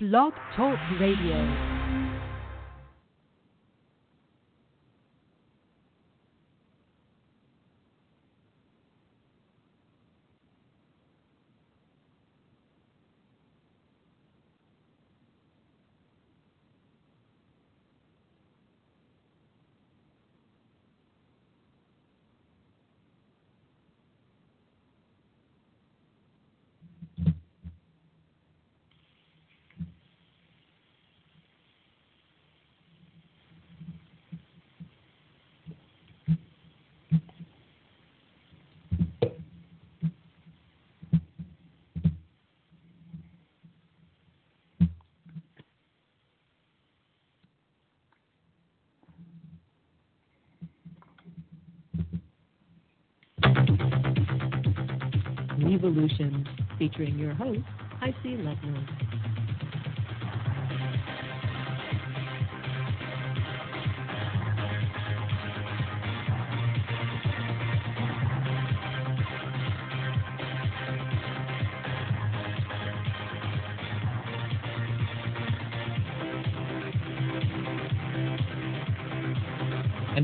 Blog Talk Radio. Revolution, featuring your host, HiC Ledner.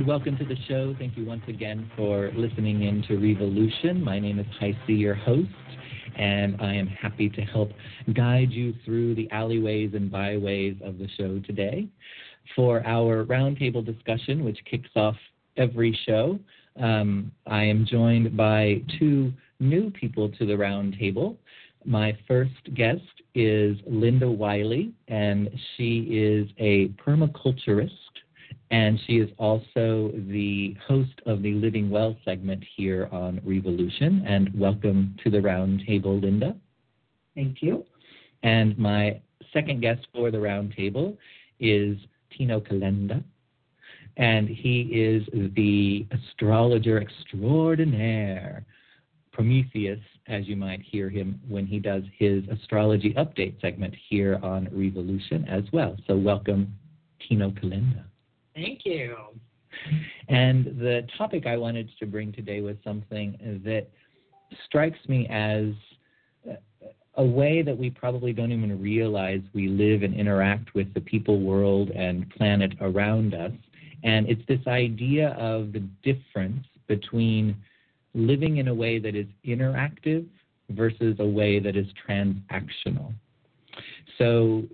Welcome to the show. Thank you once again for listening in to Revolution. My name is HiC, your host, and I am happy to help guide you through the alleyways and byways of the show today. For our roundtable discussion, which kicks off every show, um, I am joined by two new people to the roundtable. My first guest is Linda Wiley, and she is a permaculturist and she is also the host of the Living Well segment here on Revolution. And welcome to the roundtable, Linda. Thank you. And my second guest for the roundtable is Tino Calenda. And he is the astrologer extraordinaire, Prometheus, as you might hear him when he does his astrology update segment here on Revolution as well. So, welcome, Tino Calenda. Thank you. And the topic I wanted to bring today was something that strikes me as a way that we probably don't even realize we live and interact with the people, world, and planet around us. And it's this idea of the difference between living in a way that is interactive versus a way that is transactional. So,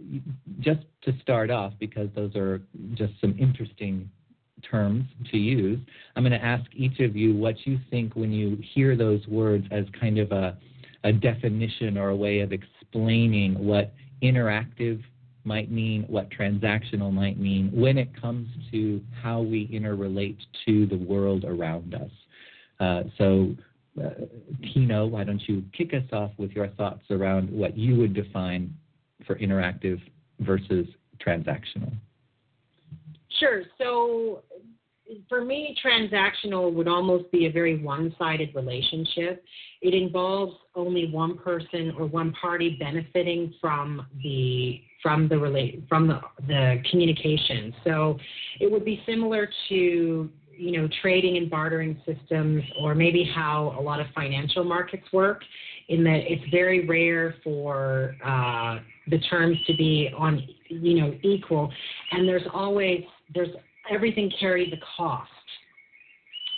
just to start off, because those are just some interesting terms to use, I'm going to ask each of you what you think when you hear those words as kind of a, a definition or a way of explaining what interactive might mean, what transactional might mean when it comes to how we interrelate to the world around us. Uh, so, uh, Tino, why don't you kick us off with your thoughts around what you would define for interactive versus transactional? Sure. So for me, transactional would almost be a very one sided relationship. It involves only one person or one party benefiting from the from the relate from the, the communication. So it would be similar to you know trading and bartering systems or maybe how a lot of financial markets work in that it's very rare for uh, the terms to be on you know equal. And there's always there's everything carries a cost.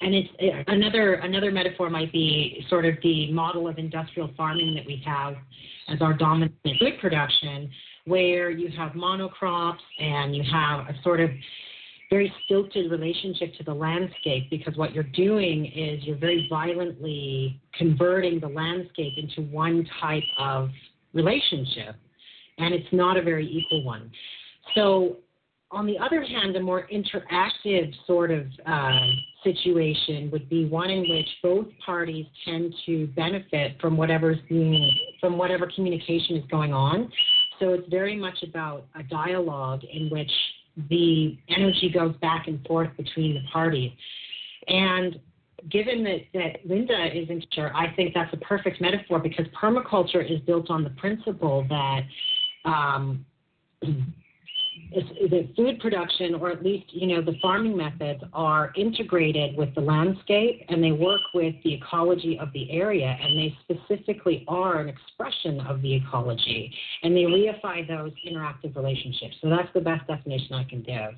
And it's it, another another metaphor might be sort of the model of industrial farming that we have as our dominant food production where you have monocrops and you have a sort of very stilted relationship to the landscape because what you're doing is you're very violently converting the landscape into one type of relationship and it's not a very equal one. So, on the other hand, a more interactive sort of uh, situation would be one in which both parties tend to benefit from whatever's being from whatever communication is going on. So it's very much about a dialogue in which the energy goes back and forth between the parties. And given that, that Linda isn't sure, I think that's a perfect metaphor because permaculture is built on the principle that um, the food production, or at least you know the farming methods, are integrated with the landscape, and they work with the ecology of the area, and they specifically are an expression of the ecology, and they reify those interactive relationships. So that's the best definition I can give.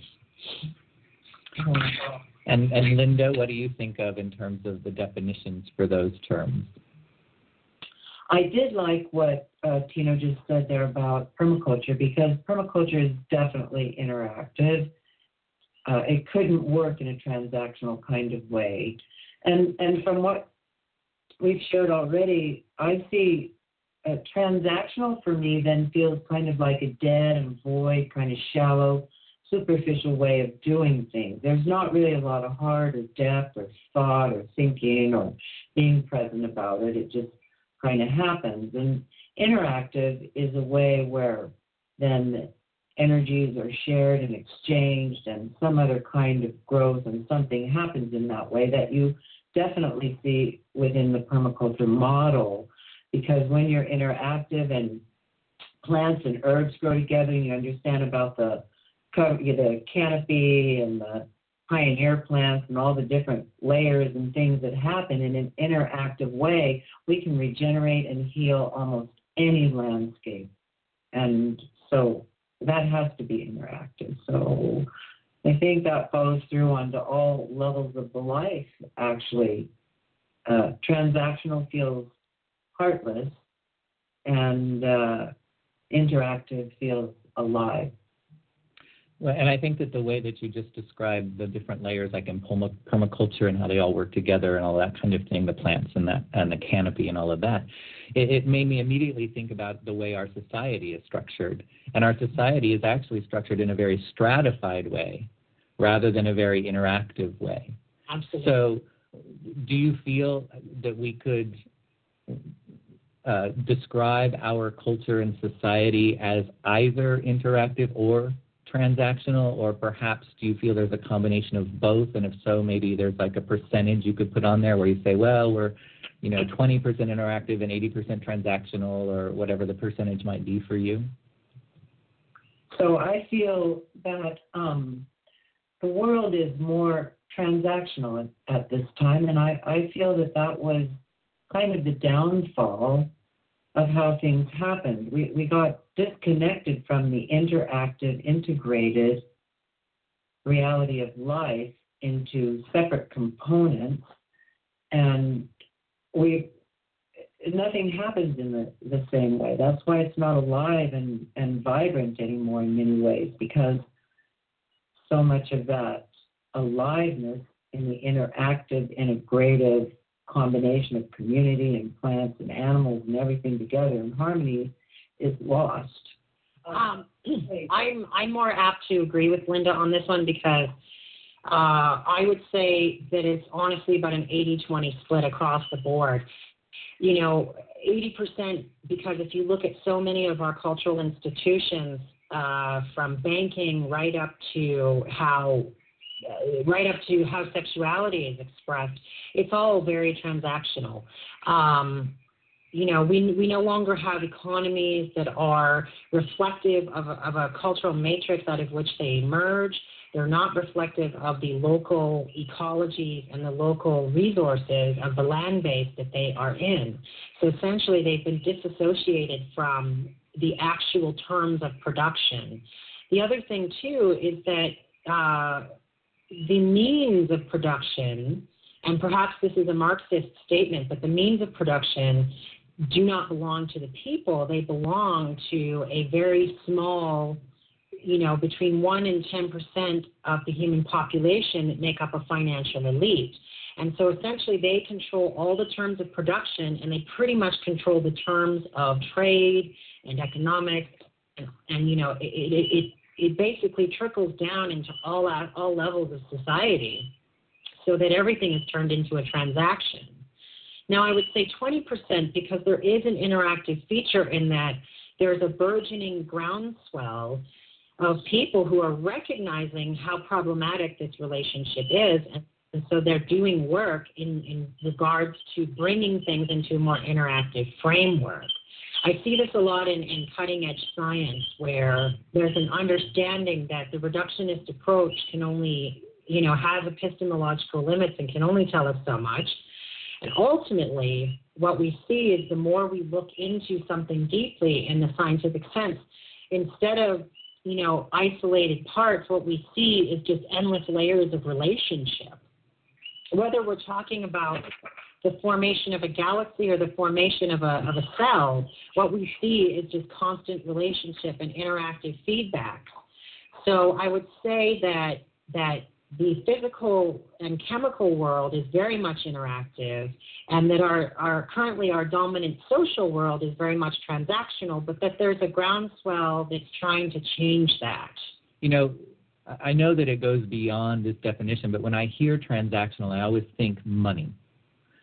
And, and Linda, what do you think of in terms of the definitions for those terms? I did like what uh, Tino just said there about permaculture because permaculture is definitely interactive. Uh, it couldn't work in a transactional kind of way. And, and from what we've shared already, I see uh, transactional for me then feels kind of like a dead and void, kind of shallow, superficial way of doing things. There's not really a lot of heart or depth or thought or thinking or being present about it. It just kind of happens. And interactive is a way where then energies are shared and exchanged and some other kind of growth and something happens in that way that you definitely see within the permaculture model. Because when you're interactive and plants and herbs grow together and you understand about the the canopy and the pioneer plants and all the different layers and things that happen in an interactive way, we can regenerate and heal almost any landscape. And so that has to be interactive. So I think that follows through onto all levels of the life, actually. Uh, transactional feels heartless, and uh, interactive feels alive. Well, and I think that the way that you just described the different layers, like in permaculture and how they all work together and all that kind of thing, the plants and that and the canopy and all of that, it, it made me immediately think about the way our society is structured. And our society is actually structured in a very stratified way, rather than a very interactive way. Absolutely. So, do you feel that we could uh, describe our culture and society as either interactive or transactional, or perhaps do you feel there's a combination of both? And if so, maybe there's like a percentage you could put on there where you say, well, we're, you know, 20% interactive and 80% transactional, or whatever the percentage might be for you? So I feel that um, the world is more transactional at, at this time, and I, I feel that that was kind of the downfall of how things happened. We, we got disconnected from the interactive, integrated reality of life into separate components, and we nothing happens in the, the same way. That's why it's not alive and, and vibrant anymore in many ways, because so much of that aliveness in the interactive, integrative combination of community and plants and animals and everything together in harmony is lost. Um, I'm I'm more apt to agree with Linda on this one because uh, I would say that it's honestly about an 80-20 split across the board. You know, 80% because if you look at so many of our cultural institutions, uh, from banking right up to how right up to how sexuality is expressed, it's all very transactional. Um, you know, we, we no longer have economies that are reflective of a, of a cultural matrix out of which they emerge. They're not reflective of the local ecologies and the local resources of the land base that they are in. So essentially, they've been disassociated from the actual terms of production. The other thing, too, is that uh, the means of production, and perhaps this is a Marxist statement, but the means of production do not belong to the people. They belong to a very small, you know, between 1 and 10% of the human population that make up a financial elite. And so essentially they control all the terms of production and they pretty much control the terms of trade and economics. And, and you know, it, it, it, it basically trickles down into all, uh, all levels of society so that everything is turned into a transaction. Now, I would say 20% because there is an interactive feature in that there's a burgeoning groundswell of people who are recognizing how problematic this relationship is. And, and so they're doing work in, in regards to bringing things into a more interactive framework. I see this a lot in, in cutting edge science where there's an understanding that the reductionist approach can only, you know, has epistemological limits and can only tell us so much. And ultimately, what we see is the more we look into something deeply in the scientific sense, instead of you know isolated parts, what we see is just endless layers of relationship. Whether we're talking about the formation of a galaxy or the formation of a, of a cell, what we see is just constant relationship and interactive feedback. So I would say that that the physical and chemical world is very much interactive and that our, our currently our dominant social world is very much transactional but that there's a groundswell that's trying to change that you know i know that it goes beyond this definition but when i hear transactional i always think money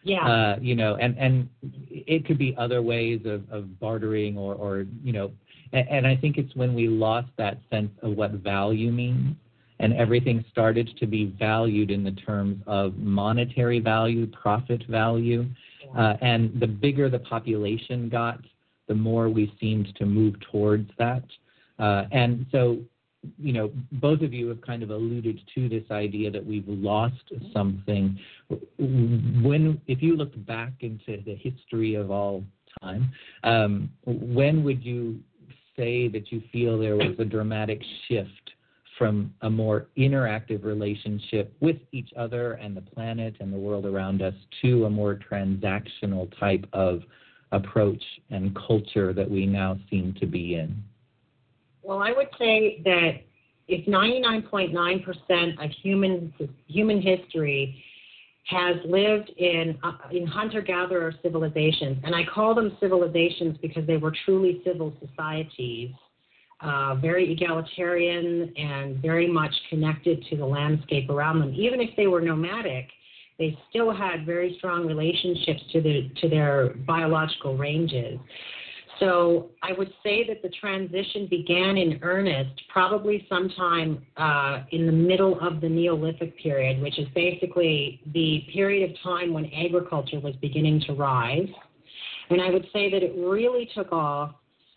yeah. Uh, you know, and and it could be other ways of, of bartering or or you know, and, and I think it's when we lost that sense of what value means, and everything started to be valued in the terms of monetary value, profit value, uh, and the bigger the population got, the more we seemed to move towards that. Uh, and so you know, both of you have kind of alluded to this idea that we've lost something. When, if you looked back into the history of all time, um, when would you say that you feel there was a dramatic shift from a more interactive relationship with each other and the planet and the world around us to a more transactional type of approach and culture that we now seem to be in? Well, I would say that if 99.9% of human human history has lived in uh, in hunter-gatherer civilizations, and I call them civilizations because they were truly civil societies, uh, very egalitarian and very much connected to the landscape around them. Even if they were nomadic, they still had very strong relationships to the to their biological ranges. So I would say that the transition began in earnest probably sometime uh, in the middle of the Neolithic period, which is basically the period of time when agriculture was beginning to rise. And I would say that it really took off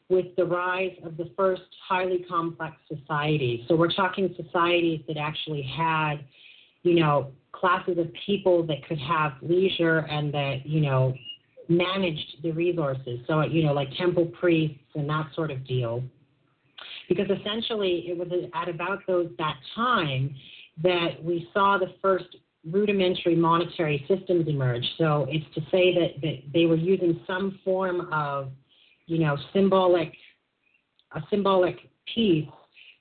with the rise of the first highly complex societies. So we're talking societies that actually had, you know, classes of people that could have leisure and that, you know, managed the resources. So, you know, like temple priests and that sort of deal. Because essentially, it was at about those that time that we saw the first rudimentary monetary systems emerge. So it's to say that, that they were using some form of, you know, symbolic, a symbolic piece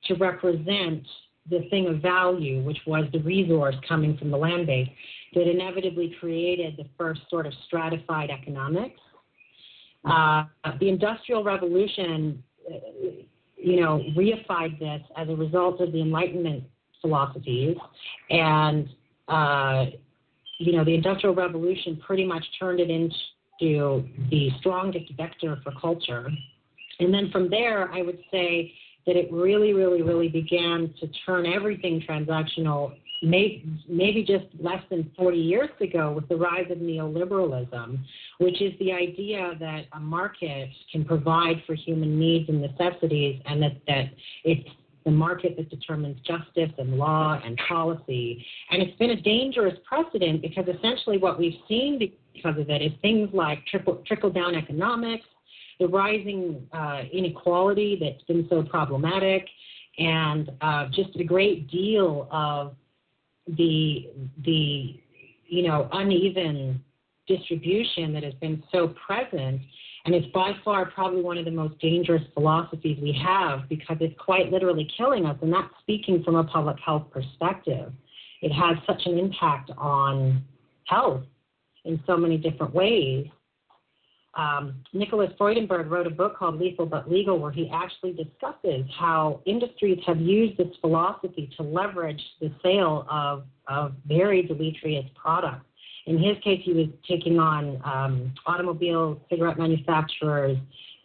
to represent the thing of value, which was the resource coming from the land base that inevitably created the first sort of stratified economics. Uh, the Industrial Revolution, uh, you know, reified this as a result of the Enlightenment philosophies, and uh, you know, the Industrial Revolution pretty much turned it into the strongest vector for culture. And then from there, I would say that it really, really, really began to turn everything transactional maybe just less than 40 years ago with the rise of neoliberalism, which is the idea that a market can provide for human needs and necessities and that, that it's the market that determines justice and law and policy. And it's been a dangerous precedent because essentially what we've seen because of it is things like trickle down economics, the rising uh, inequality that's been so problematic, and uh, just a great deal of the the you know uneven distribution that has been so present and it's by far probably one of the most dangerous philosophies we have because it's quite literally killing us and that's speaking from a public health perspective. It has such an impact on health in so many different ways um, Nicholas Freudenberg wrote a book called Lethal But Legal, where he actually discusses how industries have used this philosophy to leverage the sale of, of very deleterious products. In his case, he was taking on um, automobile, cigarette manufacturers,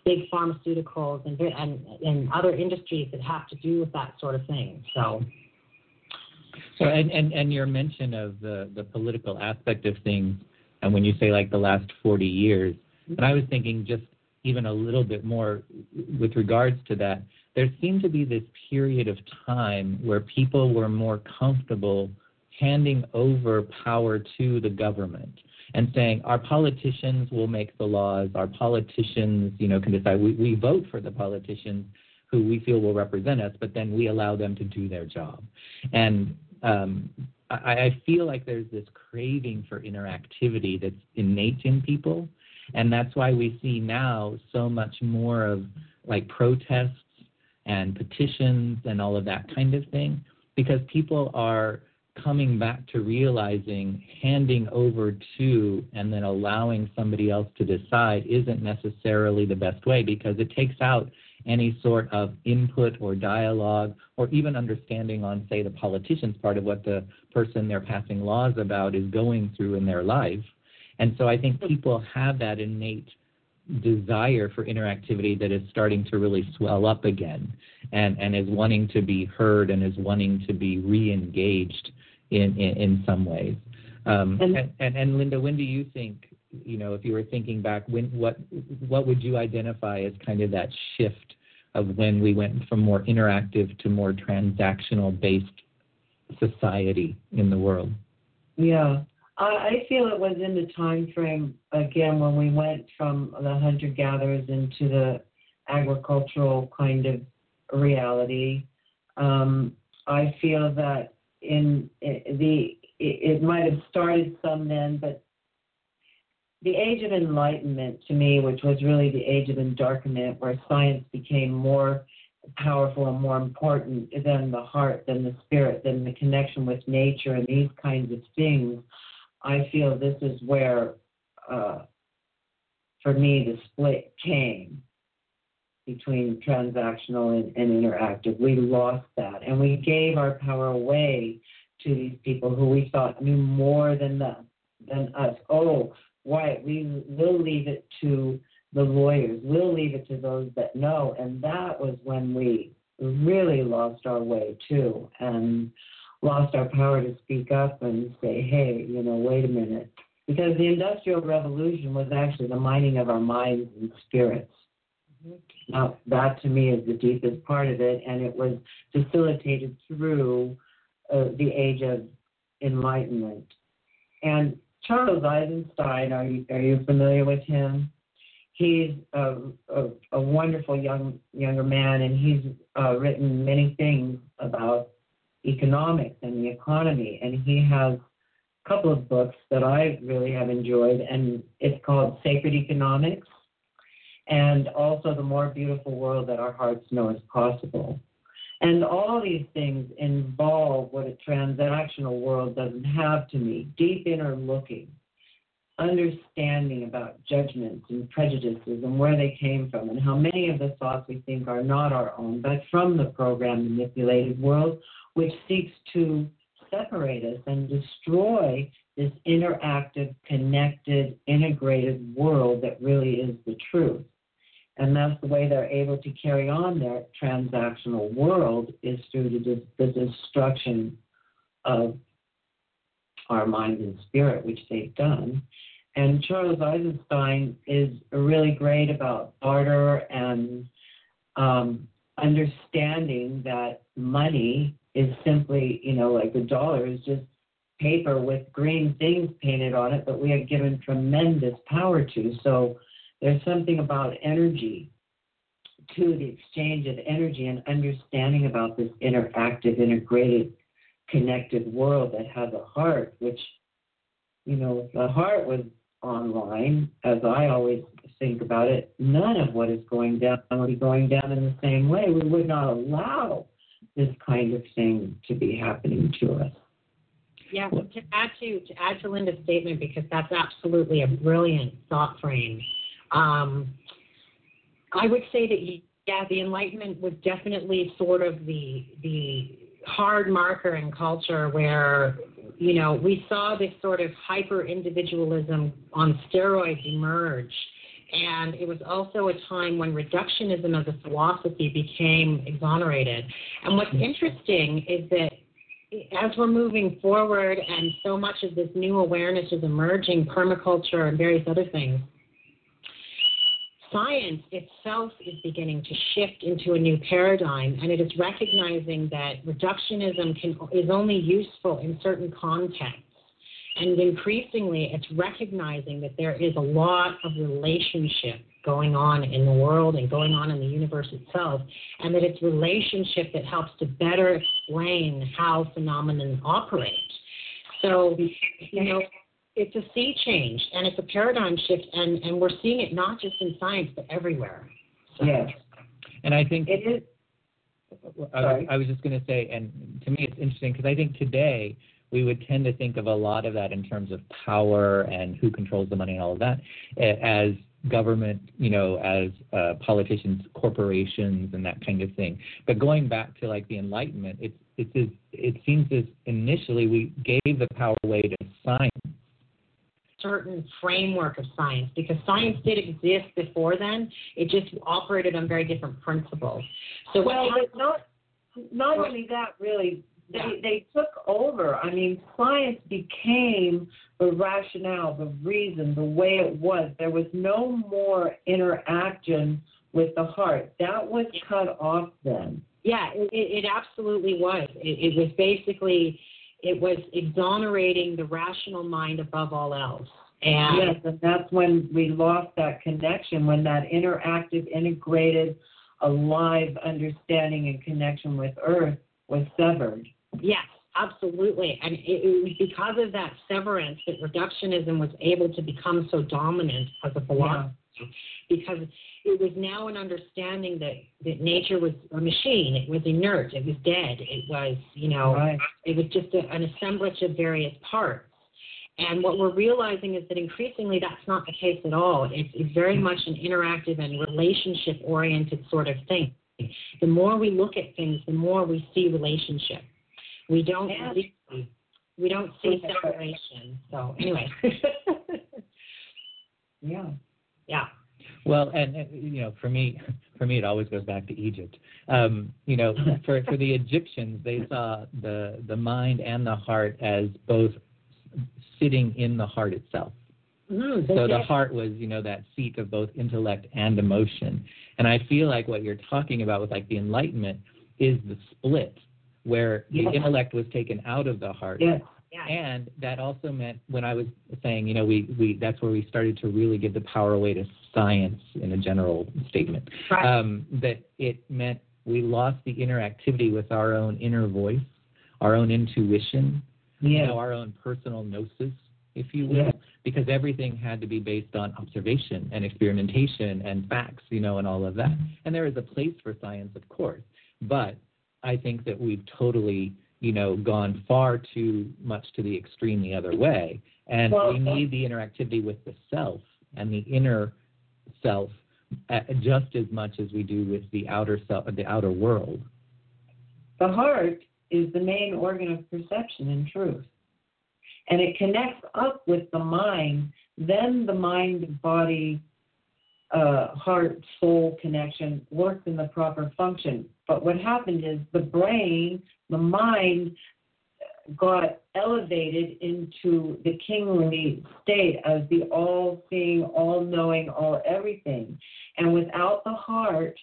big pharmaceuticals, and, and, and other industries that have to do with that sort of thing. So. So, and, and, and your mention of the, the political aspect of things, and when you say like the last 40 years, and I was thinking just even a little bit more with regards to that, there seemed to be this period of time where people were more comfortable handing over power to the government and saying our politicians will make the laws, our politicians, you know, can decide. We, we vote for the politicians who we feel will represent us, but then we allow them to do their job. And um, I, I feel like there's this craving for interactivity that's innate in people, and that's why we see now so much more of like protests and petitions and all of that kind of thing because people are coming back to realizing handing over to and then allowing somebody else to decide isn't necessarily the best way because it takes out any sort of input or dialogue or even understanding on, say, the politician's part of what the person they're passing laws about is going through in their life. And so I think people have that innate desire for interactivity that is starting to really swell up again and, and is wanting to be heard and is wanting to be re engaged in, in, in, some ways. Um, and, and, and Linda, when do you think you know, if you were thinking back, when what what would you identify as kind of that shift of when we went from more interactive to more transactional based society in the world? Yeah, I feel it was in the time frame again when we went from the hunter gatherers into the agricultural kind of reality. Um, I feel that in, the it, it might have started some then, but the age of enlightenment to me, which was really the age of endarkenment, where science became more powerful and more important than the heart, than the spirit, than the connection with nature and these kinds of things, I feel this is where, uh, for me, the split came between transactional and, and interactive. We lost that, and we gave our power away to these people who we thought knew more than than us. Oh, why we will leave it to the lawyers. We'll leave it to those that know. And that was when we really lost our way too, and lost our power to speak up and say, hey, you know, wait a minute. Because the Industrial Revolution was actually the mining of our minds and spirits. Mm-hmm. Now, that to me is the deepest part of it, and it was facilitated through uh, the age of enlightenment. And Charles Eisenstein, are you, are you familiar with him? He's a, a, a wonderful young younger man, and he's uh, written many things about economics and the economy. And he has a couple of books that I really have enjoyed, and it's called Sacred Economics, and also The More Beautiful World That Our Hearts Know Is Possible. And all these things involve what a transactional world doesn't have to me deep inner looking, understanding about judgments and prejudices and where they came from, and how many of the thoughts we think are not our own, but from the program manipulated world, which seeks to separate us and destroy this interactive, connected, integrated world that really is the truth. And that's the way they're able to carry on their transactional world is through the, the destruction of our mind and spirit, which they've done. And Charles Eisenstein is really great about barter and um, understanding that money is simply, you know, like the dollar is just paper with green things painted on it, but we are given tremendous power to. So there's something about energy to the exchange of energy and understanding about this interactive, integrated, connected world that has a heart, which, you know, the heart was online, as I always think about it, none of what is going down would be going down in the same way. We would not allow this kind of thing to be happening to us. Yeah, to add to to add to Linda's statement because that's absolutely a brilliant thought frame. Um, I would say that yeah, the Enlightenment was definitely sort of the the hard marker in culture where you know we saw this sort of hyper individualism on steroids emerge. And it was also a time when reductionism as a philosophy became exonerated. And what's mm-hmm. interesting is that as we're moving forward and so much of this new awareness is emerging, permaculture and various other things, science itself is beginning to shift into a new paradigm, and it is recognizing that reductionism can, is only useful in certain contexts. And increasingly, it's recognizing that there is a lot of relationship going on in the world and going on in the universe itself, and that it's relationship that helps to better explain how phenomenon operate. So, you know, it's a sea change and it's a paradigm shift, and, and we're seeing it not just in science but everywhere. So, yes, and I think it is. I, I was just going to say, and to me, it's interesting because I think today we would tend to think of a lot of that in terms of power and who controls the money and all of that as government, you know, as uh, politicians, corporations, and that kind of thing. But going back to like the Enlightenment, it's it's it seems as initially we gave the power away to science certain framework of science because science did exist before then. It just operated on very different principles. So well, not not only that, really. They, they took over. I mean, science became the rationale, the reason, the way it was. There was no more interaction with the heart. That was cut off then. Yeah, it, it absolutely was. It, it was basically it was exonerating the rational mind above all else. And yes, and that's when we lost that connection, when that interactive, integrated, alive understanding and connection with Earth was severed. Yes, absolutely. And it, it was because of that severance that reductionism was able to become so dominant as a philosophy. Yeah. Because it was now an understanding that, that nature was a machine. It was inert. It was dead. It was, you know, right. it was just a, an assemblage of various parts. And what we're realizing is that increasingly that's not the case at all. It's, it's very hmm. much an interactive and relationship oriented sort of thing. The more we look at things, the more we see relationship. We don't yeah. see, we don't see separation. So anyway. yeah. Yeah. Well, and, and, you know, for me, for me, it always goes back to Egypt. Um, you know, for for the Egyptians, they saw the the mind and the heart as both sitting in the heart itself. Mm, so the heart was, you know, that seat of both intellect and emotion. And I feel like what you're talking about with like the enlightenment is the split where the intellect was taken out of the heart. Yes. Yeah. And that also meant when I was saying, you know, we, we that's where we started to really give the power away to science in a general statement. Right. Um, that it meant we lost the interactivity with our own inner voice, our own intuition, yeah. you know, our own personal gnosis, if you will, yeah. because everything had to be based on observation and experimentation and facts, you know, and all of that. And there is a place for science, of course, but I think that we've totally, you know, gone far too much to the extreme the other way, and well, we need the interactivity with the self and the inner self uh, just as much as we do with the outer self, the outer world. The heart is the main organ of perception and truth. And it connects up with the mind, then the mind body uh, heart soul connection works in the proper function. But what happened is the brain, the mind, got elevated into the kingly state as the all seeing, all knowing, all everything. And without the heart,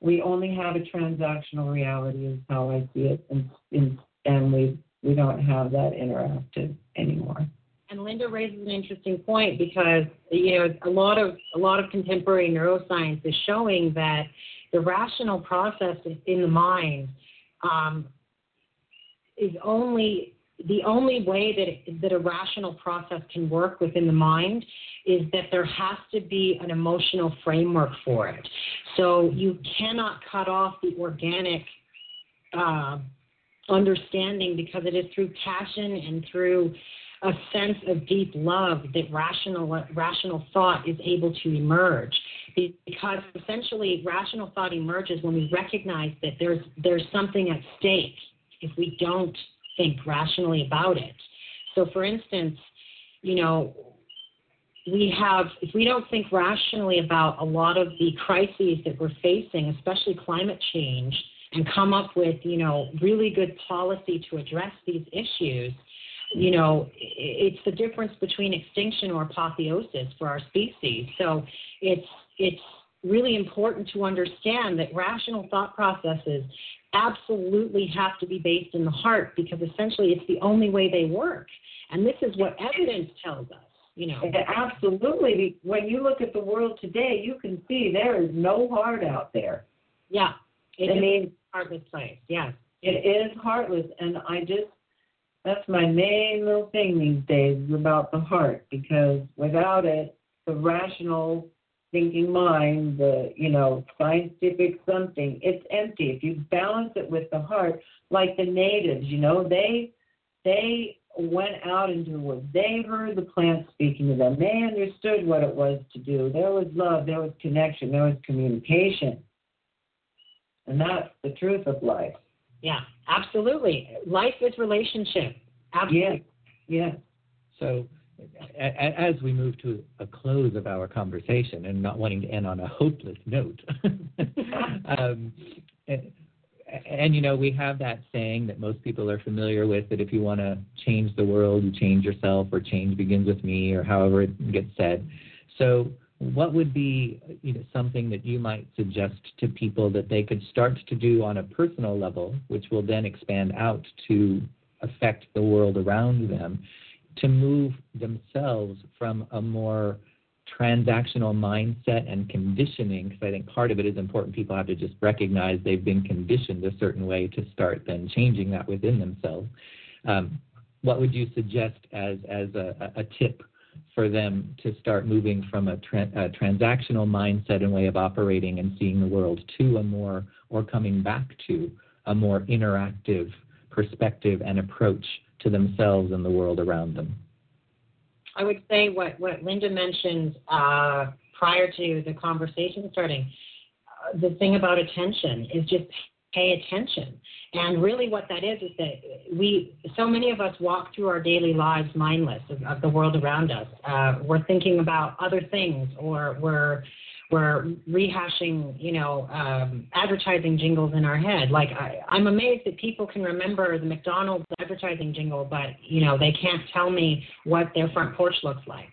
we only have a transactional reality is how I see it, and, and we we don't have that interactive anymore. And Linda raises an interesting point because you know a lot of a lot of contemporary neuroscience is showing that the rational process in the mind um, is only the only way that that a rational process can work within the mind is that there has to be an emotional framework for it. So you cannot cut off the organic uh, understanding because it is through passion and through a sense of deep love that rational rational thought is able to emerge because essentially rational thought emerges when we recognize that there's there's something at stake if we don't think rationally about it. So for instance you know we have, if we don't think rationally about a lot of the crises that we're facing, especially climate change, and come up with, you know, really good policy to address these issues, you know, it's the difference between extinction or apotheosis for our species. So it's it's really important to understand that rational thought processes absolutely have to be based in the heart because essentially it's the only way they work. And this is what evidence tells us. You know, absolutely. When you look at the world today, you can see there is no heart out there. Yeah, it I mean, heartless place. Yeah, it is heartless, and I just that's my main little thing these days about the heart because without it, the rational thinking mind, the you know scientific something, it's empty. If you balance it with the heart, like the natives, you know, they they went out into the woods. They heard the plants speaking to them. They understood what it was to do. There was love. There was connection. There was communication, and that's the truth of life. Yeah, absolutely. Life is relationship. Absolutely. Yeah. Yeah. So as we move to a close of our conversation and not wanting to end on a hopeless note, um, and, and, you know, we have that saying that most people are familiar with that if you want to change the world, you change yourself, or change begins with me, or however it gets said. So, what would be you know, something that you might suggest to people that they could start to do on a personal level, which will then expand out to affect the world around them? to move themselves from a more transactional mindset and conditioning, because I think part of it is important. People have to just recognize they've been conditioned a certain way to start then changing that within themselves. Um, what would you suggest as, as a, a, tip for them to start moving from a, tra- a transactional mindset and way of operating and seeing the world to a more, or coming back to a more interactive perspective and approach to themselves and the world around them? I would say what, what Linda mentioned uh, prior to the conversation starting. Uh, the thing about attention is just pay attention. And really, what that is is that we, so many of us walk through our daily lives mindless of, of the world around us. Uh, we're thinking about other things, or we're we're rehashing, you know, um, advertising jingles in our head. Like I, I'm amazed that people can remember the McDonald's advertising jingle, but you know they can't tell me what their front porch looks like.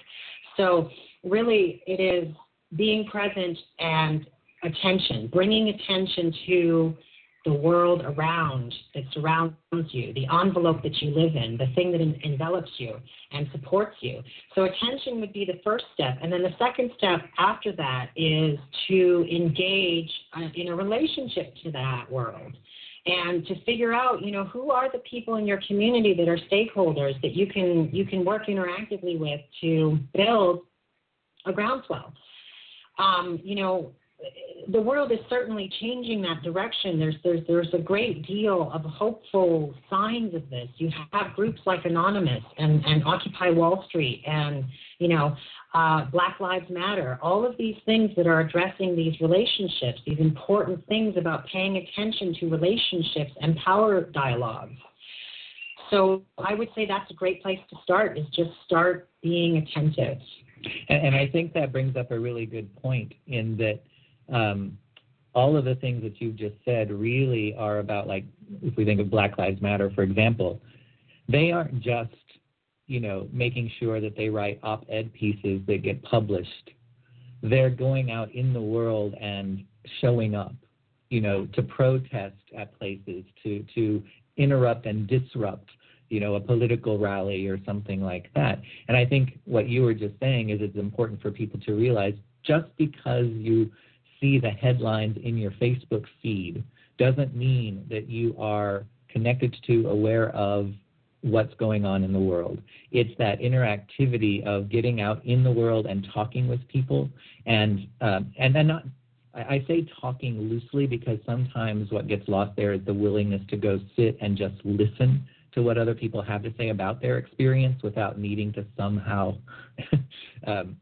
So really, it is being present and attention, bringing attention to the world around that surrounds you, the envelope that you live in, the thing that en- envelops you and supports you. So, attention would be the first step. And then the second step after that is to engage uh, in a relationship to that world and to figure out you know who are the people in your community that are stakeholders that you can you can work interactively with to build a groundswell um, you know the world is certainly changing that direction. There's there's there's a great deal of hopeful signs of this. You have groups like Anonymous and, and Occupy Wall Street and you know uh, Black Lives Matter. All of these things that are addressing these relationships, these important things about paying attention to relationships and power dialogues. So I would say that's a great place to start. Is just start being attentive. And, and I think that brings up a really good point in that um, all of the things that you've just said really are about like if we think of Black Lives Matter, for example, they aren't just you know making sure that they write op-ed pieces that get published. They're going out in the world and showing up, you know, to protest at places, to to interrupt and disrupt you know, a political rally or something like that. And I think what you were just saying is it's important for people to realize just because you see the headlines in your Facebook feed doesn't mean that you are connected to, aware of what's going on in the world. It's that interactivity of getting out in the world and talking with people, and um, and then not. I, say talking loosely because sometimes what gets lost there is the willingness to go sit and just listen to what other people have to say about their experience without needing to somehow um,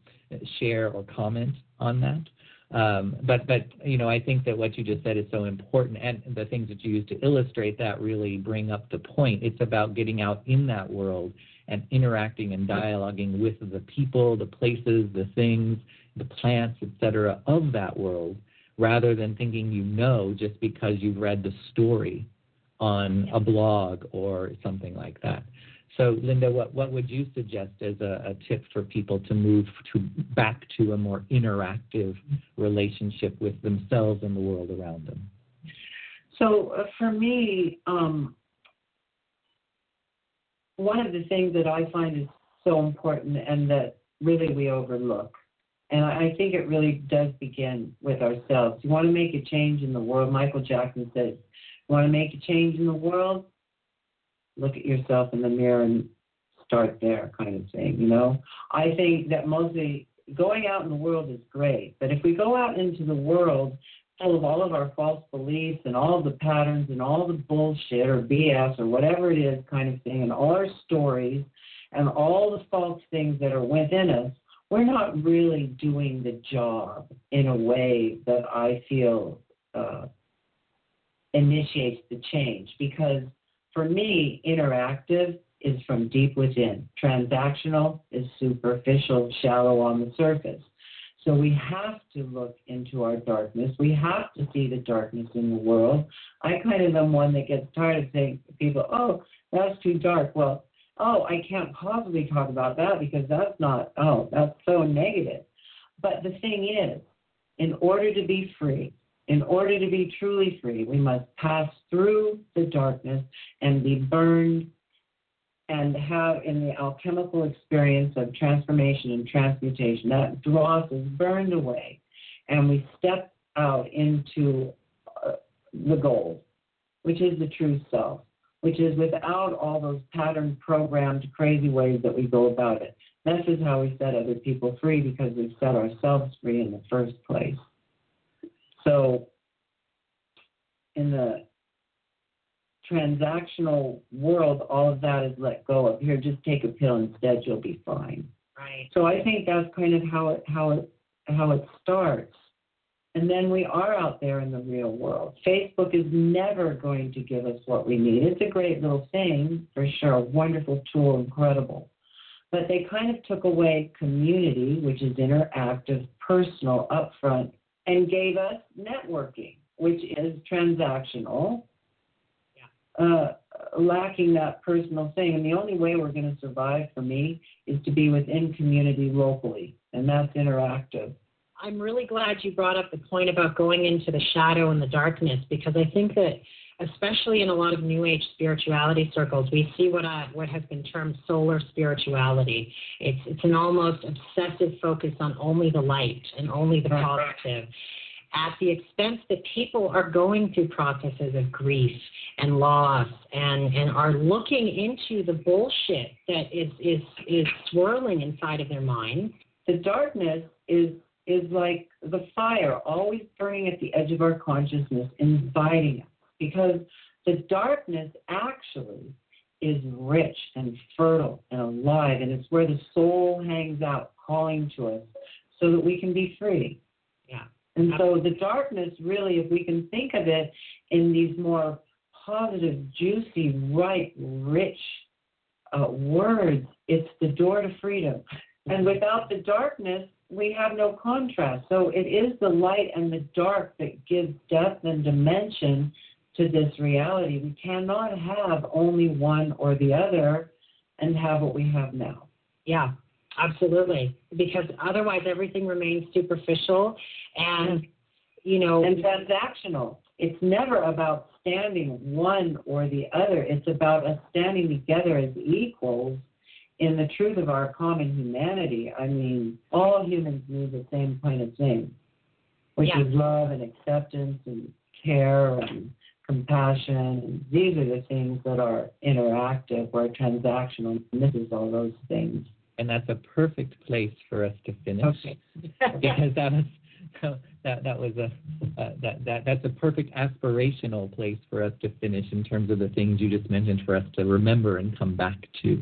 share or comment on that. Um, but but you know I think that what you just said is so important, and the things that you use to illustrate that really bring up the point. It's about getting out in that world and interacting and dialoguing with the people, the places, the things, the plants, etc. of that world, rather than thinking you know just because you've read the story on a blog or something like that. So, Linda, what, what would you suggest as a, a tip for people to move to back to a more interactive relationship with themselves and the world around them? So, uh, for me, um, one of the things that I find is so important and that really we overlook, and I think it really does begin with ourselves. You want to make a change in the world. Michael Jackson says, "You want to make a change in the world? Look at yourself in the mirror and start there kind of thing, you know? I think that mostly going out in the world is great, but if we go out into the world full of all of our false beliefs and all of the patterns and all the bullshit or BS or whatever it is kind of thing and all our stories and all the false things that are within us, we're not really doing the job in a way that I feel uh, initiates the change because for me, interactive is from deep within. Transactional is superficial, shallow on the surface. So we have to look into our darkness. We have to see the darkness in the world. I kind of am one that gets tired of saying to people, oh, that's too dark. Well, oh, I can't possibly talk about that because that's not, oh, that's so negative. But the thing is, in order to be free, in order to be truly free, we must pass through the darkness and be burned and have in the alchemical experience of transformation and transmutation. That dross is burned away, and we step out into uh, the gold, which is the true self, which is without all those pattern programmed crazy ways that we go about it. This is how we set other people free because we've set ourselves free in the first place. So in the transactional world, all of that is let go of. Here, just take a pill instead, you'll be fine. Right. So I think that's kind of how it how it how it starts. And then we are out there in the real world. Facebook is never going to give us what we need. It's a great little thing, for sure, a wonderful tool, incredible. But they kind of took away community, which is interactive, personal, upfront, and gave us networking, which is transactional, yeah. uh, lacking that personal thing. And the only way we're going to survive for me is to be within community locally, and that's interactive. I'm really glad you brought up the point about going into the shadow and the darkness because I think that especially in a lot of new age spirituality circles, we see what uh, what has been termed solar spirituality. It's it's an almost obsessive focus on only the light and only the positive, at the expense that people are going through processes of grief and loss and and are looking into the bullshit that is is is swirling inside of their mind. The darkness is is like the fire always burning at the edge of our consciousness, inviting us because the darkness actually is rich and fertile and alive, and it's where the soul hangs out, calling to us so that we can be free. Yeah. And so the darkness, really, if we can think of it in these more positive, juicy, ripe, rich uh, words, it's the door to freedom. And without the darkness, we have no contrast. So it is the light and the dark that gives depth and dimension to this reality. We cannot have only one or the other and have what we have now. Yeah, absolutely. Because otherwise, everything remains superficial and, you know, and transactional. It's never about standing one or the other. It's about us standing together as equals in the truth of our common humanity. I mean, all humans need the same kind of thing, which yeah. is love and acceptance and care and compassion. These are the things that are interactive, where transactional misses all those things. And that's a perfect place for us to finish. Okay. because that was that that was a uh, that that that's a perfect aspirational place for us to finish in terms of the things you just mentioned for us to remember and come back to.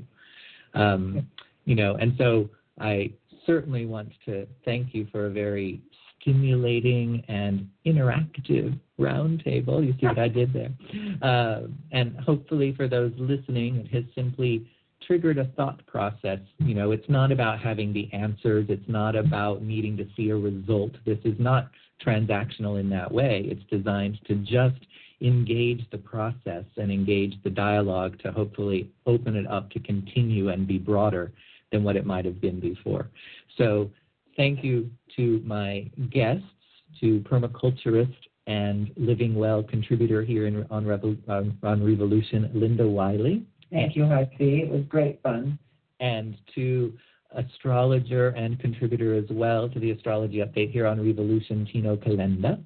Um, you know, and so I certainly want to thank you for a very stimulating and interactive roundtable. You see what I did there? Uh, and hopefully, for those listening, it has simply triggered a thought process. You know, it's not about having the answers, it's not about needing to see a result. This is not transactional in that way. It's designed to just engage the process and engage the dialogue to hopefully open it up to continue and be broader than what it might have been before. So, thank you to my guests, to permaculturist and Living Well contributor here in, on, Revo, on, on Revolution, Linda Wiley. Thank you, Heidi. It was great fun. And to astrologer and contributor as well to the astrology update here on Revolution, Tino Calenda.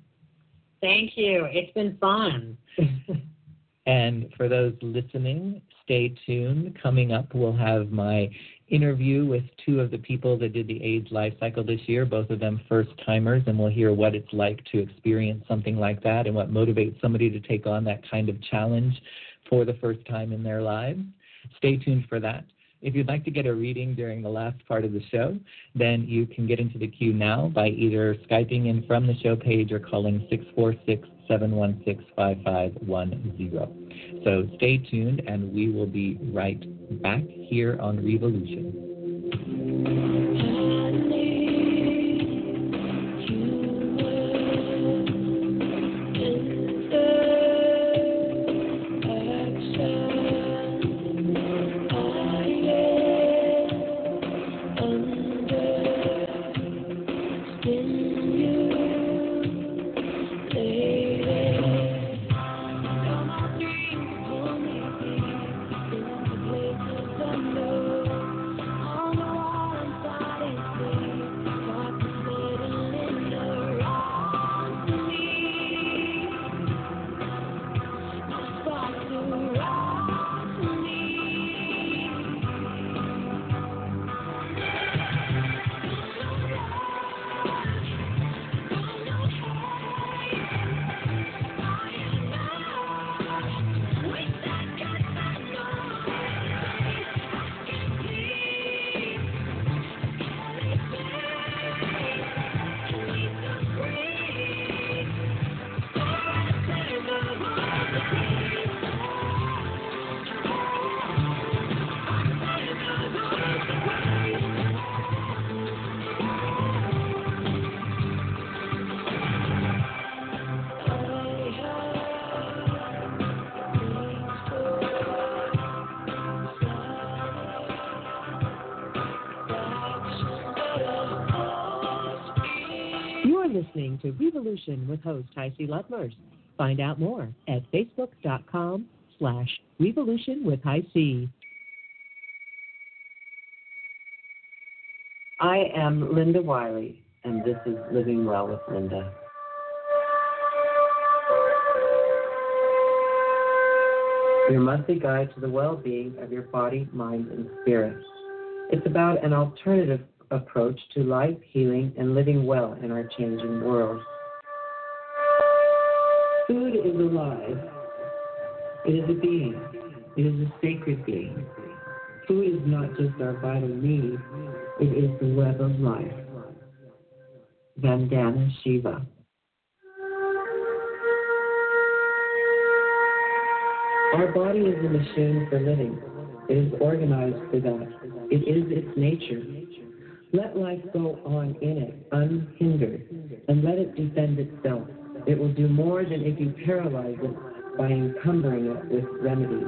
Thank you. It's been fun. and for those listening, stay tuned. Coming up, we'll have my interview with two of the people that did the AIDS LifeCycle this year, both of them first timers, and we'll hear what it's like to experience something like that and what motivates somebody to take on that kind of challenge for the first time in their lives. Stay tuned for that. If you'd like to get a reading during the last part of the show, then you can get into the queue now by either Skyping in from the show page or calling 646 716 5510. So stay tuned, and we will be right back here on Revolution. Host HiC Find out more at facebook.com slash revolution with HiC. I am Linda Wiley, and this is Living Well with Linda. Your monthly guide to the well being of your body, mind, and spirit. It's about an alternative approach to life, healing, and living well in our changing world. Food is alive. It is a being. It is a sacred being. Food is not just our vital need, it is the web of life. Vandana Shiva. Our body is a machine for living. It is organized for that. It is its nature. Let life go on in it, unhindered, and let it defend itself. It will do more than if you paralyze it by encumbering it with remedies.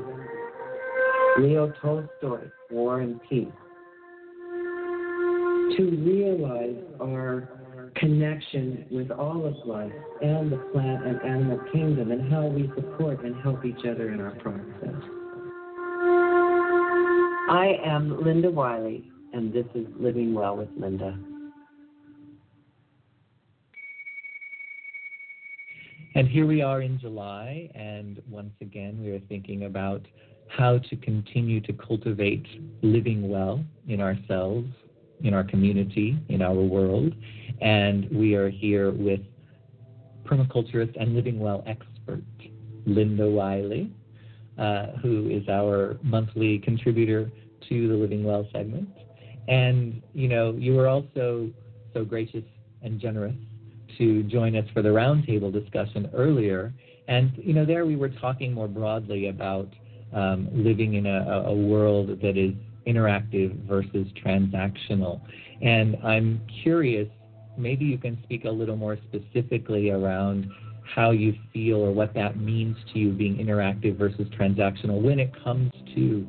Leo Tolstoy, War and Peace. To realize our connection with all of life and the plant and animal kingdom and how we support and help each other in our process. I am Linda Wiley, and this is Living Well with Linda. And here we are in July, and once again, we are thinking about how to continue to cultivate living well in ourselves, in our community, in our world. And we are here with permaculturist and living well expert, Linda Wiley, uh, who is our monthly contributor to the Living Well segment. And, you know, you were also so gracious and generous to join us for the roundtable discussion earlier. And, you know, there we were talking more broadly about um, living in a, a world that is interactive versus transactional. And I'm curious, maybe you can speak a little more specifically around how you feel or what that means to you being interactive versus transactional when it comes to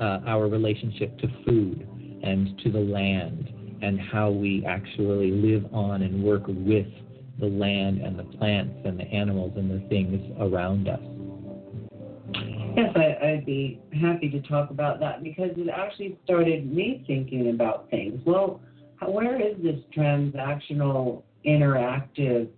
uh, our relationship to food and to the land and how we actually live on and work with the land and the plants and the animals and the things around us. Yes, I, would be happy to talk about that because it actually started me thinking about things. Well, where is this transactional, interactive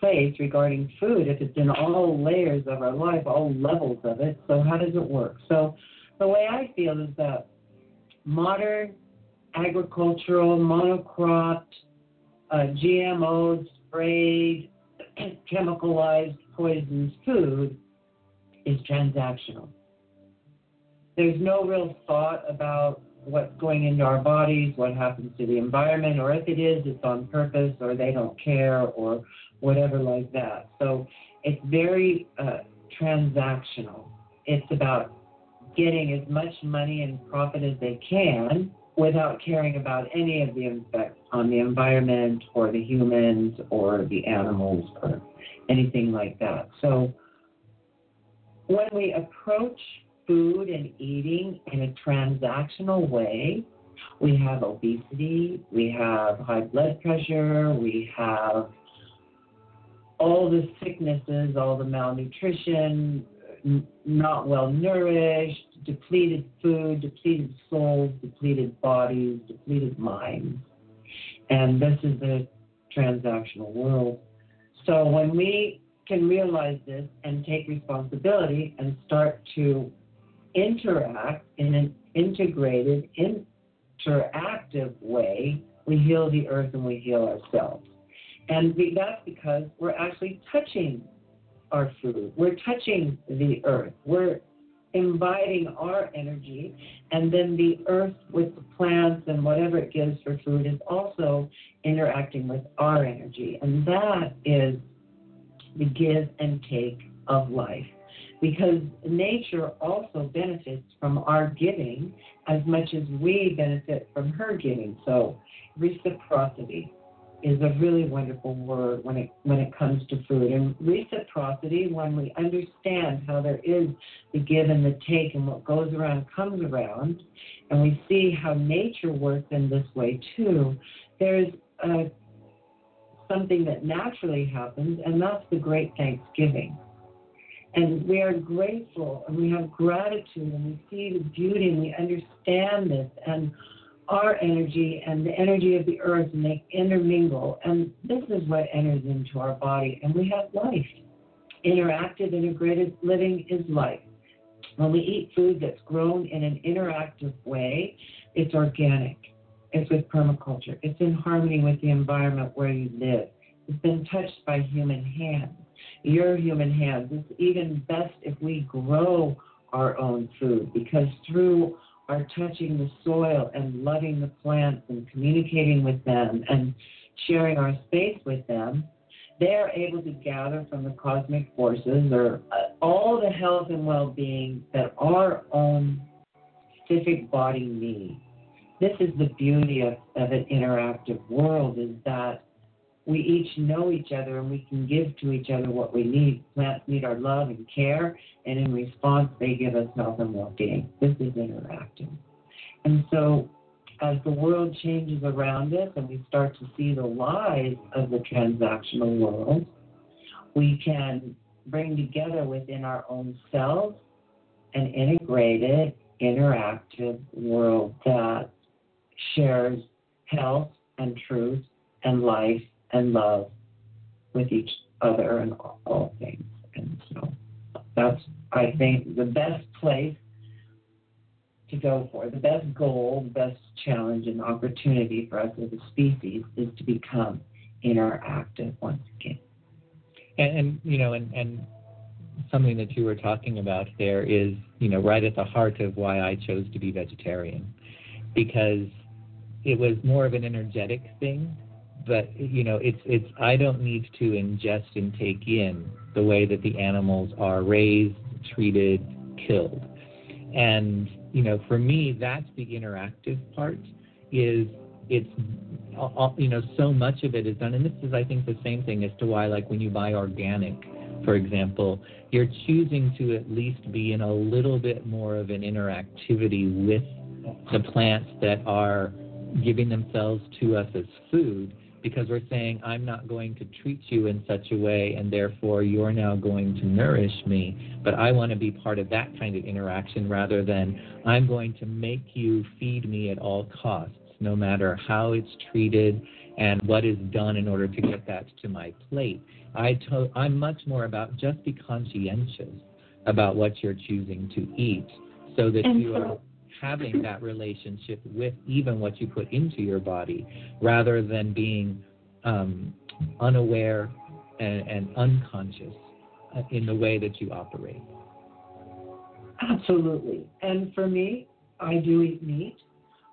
place regarding food if it's in all layers of our life, all levels of it? So, how does it work? So, the way I feel is that modern agricultural, monocropped, uh, GMO, sprayed, chemicalized, poisoned food is transactional. There's no real thought about what's going into our bodies, what happens to the environment, or if it is, it's on purpose, or they don't care, or whatever like that. So it's very uh, transactional. It's about getting as much money and profit as they can without caring about any of the effects on the environment or the humans or the animals or anything like that. So when we approach food and eating in a transactional way, we have obesity, we have high blood pressure, we have all the sicknesses, all the malnutrition, not well nourished, depleted food, depleted souls, depleted bodies, depleted minds. And this is the transactional world. So when we can realize this and take responsibility and start to interact in an integrated, interactive way, we heal the earth and we heal ourselves. And that's because we're actually touching our food. We're touching the earth. We're inviting our energy, and then the earth with the plants and whatever it gives for food is also interacting with our energy. And that is the give and take of life. Because nature also benefits from our giving as much as we benefit from her giving. So, reciprocity is a really wonderful word when it when it comes to food. And reciprocity, when we understand how there is the give and the take, and what goes around comes around, and we see how nature works in this way too, there's a, something that naturally happens, and that's the great Thanksgiving. And we are grateful, and we have gratitude, and we see the beauty, and we understand this, and our energy and the energy of the earth and they intermingle. And this is what enters into our body. And we have life. Interactive, integrated living is life. When we eat food that's grown in an interactive way, it's organic. It's with permaculture. It's in harmony with the environment where you live. It's been touched by human hands. Your human hands. It's even best if we grow our own food because through are touching the soil and loving the plants and communicating with them and sharing our space with them, they are able to gather from the cosmic forces or uh, all the health and well being that our own specific body needs. This is the beauty of, of an interactive world is that we each know each other and we can give to each other what we need. Plants need our love and care, and in response, they give us health and well being. This is interacting. And so, as the world changes around us and we start to see the lies of the transactional world, we can bring together within our own selves an integrated, interactive world that shares health and truth and life and love with each other and all, things. And so that's, I think, the best place to go for. The best goal, the best challenge and opportunity for us as a species is to become interactive once again. And, and you know, and, and something that you were talking about there is, you know, right at the heart of why I chose to be vegetarian, because it was more of an energetic thing but you know it's it's i don't need to ingest and take in the way that the animals are raised treated killed. And you know for me that's the interactive part is it's you know so much of it is done and this is i think the same thing as to why like when you buy organic for example, you're choosing to at least be in a little bit more of an interactivity with the plants that are giving themselves to us as food because we're saying, I'm not going to treat you in such a way, and therefore you're now going to nourish me. But I want to be part of that kind of interaction rather than I'm going to make you feed me at all costs, no matter how it's treated and what is done in order to get that to my plate. I to- I'm much more about just be conscientious about what you're choosing to eat so that And you are having that relationship with even what you put into your body rather than being um, unaware and, and unconscious uh, in the way that you operate. Absolutely. And for me, I do eat meat,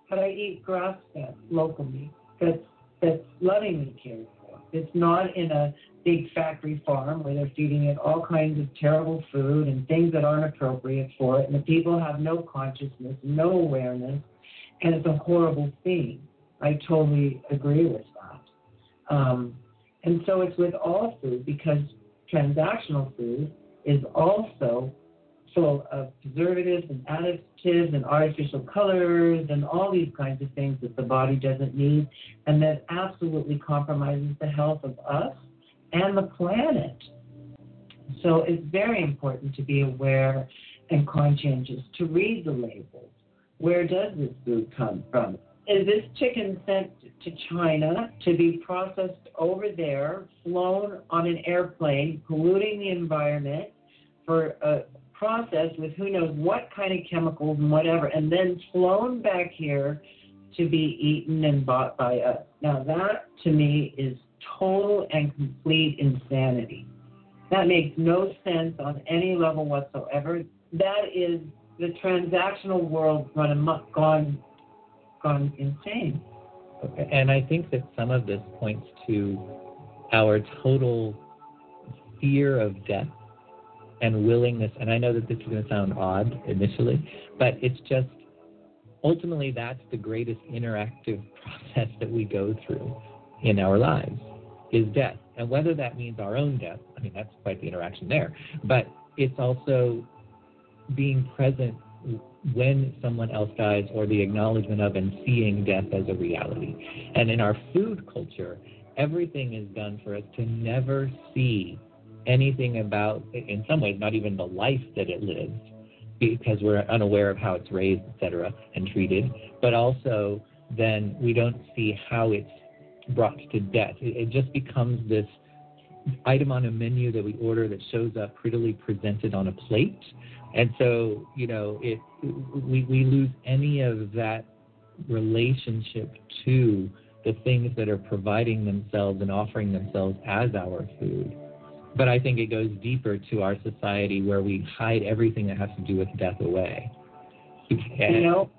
but I eat grass fed local meat that's that's lovingly cared. It's not in a big factory farm where they're feeding it all kinds of terrible food and things that aren't appropriate for it, and the people have no consciousness, no awareness, and it's a horrible thing. I totally agree with that. Um, and so it's with all food because transactional food is also full of preservatives and additives and artificial colors and all these kinds of things that the body doesn't need and that absolutely compromises the health of us and the planet. So it's very important to be aware and conscientious to read the labels. Where does this food come from? Is this chicken sent to China to be processed over there, flown on an airplane, polluting the environment for a process with who knows what kind of chemicals and whatever, and then flown back here to be eaten and bought by us? Now, that to me is total and complete insanity. That makes no sense on any level whatsoever. That is the transactional world run amok, gone, gone insane. Okay. And I think that some of this points to our total fear of death and willingness. And I know that this is going to sound odd initially, but it's just ultimately that's the greatest interactive process that we go through in our lives is death. And whether that means our own death, I mean, that's quite the interaction there, but it's also being present when someone else dies or the acknowledgement of and seeing death as a reality. And in our food culture, everything is done for us to never see anything about, in some ways, not even the life that it lives, because we're unaware of how it's raised, et cetera, and treated, but also then we don't see how it's brought to death. It, it just becomes this item on a menu that we order that shows up prettily presented on a plate. And so, you know, it we, we lose any of that relationship to the things that are providing themselves and offering themselves as our food. But I think it goes deeper to our society where we hide everything that has to do with death away. And, You know,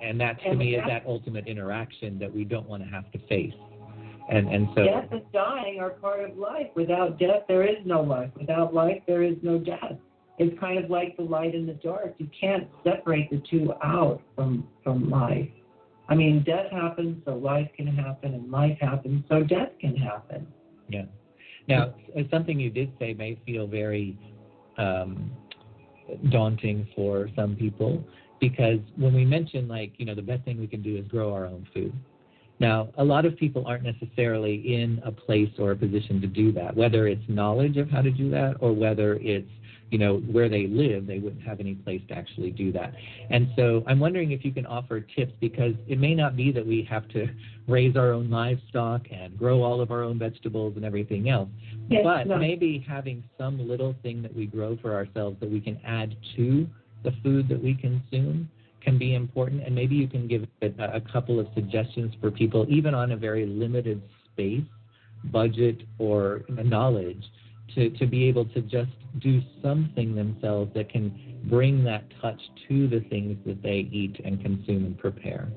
and that to and me is that- ultimate interaction that we don't want to have to face. And and so death and dying are part of life. Without death, there is no life. Without life, there is no death. It's kind of like the light and the dark. You can't separate the two out from from life. I mean, death happens, so life can happen, and life happens, so death can happen. Yeah. Now, something you did say may feel very um, daunting for some people because when we mention, like, you know, the best thing we can do is grow our own food. Now, a lot of people aren't necessarily in a place or a position to do that, whether it's knowledge of how to do that or whether it's you know, where they live, they wouldn't have any place to actually do that. And so I'm wondering if you can offer tips because it may not be that we have to raise our own livestock and grow all of our own vegetables and everything else. Yes, but no. maybe having some little thing that we grow for ourselves that we can add to the food that we consume can be important. And maybe you can give a, a couple of suggestions for people, even on a very limited space, budget, or knowledge, to, to be able to just do something themselves that can bring that touch to the things that they eat and consume and prepare.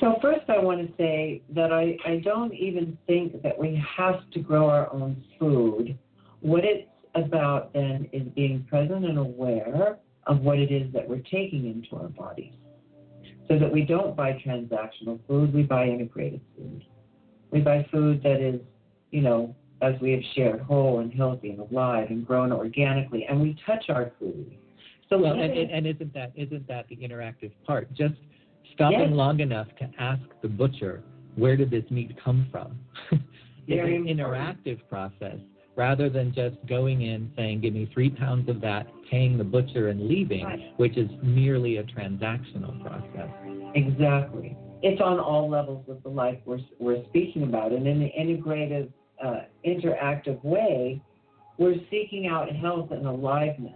So first, I want to say that I, I don't even think that we have to grow our own food. What it's about then is being present and aware of what it is that we're taking into our bodies. So that we don't buy transactional food, we buy integrated food. We buy food that is, you know, as we have shared, whole and healthy and alive and grown organically, and we touch our food. So well, and, and isn't that isn't that the interactive part? Just stopping yes. long enough to ask the butcher, where did this meat come from? it's an interactive process rather than just going in saying, give me three pounds of that, paying the butcher and leaving, right. which is merely a transactional process. Exactly. It's on all levels of the life we're, we're speaking about. And in the integrative, uh, interactive way, we're seeking out health and aliveness.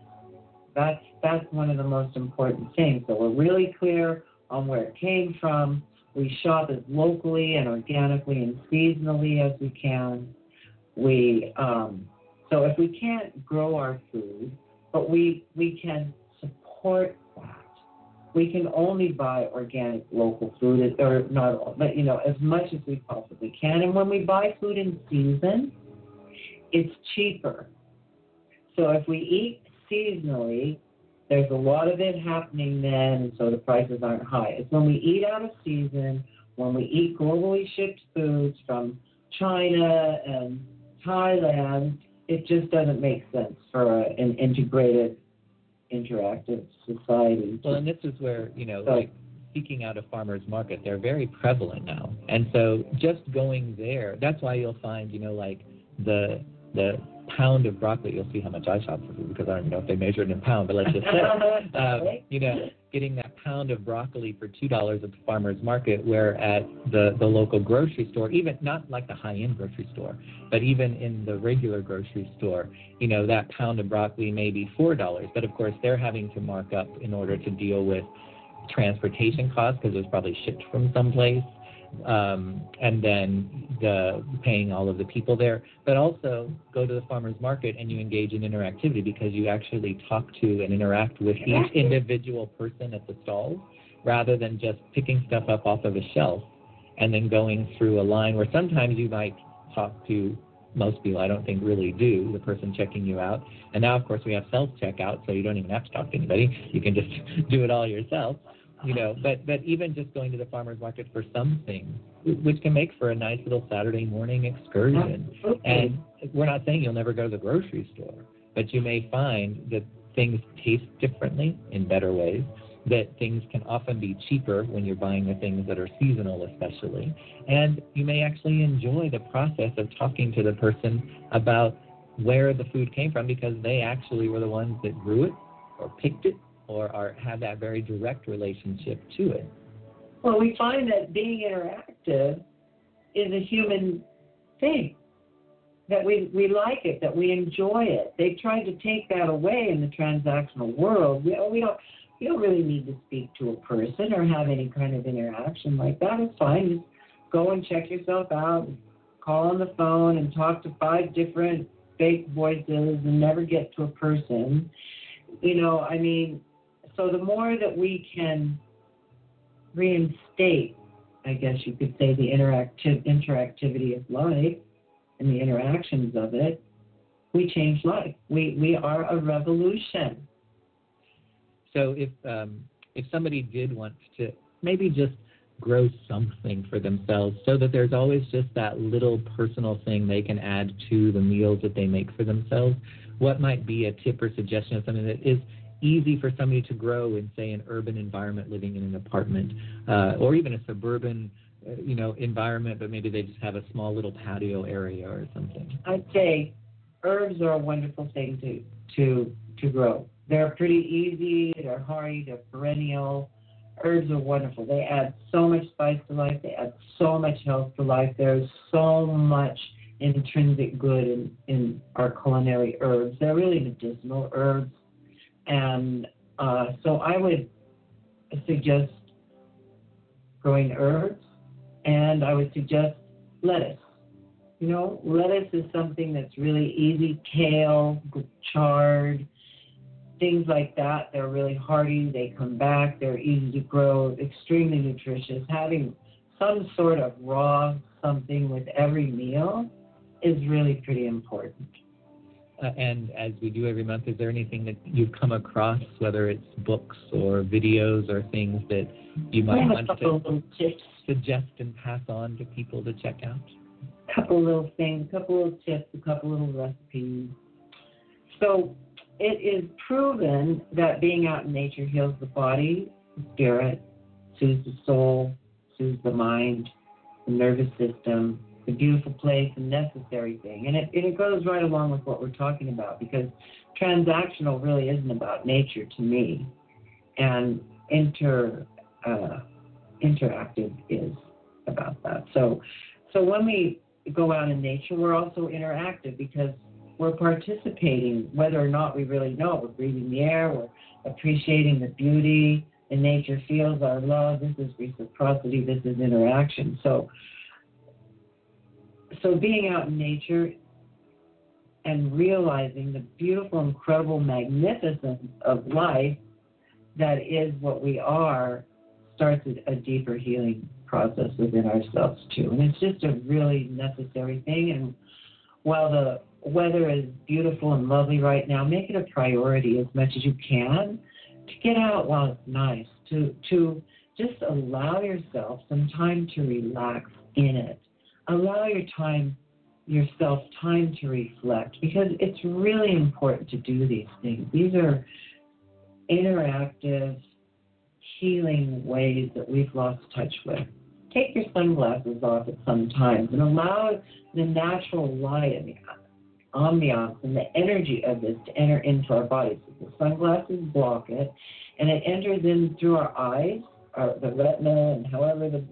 That's, that's one of the most important things. So we're really clear on where it came from. We shop as locally and organically and seasonally as we can we um, so if we can't grow our food, but we we can support. We can only buy organic local food, or not, all, but you know, as much as we possibly can. And when we buy food in season, it's cheaper. So if we eat seasonally, there's a lot of it happening then, and so the prices aren't high. It's when we eat out of season, when we eat globally shipped foods from China and Thailand, it just doesn't make sense for a, an integrated, interactive society. Well, and this is where, you know, so, like seeking out a farmer's market, they're very prevalent now. And so just going there, that's why you'll find, you know, like the the pound of broccoli, you'll see how much I shop for food because I don't know if they measure it in pound, but let's just say, uh, you know, getting that pound of broccoli for two dollars at the farmer's market, where at the the local grocery store, even not like the high end grocery store, but even in the regular grocery store, you know, that pound of broccoli may be four dollars, but of course they're having to mark up in order to deal with transportation costs because it was probably shipped from someplace um, and then the paying all of the people there. But also go to the farmers market and you engage in interactivity because you actually talk to and interact with each individual person at the stalls rather than just picking stuff up off of a shelf and then going through a line where sometimes you might talk to most people I don't think really do, the person checking you out. And now, of course, we have self checkout, so you don't even have to talk to anybody. You can just do it all yourself you know, but but even just going to the farmers market for something, which can make for a nice little Saturday morning excursion. And we're not saying you'll never go to the grocery store, but you may find that things taste differently in better ways. That things can often be cheaper when you're buying the things that are seasonal, especially. And you may actually enjoy the process of talking to the person about where the food came from because they actually were the ones that grew it or picked it or are, have that very direct relationship to it? Well, we find that being interactive is a human thing. That we, we like it, that we enjoy it. They've tried to take that away in the transactional world. We, we don't you don't really need to speak to a person or have any kind of interaction like that. It's fine. Just go and check yourself out, call on the phone and talk to five different fake voices and never get to a person. You know, I mean, so the more that we can reinstate, I guess you could say, the interactive interactivity of life and the interactions of it, we change life. We we are a revolution. So if um, if somebody did want to maybe just grow something for themselves so that there's always just that little personal thing they can add to the meals that they make for themselves, what might be a tip or suggestion of something that is easy for somebody to grow in, say, an urban environment, living in an apartment, uh, or even a suburban, uh, you know, environment, but maybe they just have a small little patio area or something. I'd say herbs are a wonderful thing to to to grow. They're pretty easy. They're hardy. They're perennial. Herbs are wonderful. They add so much spice to life. They add so much health to life. There's so much intrinsic good in, in our culinary herbs. They're really medicinal herbs. And uh, so I would suggest growing herbs, and I would suggest lettuce. You know, lettuce is something that's really easy. Kale, chard, things like that. They're really hardy. They come back. They're easy to grow. Extremely nutritious. Having some sort of raw something with every meal is really pretty important. Uh, and as we do every month, is there anything that you've come across, whether it's books or videos or things that you might want to suggest and pass on to people to check out? A couple little things, a couple little tips, a couple little recipes. So it is proven that being out in nature heals the body, the spirit, soothes the soul, soothes the mind, the nervous system, a beautiful place, a necessary thing. And it, it goes right along with what we're talking about because transactional really isn't about nature to me. And inter uh, interactive is about that. So so when we go out in nature, we're also interactive because we're participating, whether or not we really know. We're breathing the air, we're appreciating the beauty, and nature feels our love. This is reciprocity, this is interaction. So so being out in nature and realizing the beautiful, incredible magnificence of life that is what we are starts a deeper healing process within ourselves too. And it's just a really necessary thing. And while the weather is beautiful and lovely right now, make it a priority as much as you can to get out while it's nice, to to just allow yourself some time to relax in it. Allow your time yourself time to reflect because it's really important to do these things. These are interactive healing ways that we've lost touch with. Take your sunglasses off at some times and allow the natural light and the ambiance and the energy of this to enter into our bodies. The sunglasses block it, and it enters in through our eyes, our, the retina, and however the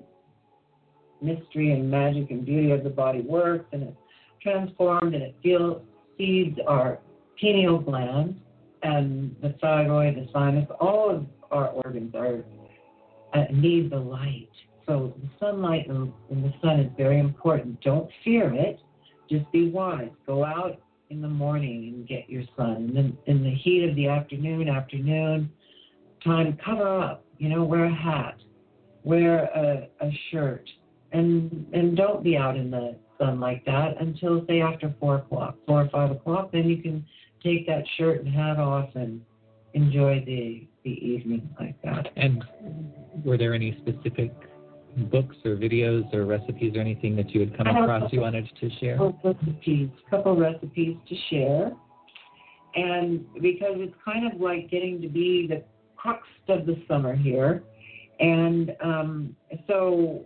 mystery and magic and beauty of the body works, and it's transformed, and it feels feeds our pineal gland and the thyroid, the sinus, all of our organs are uh, need the light. So the sunlight and, the sun is very important. Don't fear it. Just be wise. Go out in the morning and get your sun. And then in the heat of the afternoon, afternoon time, cover up. You know, wear a hat, wear a, a shirt, and and don't be out in the sun like that until say after four o'clock, four or five o'clock. Then you can take that shirt and hat off and enjoy the the evening like that. And were there any specific books or videos or recipes or anything that you had come across you wanted to share? Recipes, a couple recipes to share. And because it's kind of like getting to be the crux of the summer here. And um, so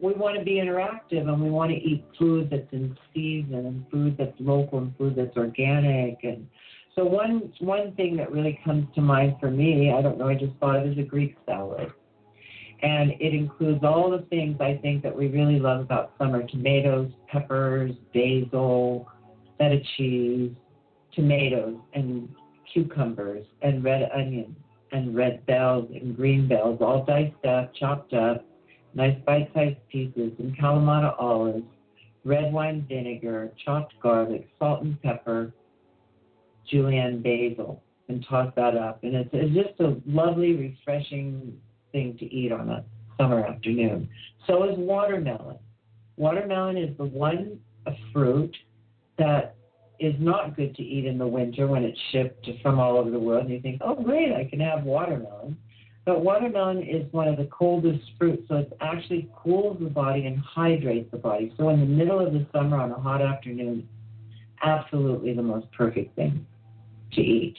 we want to be interactive and we want to eat food that's in season and food that's local and food that's organic and so one one thing that really comes to mind for me, I don't know, I just thought of as a Greek salad. And it includes all the things I think that we really love about summer tomatoes, peppers, basil, feta cheese, tomatoes, and cucumbers, and red onions, and red bells, and green bells, all diced up, chopped up, nice bite sized pieces, and Kalamata olives, red wine vinegar, chopped garlic, salt and pepper, julienne basil and toss that up. And it's, it's just a lovely, refreshing thing to eat on a summer afternoon. So is watermelon. Watermelon is the one fruit that is not good to eat in the winter when it's shipped from all over the world. And you think, oh, great, I can have watermelon. But watermelon is one of the coldest fruits, so it actually cools the body and hydrates the body. So in the middle of the summer on a hot afternoon, absolutely the most perfect thing to eat.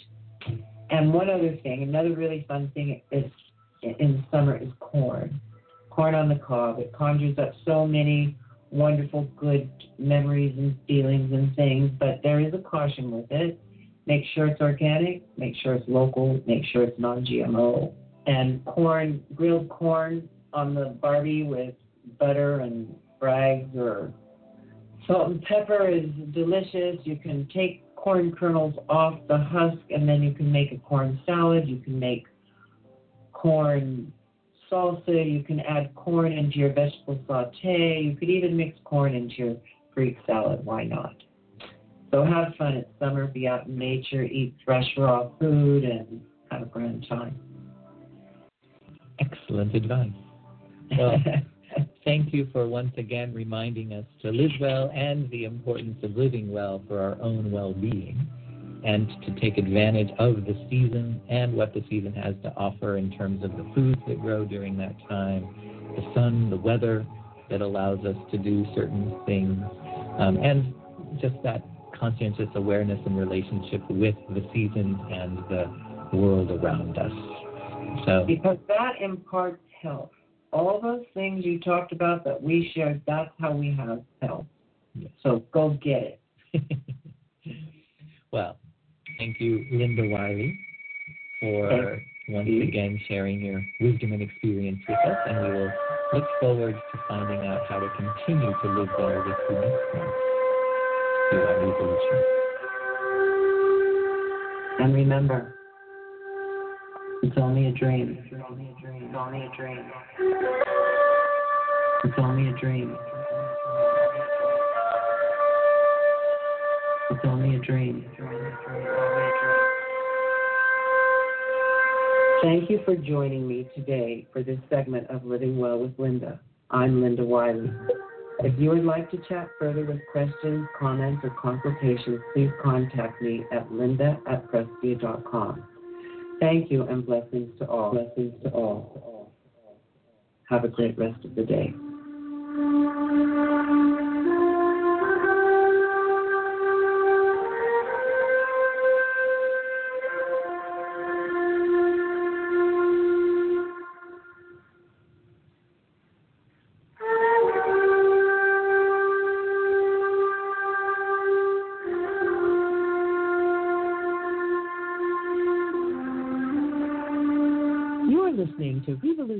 And one other thing, another really fun thing is in the summer is corn. Corn on the cob. It conjures up so many wonderful, good memories and feelings and things, but there is a caution with it. Make sure it's organic, make sure it's local, make sure it's non GMO. And corn, grilled corn on the barbie with butter and Bragg's or salt and pepper is delicious. You can take corn kernels off the husk, and then you can make a corn salad. You can make corn salsa. You can add corn into your vegetable saute. You could even mix corn into your Greek salad. Why not? So have fun. It's summer. Be out in nature. Eat fresh raw food and have a grand time. Excellent advice. Well, thank you for once again reminding us to live well and the importance of living well for our own well being and to take advantage of the season and what the season has to offer in terms of the foods that grow during that time, the sun, the weather, that allows us to do certain things, um, and just that conscientious awareness and relationship with the seasons and the world around us. So because that imparts health. All those things you talked about that we shared, that's how we have health. Yes. So go get it. well, thank you, Linda Wiley, for once again sharing your wisdom and experience with us, and we will look forward to finding out how to continue to live well with you next month through our evolution. And remember, it's only a dream. It's only a dream. It's only a dream. It's only a dream. It's only a dream. Thank you for joining me today for this segment of Living Well with Linda. I'm Linda Wiley. If you would like to chat further with questions, comments, or consultations, please contact me at linda at prestia.com. Thank you and blessings to all. Blessings to all. Have a great rest of the day.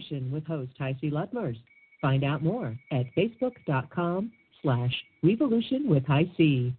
With host HiC Ludmers. Find out more at facebook.com slash revolution with HiC.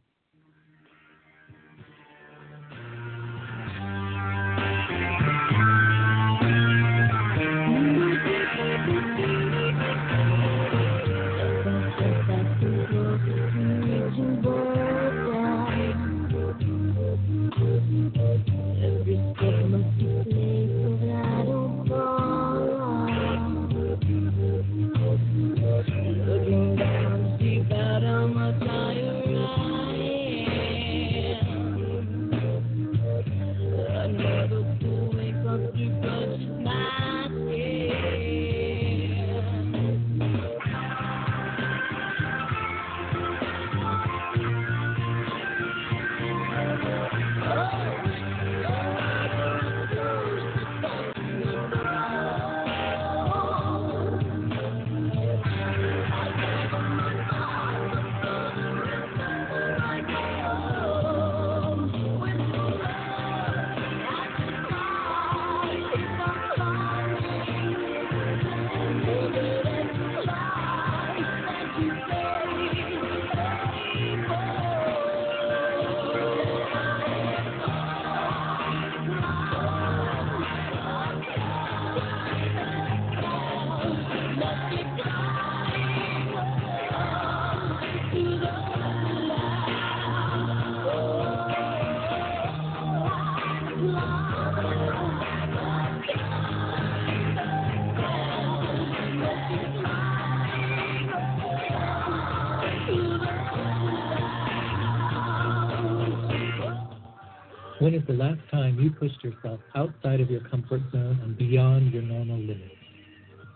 When is the last time you pushed yourself outside of your comfort zone and beyond your normal limits?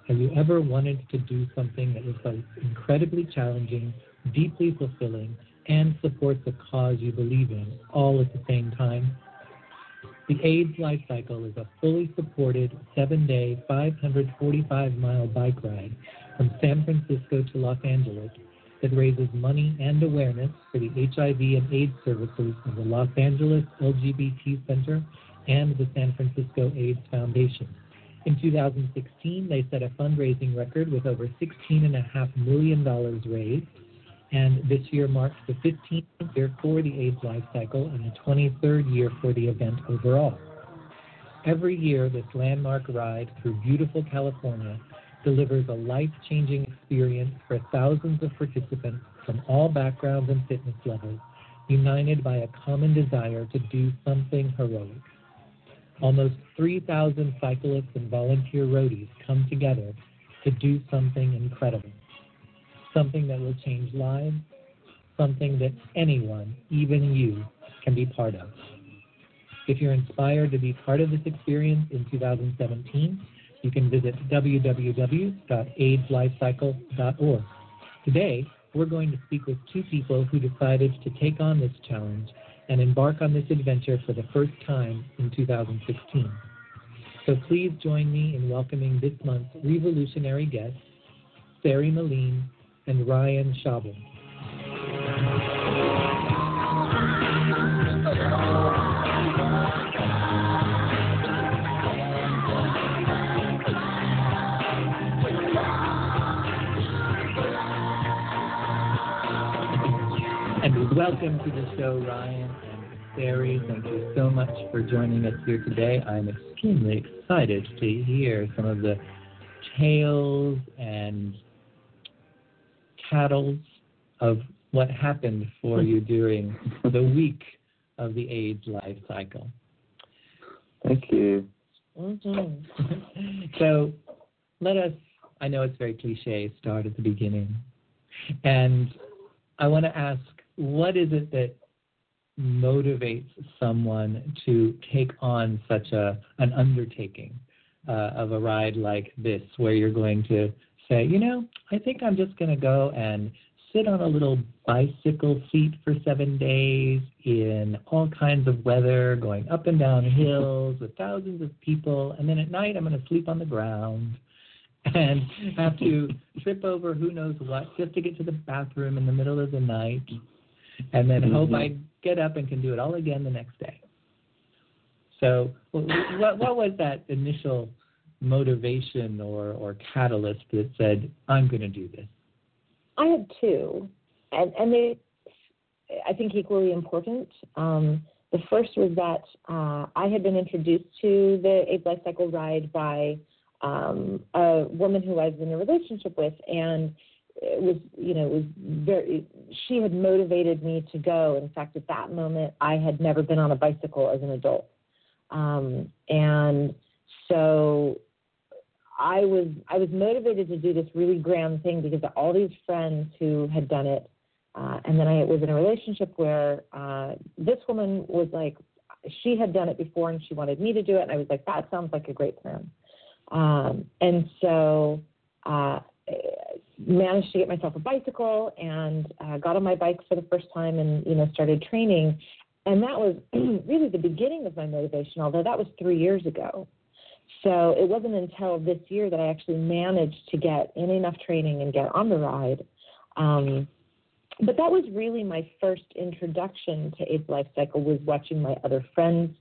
Have you ever wanted to do something that was both incredibly challenging, deeply fulfilling, and supports a cause you believe in all at the same time? The AIDS LifeCycle is a fully supported seven day, 545 mile bike ride from San Francisco to Los Angeles that raises money and awareness for the HIV and AIDS services of the Los Angeles LGBT Center and the San Francisco AIDS Foundation. In 2016, they set a fundraising record with over $16.5 million raised, and this year marks the 15th year for the AIDS Life Cycle and the 23rd year for the event overall. Every year, this landmark ride through beautiful California delivers a life changing experience for thousands of participants from all backgrounds and fitness levels, united by a common desire to do something heroic. Almost 3,000 cyclists and volunteer roadies come together to do something incredible, something that will change lives, something that anyone, even you, can be part of. If you're inspired to be part of this experience in 2017, you can visit www.aidslifecycle.org. Today, we're going to speak with two people who decided to take on this challenge and embark on this adventure for the first time in 2016. So please join me in welcoming this month's revolutionary guests, Sari Meline and Ryan Schabel. Welcome to the show, Ryan and Sari. Thank you so much for joining us here today. I'm extremely excited to hear some of the tales and tattles of what happened for you during the week of the AIDS life cycle. Thank you. Mm-hmm. so let us, I know it's very cliche, start at the beginning. And I want to ask what is it that motivates someone to take on such a an undertaking uh, of a ride like this, where you're going to say, you know, I think I'm just going to go and sit on a little bicycle seat for seven days in all kinds of weather, going up and down hills with thousands of people, and then at night I'm going to sleep on the ground and have to trip over who knows what just to get to the bathroom in the middle of the night and then mm-hmm. hope I get up and can do it all again the next day. So, what what was that initial motivation or or catalyst that said I'm going to do this? I had two, and and they I think equally important. Um, the first was that uh, I had been introduced to the AIDS LifeCycle ride by um, a woman who I was in a relationship with, and it was you know it was very she had motivated me to go. In fact at that moment i had never been on a bicycle as an adult. Um, and so i was i was motivated to do this really grand thing because of all these friends who had done it. Uh, and then i was in a relationship where uh, this woman was like she had done it before and she wanted me to do it. And i was like that sounds like a great plan. Um, and so uh, managed to get myself a bicycle and uh, got on my bike for the first time and you know started training. And that was really the beginning of my motivation although that was three years ago. So it wasn't until this year that i actually managed to get in enough training and get on the ride. Um, but that was really my first introduction to AIDS LifeCycle was watching my other friends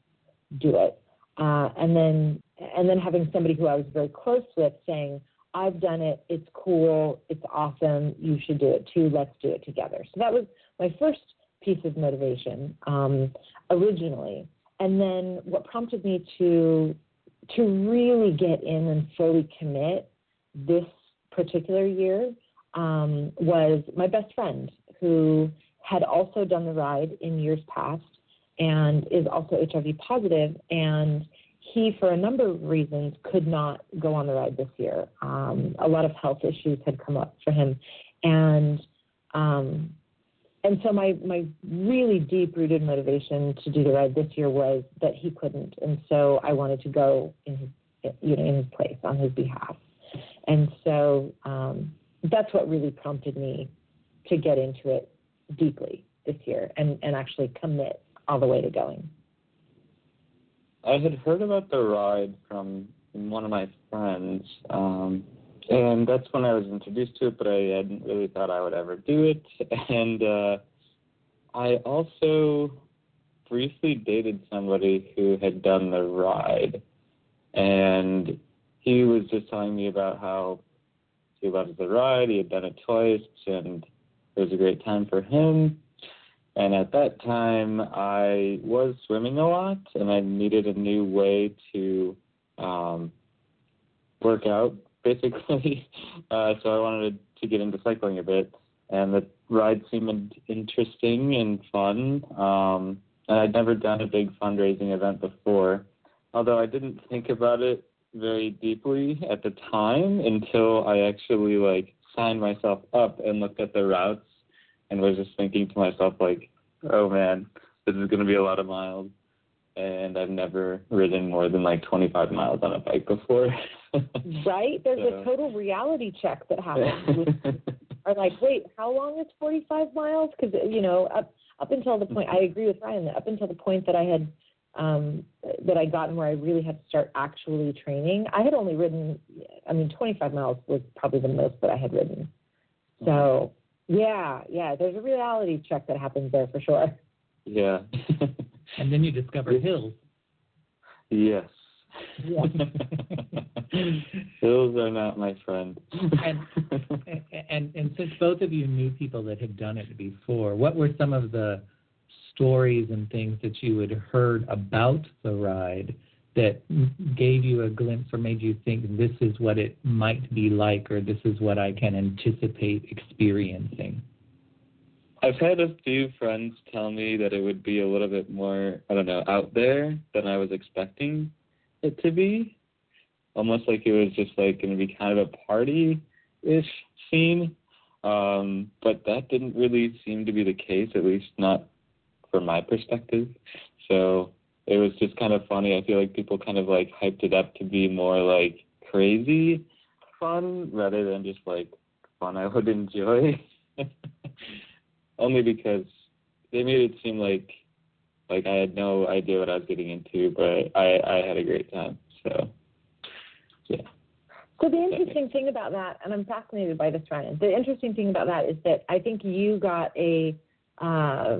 do it, uh, and then and then having somebody who I was very close with saying, I've done it. It's cool. It's awesome. You should do it too. Let's do it together. So that was my first piece of motivation um, originally. And then what prompted me to to really get in and fully commit this particular year um, was my best friend who had also done the ride in years past and is also HIV positive and he, for a number of reasons, could not go on the ride this year. Um, a lot of health issues had come up for him, and um, and so my my really deep rooted motivation to do the ride this year was that he couldn't, and so I wanted to go in his you know in his place on his behalf, and so um, that's what really prompted me to get into it deeply this year and and actually commit all the way to going. I had heard about the ride from one of my friends, um, and that's when I was introduced to it, but I hadn't really thought I would ever do it. And uh, I also briefly dated somebody who had done the ride, and he was just telling me about how he loved the ride. He had done it twice, and it was a great time for him. And at that time, I was swimming a lot, and I needed a new way to um, work out, basically. Uh, so I wanted to get into cycling a bit, and the ride seemed interesting and fun. Um, and I'd never done a big fundraising event before, although I didn't think about it very deeply at the time until I actually like signed myself up and looked at the routes and was just thinking to myself like, oh man, this is going to be a lot of miles, and I've never ridden more than like 25 miles on a bike before. right? There's so. a total reality check that happens. are like, wait, how long is 45 miles? Because you know, up up until the point, I agree with Ryan that up until the point that I had um, that I gotten where I really had to start actually training, I had only ridden. I mean, 25 miles was probably the most that I had ridden. So yeah, yeah, there's a reality check that happens there for sure. Yeah. And then you discover hills. yes. Yeah. Hills are not my friend. And, and and since both of you knew people that had done it before, what were some of the stories and things that you had heard about the ride that gave you a glimpse or made you think this is what it might be like or this is what I can anticipate experiencing? I've had a few friends tell me that it would be a little bit more, I don't know, out there than I was expecting it to be. Almost like it was just like going to be kind of a party ish scene. Um, but that didn't really seem to be the case, at least not from my perspective. So it was just kind of funny. I feel like people kind of like hyped it up to be more like crazy fun rather than just like fun I would enjoy. Only because they made it seem like like I had no idea what I was getting into, but I I had a great time. So yeah. So the interesting thing about that, and I'm fascinated by this, Ryan. The interesting thing about that is that I think you got a uh,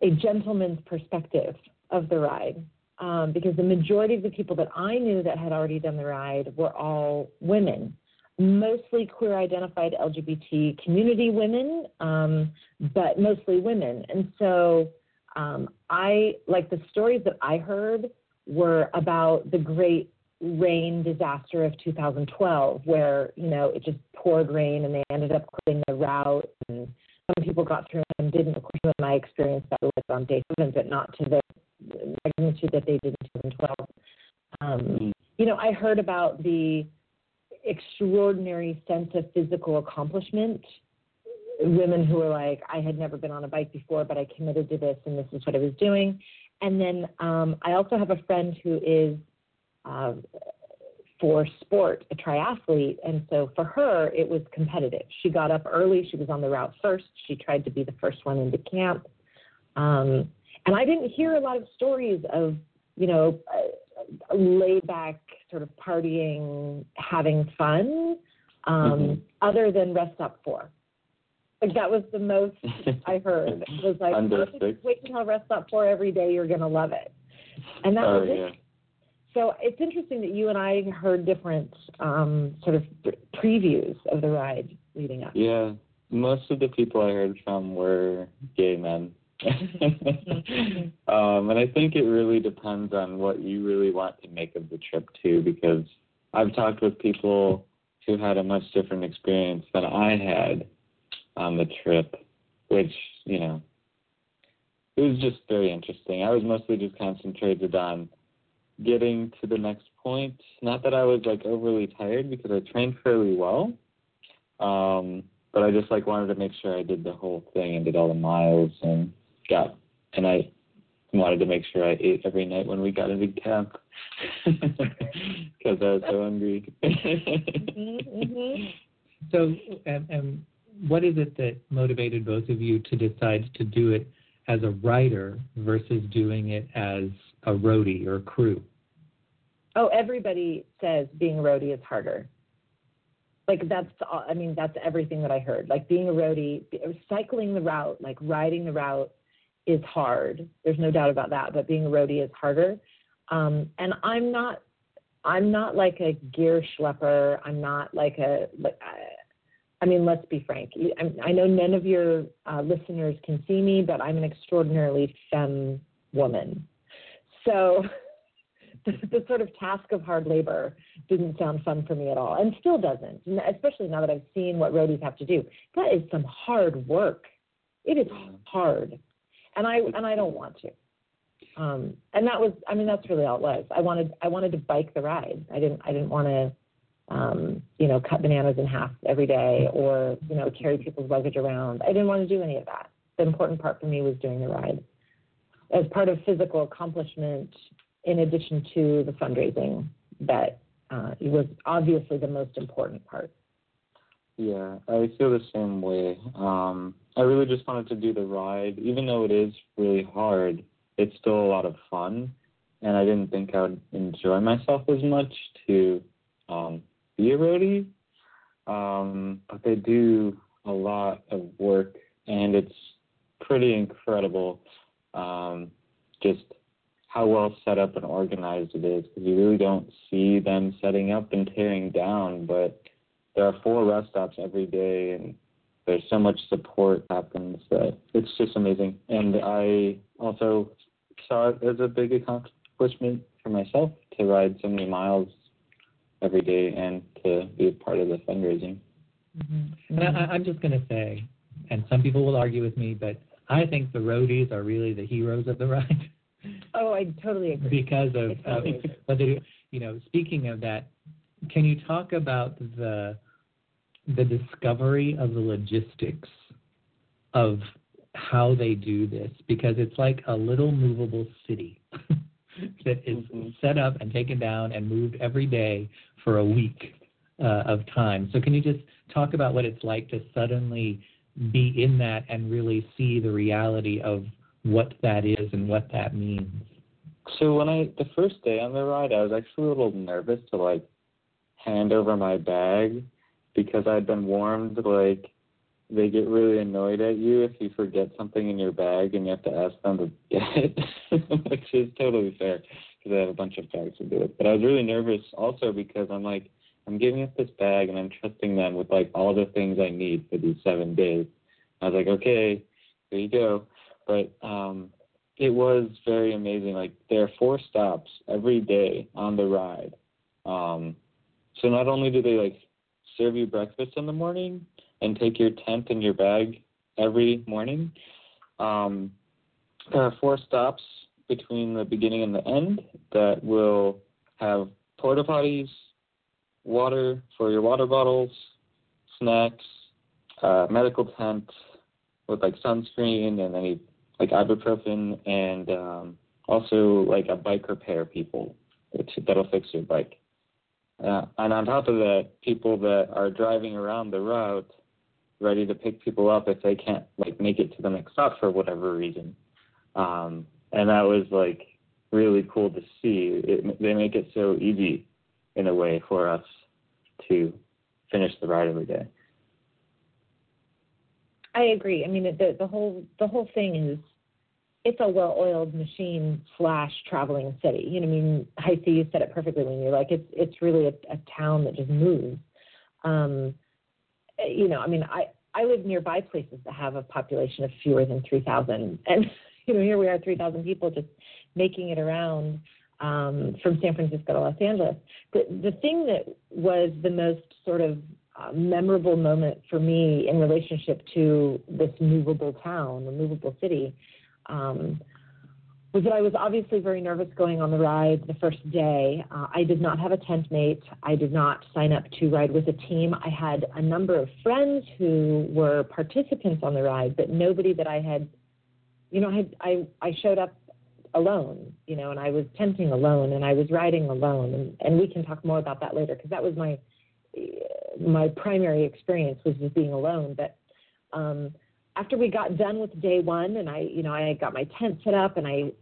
a gentleman's perspective of the ride, um, because the majority of the people that I knew that had already done the ride were all women, mostly queer identified LGBT community women, um, but mostly women. And so um, I like the stories that I heard were about the great rain disaster of 2012, where you know it just poured rain and they ended up closing the route, and some people got through and didn't. Of course, you and I experienced that with on day seven, but not to the magnitude that they did in 2012. Um, you know, I heard about the extraordinary sense of physical accomplishment. Women who were like, I had never been on a bike before, but I committed to this, and this is what I was doing. And then um, I also have a friend who is uh, for sport, a triathlete. And so for her, it was competitive. She got up early. She was on the route first. She tried to be the first one into camp. Um, and I didn't hear a lot of stories of, you know, uh, laid back sort of partying, having fun, um, Mhm. other than rest stop four. Like that was the most I heard. It was like, "Oh, wait until rest stop four every day. You're gonna love it. And that oh was it. So it's interesting that you and I heard different um, sort of previews of the ride leading up. Yeah. Most of the people I heard from were gay men. um, and I think it really depends on what you really want to make of the trip too, because I've talked with people who had a much different experience than I had on the trip, which, you know, it was just very interesting. I was mostly just concentrated on getting to the next point. Not that I was like overly tired because I trained fairly well. Um, but I just like wanted to make sure I did the whole thing and did all the miles and got and I wanted to make sure I ate every night when we got into camp because I was so hungry. Mm-hmm. So, um, um, what is it that motivated both of you to decide to do it as a writer versus doing it as a roadie or crew? Oh, everybody says being a roadie is harder. Like that's, all- I mean, that's everything that I heard. Like being a roadie, cycling the route, like riding the route is hard. There's no doubt about that. But being a roadie is harder. Um, and I'm not, I'm not like a gear schlepper. I'm not like a, like, I- I mean, let's be frank. I, I know none of your uh, listeners can see me, but I'm an extraordinarily femme woman. So the, the sort of task of hard labor didn't sound fun for me at all, and still doesn't. Especially now that I've seen what roadies have to do. That is some hard work. It is hard, and I and I don't want to. Um, and that was, I mean, that's really all it was. I wanted I wanted to bike the ride. I didn't I didn't want to, um, you know, cut bananas in half every day or you know carry people's luggage around. I didn't want to do any of that. The important part for me was doing the ride as part of physical accomplishment in addition to the fundraising that uh, was obviously the most important part. Yeah, I feel the same way. Um, I really just wanted to do the ride, even though it is really hard. It's still a lot of fun, and I didn't think I would enjoy myself as much to um, be a roadie. Um, but they do a lot of work, and it's pretty incredible. Um, just how well set up and organized it is, because you really don't see them setting up and tearing down, but there are four rest stops every day, and there's so much support happens that it's just amazing. And I also saw it as a big accomplishment for myself to ride so many miles every day and to be a part of the fundraising. Mm-hmm. And I, I'm just going to say, and some people will argue with me, but I think the roadies are really the heroes of the ride. Oh, I totally agree. because of, I totally of what they do. You know, speaking of that, can you talk about the the discovery of the logistics of how they do this? Because it's like a little movable city that is Mm-hmm. set up and taken down and moved every day for a week uh, of time. So can you just talk about what it's like to suddenly be in that and really see the reality of what that is and what that means? So when I the first day on the ride, I was actually a little nervous to like hand over my bag because I'd been warned like they get really annoyed at you if you forget something in your bag and you have to ask them to get it, which is totally fair because I have a bunch of bags to do it. But I was really nervous also because I'm like I'm giving up this bag and I'm trusting them with like all the things I need for these seven days. I was like, okay, there you go. But um it was very amazing. Like there are four stops every day on the ride. Um, so not only do they like serve you breakfast in the morning and take your tent and your bag every morning, um, there are four stops between the beginning and the end that will have porta potties, water for your water bottles, snacks, uh, medical tent with like sunscreen and any like ibuprofen and um, also like a bike repair people which that'll fix your bike. Uh, and on top of that, people that are driving around the route ready to pick people up if they can't like make it to the next stop for whatever reason. Um, and that was like really cool to see. It, they make it so easy in a way for us to finish the ride every day. I agree. I mean, the the whole the whole thing is it's a well-oiled machine slash traveling city. You know, I mean, HiC, you said it perfectly when you're like, it's it's really a, a town that just moves. Um, you know, I mean, I I live nearby places that have a population of fewer than three thousand, and you know, here we are, three thousand people just making it around um, from San Francisco to Los Angeles. The the thing that was the most sort of uh, memorable moment for me in relationship to this movable town, the movable city, um, was that I was obviously very nervous going on the ride the first day. Uh, I did not have a tent mate. I did not sign up to ride with a team. I had a number of friends who were participants on the ride, but nobody that I had, you know, I had, I, I showed up alone, you know, and I was tenting alone and I was riding alone. And, and we can talk more about that later because that was my, my primary experience was just being alone. But um, after we got done with day one and I, you know, I got my tent set up and I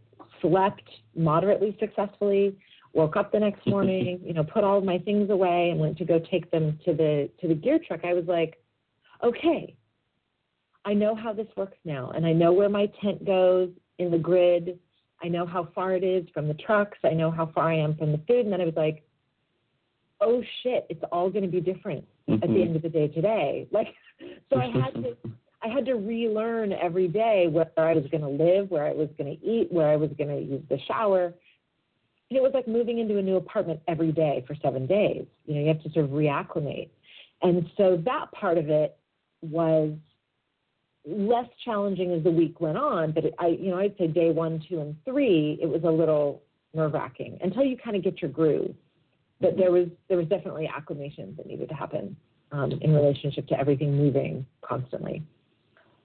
slept moderately successfully, woke up the next morning, you know, put all of my things away and went to go take them to the to the gear truck. I was like, okay, I know how this works now and I know where my tent goes in the grid. I know how far it is from the trucks. I know how far I am from the food. And then I was like, oh shit, it's all going to be different at the mm-hmm. end of the day today. Like, so I had to, I had to relearn every day where I was going to live, where I was going to eat, where I was going to use the shower. And it was like moving into a new apartment every day for seven days. You know, you have to sort of reacclimate. And so that part of it was less challenging as the week went on, but it, I, you know, I'd say day one, two, and three, it was a little nerve wracking until you kind of get your groove. But there was there was definitely acclimations that needed to happen um, in relationship to everything moving constantly.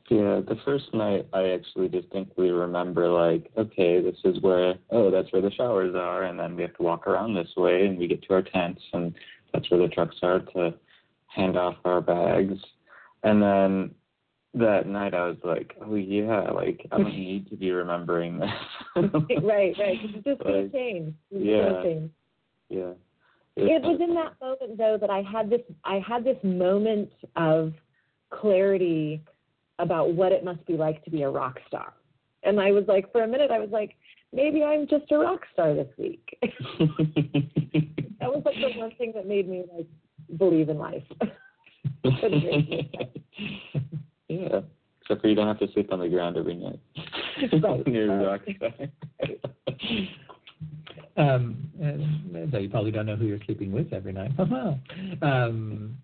Yeah, the first night I actually distinctly remember like, okay, this is where oh, that's where the showers are and then we have to walk around this way and we get to our tents and that's where the trucks are to hand off our bags. And then that night I was like, oh yeah, like I don't need to be remembering this. right, right. It's just gonna change. It's yeah. gonna change. yeah. It was in that moment though that I had this I had this moment of clarity about what it must be like to be a rock star. And I was like for a minute I was like maybe I'm just a rock star this week. that was like the one thing that made me like believe in life. yeah. Except for you don't have to sleep on the ground every night. Right. Near a rock star. Um, and, though you probably don't know who you're sleeping with every night. um,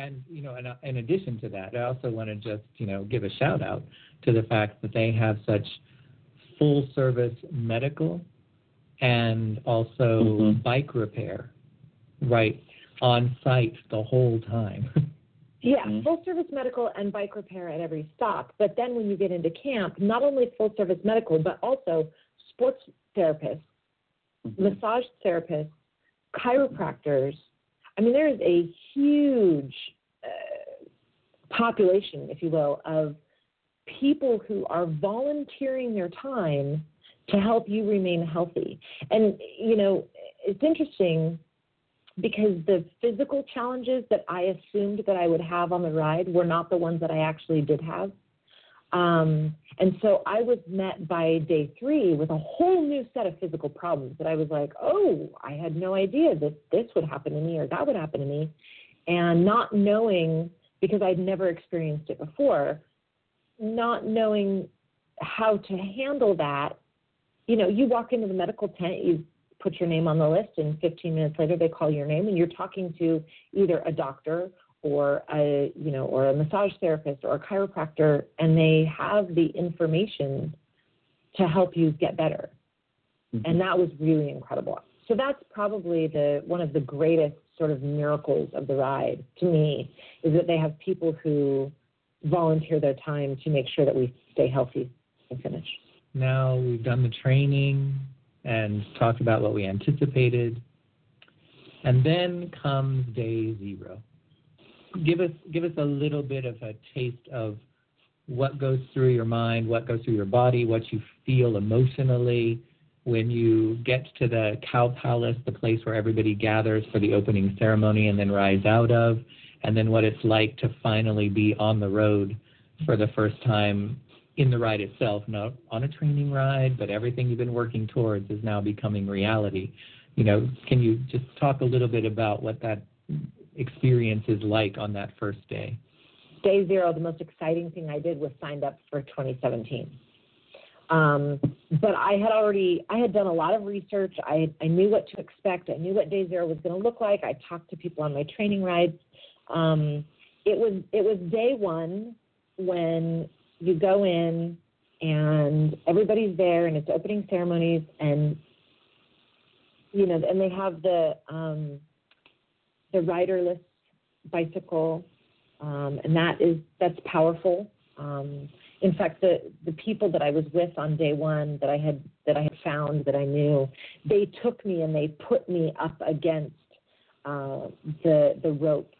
and you know, in, in addition to that, I also want to just you know give a shout out to the fact that they have such full service medical and also Mhm. bike repair right on site the whole time. Yeah, Mhm. full service medical and bike repair at every stop. But then when you get into camp, not only full service medical, but also sports therapists, Mm-hmm. massage therapists, chiropractors. I mean, there is a huge uh, population, if you will, of people who are volunteering their time to help you remain healthy. And, you know, it's interesting because the physical challenges that I assumed that I would have on the ride were not the ones that I actually did have. Um, and so I was met by day three with a whole new set of physical problems that I was like, oh, I had no idea that this would happen to me or that would happen to me. And not knowing, because I'd never experienced it before, not knowing how to handle that. You know, you walk into the medical tent, you put your name on the list, and 15 minutes later they call your name, and you're talking to either a doctor or a you know or a massage therapist or a chiropractor, and they have the information to help you get better, mm-hmm. and that was really incredible. So that's probably the one of the greatest sort of miracles of the ride to me is that they have people who volunteer their time to make sure that we stay healthy and finish. now we've done the training and talked about what we anticipated. And then comes day zero. Give us give us a little bit of a taste of what goes through your mind, what goes through your body, what you feel emotionally when you get to the Cow Palace, the place where everybody gathers for the opening ceremony and then rides out of, and then what it's like to finally be on the road for the first time in the ride itself, not on a training ride, but everything you've been working towards is now becoming reality. You know, can you just talk a little bit about what that experience is like on that first day? day zero, the most exciting thing I did was signed up for 2017. Um, but I had already, I had done a lot of research. I, I knew what to expect. I knew what day zero was going to look like. I talked to people on my training rides. Um, it was, it was day one when you go in and everybody's there and it's opening ceremonies and, you know, and they have the, um, the riderless bicycle um, and that is that's powerful. Um, in fact, the the people that I was with on day one that I had that I had found that I knew, they took me and they put me up against uh, the the rope.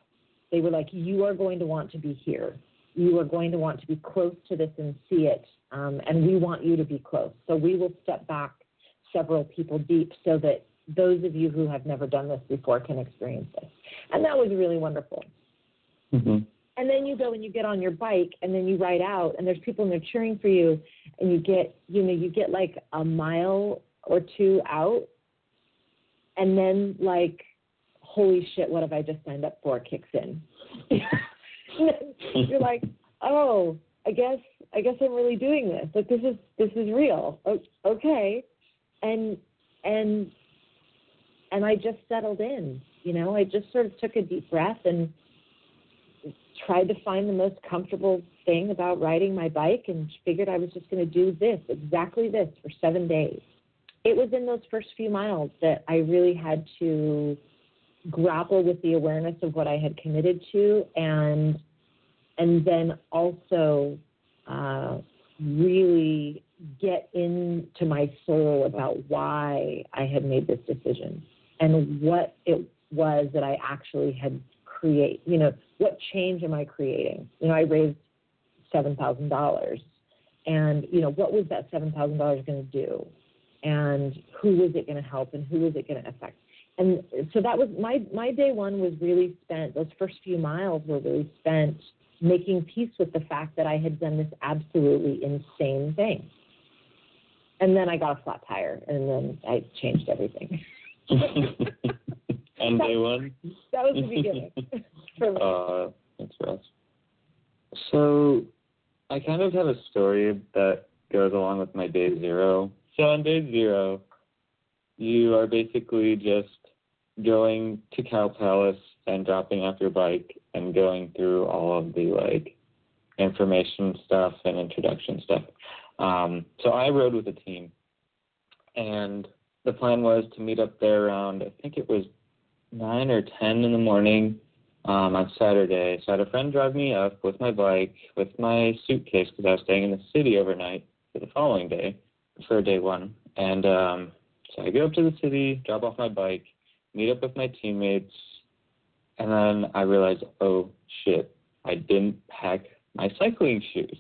They were like, "You are going to want to be here. You are going to want to be close to this and see it, um, and we want you to be close. So we will step back several people deep so that those of you who have never done this before can experience this." And that was really wonderful. Mm-hmm. And then you go and you get on your bike and then you ride out and there's people and they're cheering for you and you get you know, you get like a mile or two out and then like holy shit, what have I just signed up for kicks in. You're like, Oh, I guess I guess I'm really doing this. Like this is this is real. Okay. And and and I just settled in, you know, I just sort of took a deep breath and tried to find the most comfortable thing about riding my bike and figured I was just going to do this, exactly this, for seven days. It was in those first few miles that I really had to grapple with the awareness of what I had committed to and and then also uh, really get into my soul about why I had made this decision. And what it was that I actually had create. You know, what change am I creating? You know, I raised seven thousand dollars, and you know, what was that seven thousand dollars going to do? And who was it going to help? And who was it going to affect? And so that was my my day one was really spent. Those first few miles were really spent making peace with the fact that I had done this absolutely insane thing. And then I got a flat tire, and then I changed everything. On day one? That was the beginning. Uh, that's rough. So, I kind of have a story that goes along with my day zero. So, on day zero, you are basically just going to Cow Palace and dropping off your bike and going through all of the like information stuff and introduction stuff. Um, so I rode with a team, and the plan was to meet up there around I think it was nine or ten in the morning um, on Saturday. So I had a friend drive me up with my bike, with my suitcase because I was staying in the city overnight for the following day, for day one. And um, so I go up to the city, drop off my bike, meet up with my teammates, and then I realized, oh shit, I didn't pack my cycling shoes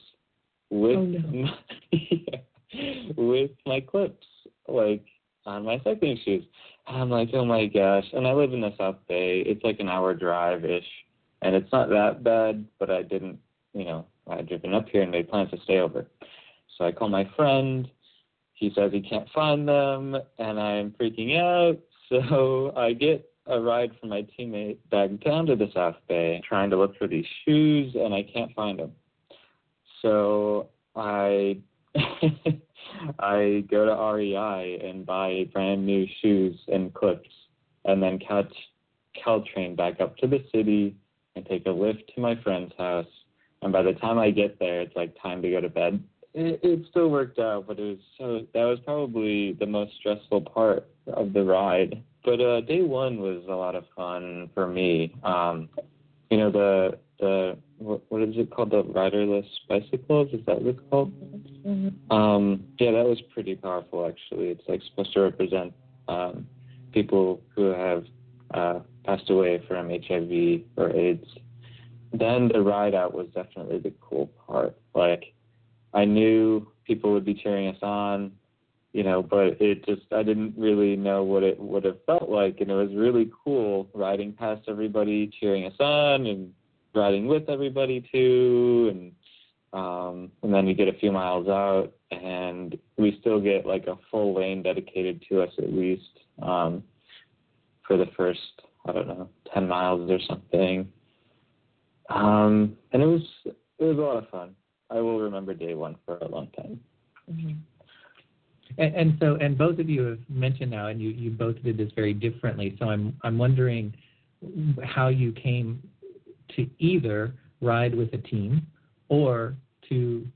with Oh, no. my, with my clips, like on my cycling shoes. And I'm like, oh my gosh. And I live in the South Bay. It's like an hour drive ish, and it's not that bad. But I didn't, you know, I had driven up here and made plans to stay over. So I call my friend. He says he can't find them, and I'm freaking out. So I get a ride from my teammate back down to the South Bay, trying to look for these shoes, and I can't find them. So I I go to REI and buy brand new shoes and clips, and then catch Caltrain back up to the city and take a Lyft to my friend's house. And by the time I get there, it's like time to go to bed. It, it still worked out, but it was so that was probably the most stressful part of the ride. But uh, day one was a lot of fun for me. Um, you know the the what, what is it called the riderless bicycles? Is that what it's called? Mhm. Um, yeah, that was pretty powerful actually. It's like supposed to represent um, people who have uh, passed away from HIV or AIDS. Then the ride out was definitely the cool part. Like I knew people would be cheering us on, you know, but it just I didn't really know what it would have felt like, and it was really cool riding past everybody cheering us on and riding with everybody too, and um, and then we get a few miles out, and we still get like a full lane dedicated to us at least um, for the first I don't know ten miles or something. Um, and it was it was a lot of fun. I will remember day one for a long time. Mhm. And, and so, and both of you have mentioned now, and you, you both did this very differently. So I'm I'm wondering how you came to either ride with a team or to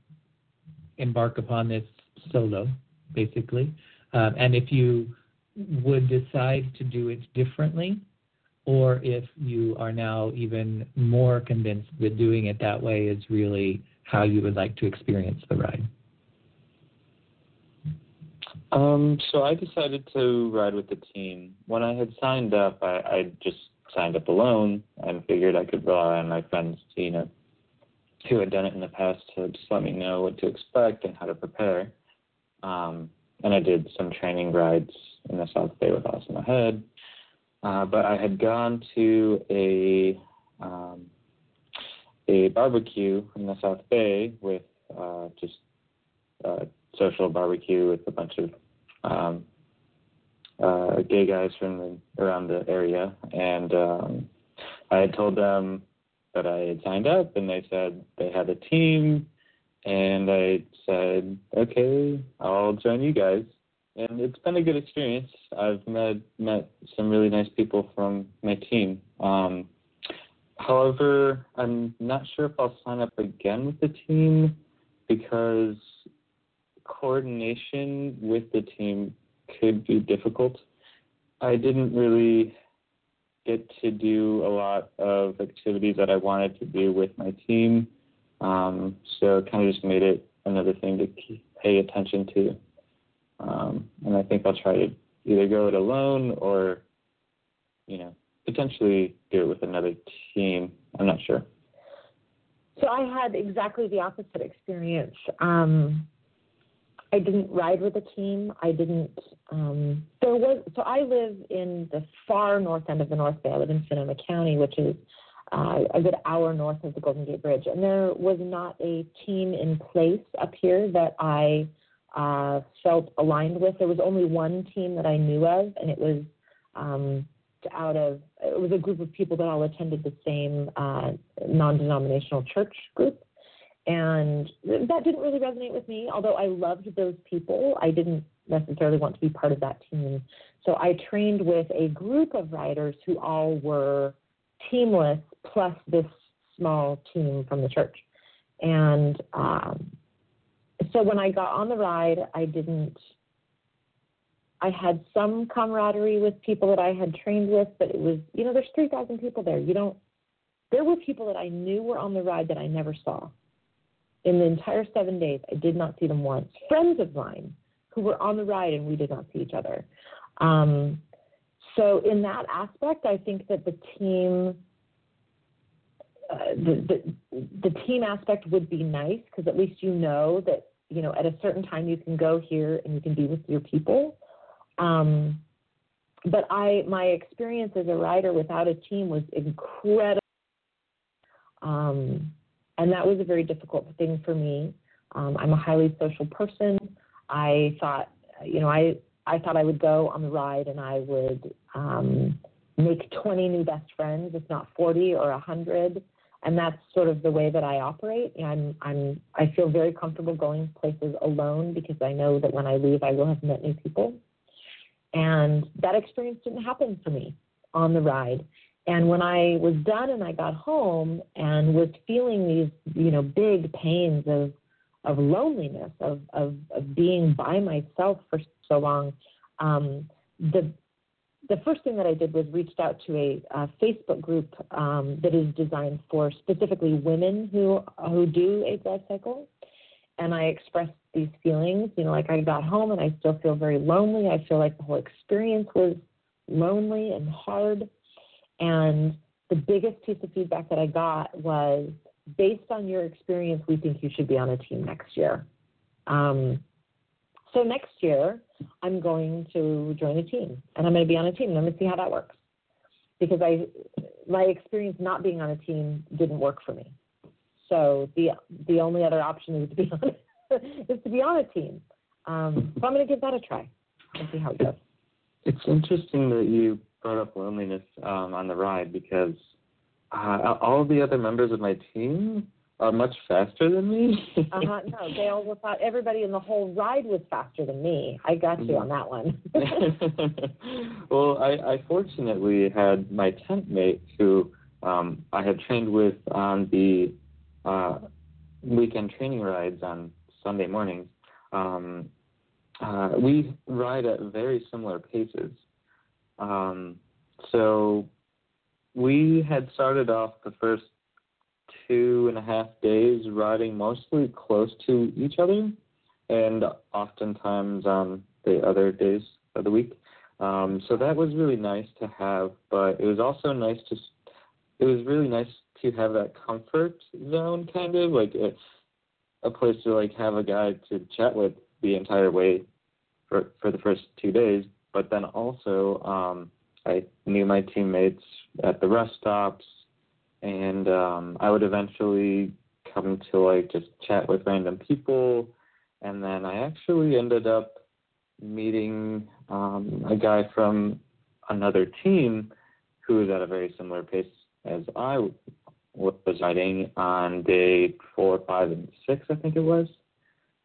embark upon this solo, basically, um, and if you would decide to do it differently, or if you are now even more convinced that doing it that way is really how you would like to experience the ride. Um, so I decided to ride with the team. When I had signed up, I, I just signed up alone and figured I could rely on my friends, you know, who had done it in the past to just let me know what to expect and how to prepare. Um, and I did some training rides in the South Bay with Awesome Ahead. Uh, but I had gone to a um, a barbecue in the South Bay with uh, just uh, social barbecue with a bunch of um, uh, gay guys from the, around the area, and um, I had told them that I had signed up, and they said they had a team, and I said, okay, I'll join you guys, and it's been a good experience. I've met met some really nice people from my team. Um, however, I'm not sure if I'll sign up again with the team because coordination with the team could be difficult. I didn't really get to do a lot of activities that I wanted to do with my team, um, so it kind of just made it another thing to keep, pay attention to. Um, and I think I'll try to either go it alone or you know, potentially do it with another team. I'm not sure. So I had exactly the opposite experience. Um, I didn't ride with a team. I didn't. Um, there was so I live in the far north end of the North Bay. I live in Sonoma County, which is uh, a good hour north of the Golden Gate Bridge, and there was not a team in place up here that I uh, felt aligned with. There was only one team that I knew of, and it was um, out of it was a group of people that all attended the same uh, non-denominational church group, and that didn't really resonate with me. Although I loved those people, I didn't necessarily want to be part of that team. So I trained with a group of riders who all were teamless, plus this small team from the church, and um, so when I got on the ride, I didn't I had some camaraderie with people that I had trained with, but it was, you know, there's 3,000 people there. You don't, there were people that I knew were on the ride that I never saw. In the entire seven days, I did not see them once. Friends of mine who were on the ride and we did not see each other. Um, so, in that aspect, I think that the team, uh, the, the, the team aspect would be nice because at least you know that you know at a certain time you can go here and you can be with your people um, but I, my experience as a rider without a team was incredible, um, and that was a very difficult thing for me. Um, I'm a highly social person. I thought, you know, I I thought I would go on the ride and I would um, make 20 new best friends, if not 40 or 100. And that's sort of the way that I operate. I'm, I'm, I feel very comfortable going places alone because I know that when I leave, I will have met new people. And that experience didn't happen for me on the ride. And when I was done and I got home and was feeling these, you know, big pains of of loneliness, of of, of being by myself for so long, um, the the first thing that I did was reached out to a, a Facebook group um, that is designed for specifically women who who do AIDS LifeCycle, and I expressed these feelings. You know, like I got home and I still feel very lonely. I feel like the whole experience was lonely and hard. And the biggest piece of feedback that I got was based on your experience, we think you should be on a team next year. Um, so next year, I'm going to join a team and I'm going to be on a team and I'm going to see how that works. Because I, my experience not being on a team didn't work for me. So the the only other option is to be on is to be on a team. Um, so I'm going to give that a try and see how it goes. It's interesting that you brought up loneliness um, on the ride because uh, all the other members of my team are much faster than me. uh-huh. No, they all thought everybody in the whole ride was faster than me. I got you on that one. well, I, I fortunately had my tent mate who um, I had trained with on the uh, weekend training rides on Sunday mornings, um, uh, we ride at very similar paces. Um, so we had started off the first two and a half days riding mostly close to each other, and oftentimes on the other days of the week. Um, so that was really nice to have, but it was also nice to. It was really nice to have that comfort zone, kind of like a, a place to like have a guy to chat with the entire way for for the first two days. But then also, um, I knew my teammates at the rest stops, and um, I would eventually come to like just chat with random people, and then I actually ended up meeting um, a guy from another team who was at a very similar pace as I was riding on day four, five, and six, I think it was.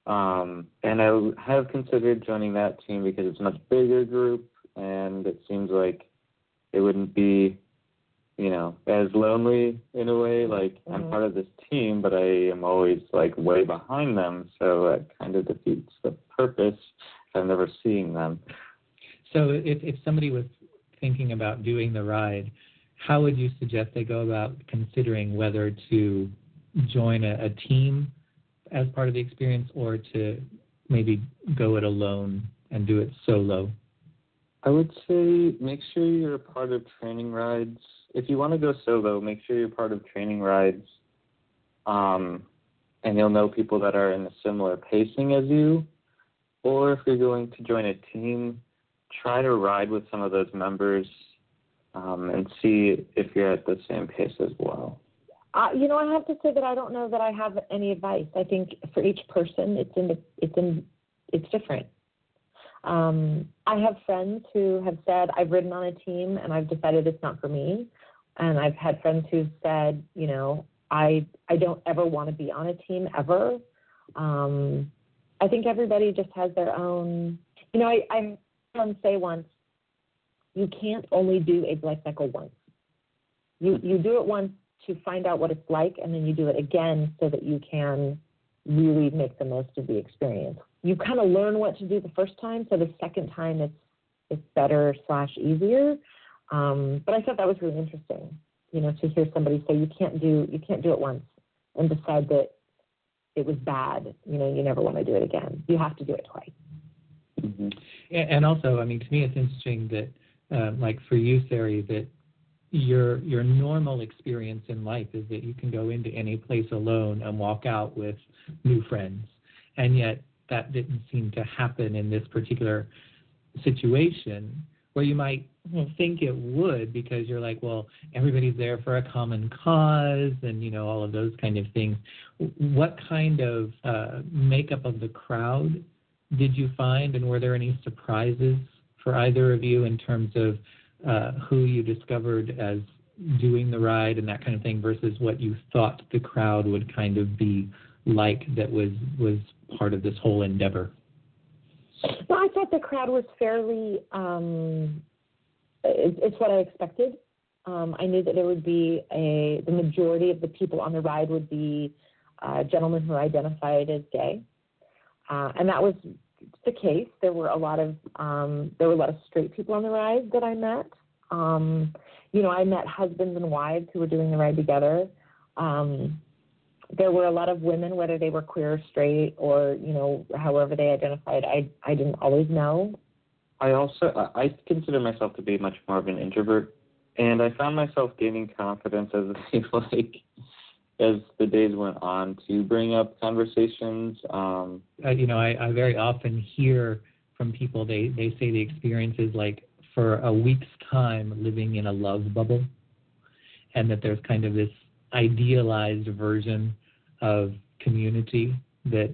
Um, and I have considered joining that team because it's a much bigger group, and it seems like it wouldn't be, you know, as lonely in a way. Like mm-hmm. I'm part of this team, but I am always like way behind them, so it kind of defeats the purpose. I'm never seeing them. So if if somebody was thinking about doing the ride, how would you suggest they go about considering whether to join a, a team as part of the experience or to maybe go it alone and do it solo? I would say make sure you're a part of training rides. If you want to go solo, make sure you're part of training rides. Um, and you'll know people that are in a similar pacing as you. Or if you're going to join a team, try to ride with some of those members um, and see if you're at the same pace as well. Uh, you know, I have to say that I don't know that I have any advice. I think for each person, it's in the, it's in it's different. Um, I have friends who have said I've ridden on a team and I've decided it's not for me, and I've had friends who've said, you know, I I don't ever want to be on a team ever. Um, I think everybody just has their own. You know, I I someone say once, you can't only do a LifeCycle once. You you do it once to find out what it's like, and then you do it again so that you can really make the most of the experience. You kind of learn what to do the first time, so the second time it's it's better slash easier. Um, but I thought that was really interesting you know, to hear somebody say you can't do you can't do it once and decide that it was bad, you know, you never want to do it again. You have to do it twice. Mm-hmm. And also, I mean, to me, it's interesting that, uh, like for you, Sari, that your your normal experience in life is that you can go into any place alone and walk out with new friends, and yet that didn't seem to happen in this particular situation where you might think it would because you're like, well, everybody's there for a common cause and, you know, all of those kind of things. What kind of uh, makeup of the crowd did you find, and were there any surprises for either of you in terms of uh, who you discovered as doing the ride and that kind of thing versus what you thought the crowd would kind of be like that was was part of this whole endeavor? Well, I thought the crowd was fairly. Um, it, it's what I expected. Um, I knew that there would be a the majority of the people on the ride would be uh, gentlemen who identified as gay, uh, and that was the case. There were a lot of um, there were a lot of straight people on the ride that I met. Um, you know, I met husbands and wives who were doing the ride together. Um, there were a lot of women, whether they were queer or straight or, you know, however they identified. I, I didn't always know. I also, I consider myself to be much more of an introvert. And I found myself gaining confidence as seems like as the days went on to bring up conversations. Um, uh, you know, I, I very often hear from people they they say the experience is like for a week's time living in a love bubble, and that there's kind of this idealized version of community that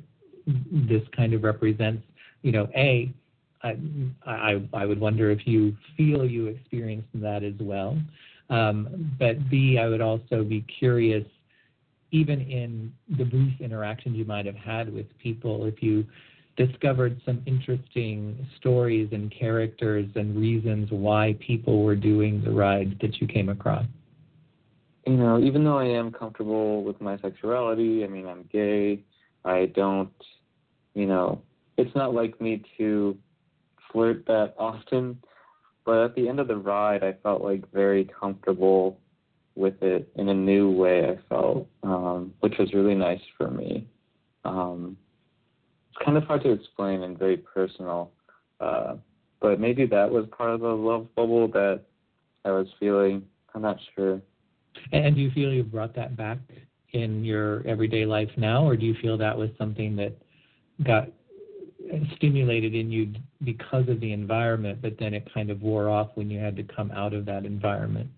this kind of represents. You know, a I, I, I would wonder if you feel you experienced that as well. Um, but B, I would also be curious, even in the brief interactions you might have had with people, if you discovered some interesting stories and characters and reasons why people were doing the rides that you came across you know, even though I am comfortable with my sexuality, I mean, I'm gay, I don't, you know, it's not like me to flirt that often. But at the end of the ride, I felt like very comfortable with it in a new way. I felt, um, which was really nice for me. Um, it's kind of hard to explain and very personal, uh, but maybe that was part of the love bubble that I was feeling. I'm not sure. And do you feel you've brought that back in your everyday life now, or do you feel that was something that got stimulated in you because of the environment, but then it kind of wore off when you had to come out of that environment?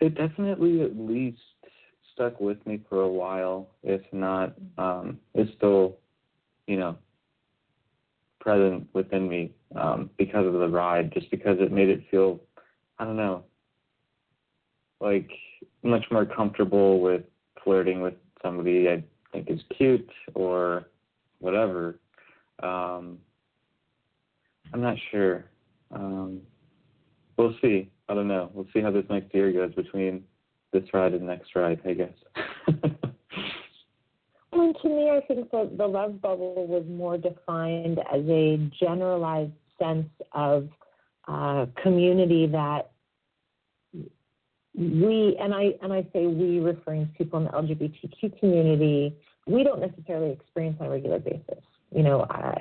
It definitely at least stuck with me for a while, if not, um, it's still, you know, present within me um, because of the ride, just because it made it feel, I don't know, like much more comfortable with flirting with somebody I think is cute or whatever. Um, I'm not sure. Um, we'll see. I don't know. We'll see how this next year goes between this ride and next ride, I guess. well, to me, I think that the love bubble was more defined as a generalized sense of uh, community that we and I and I say we referring to people in the LGBTQ community, we don't necessarily experience on a regular basis. You know, I,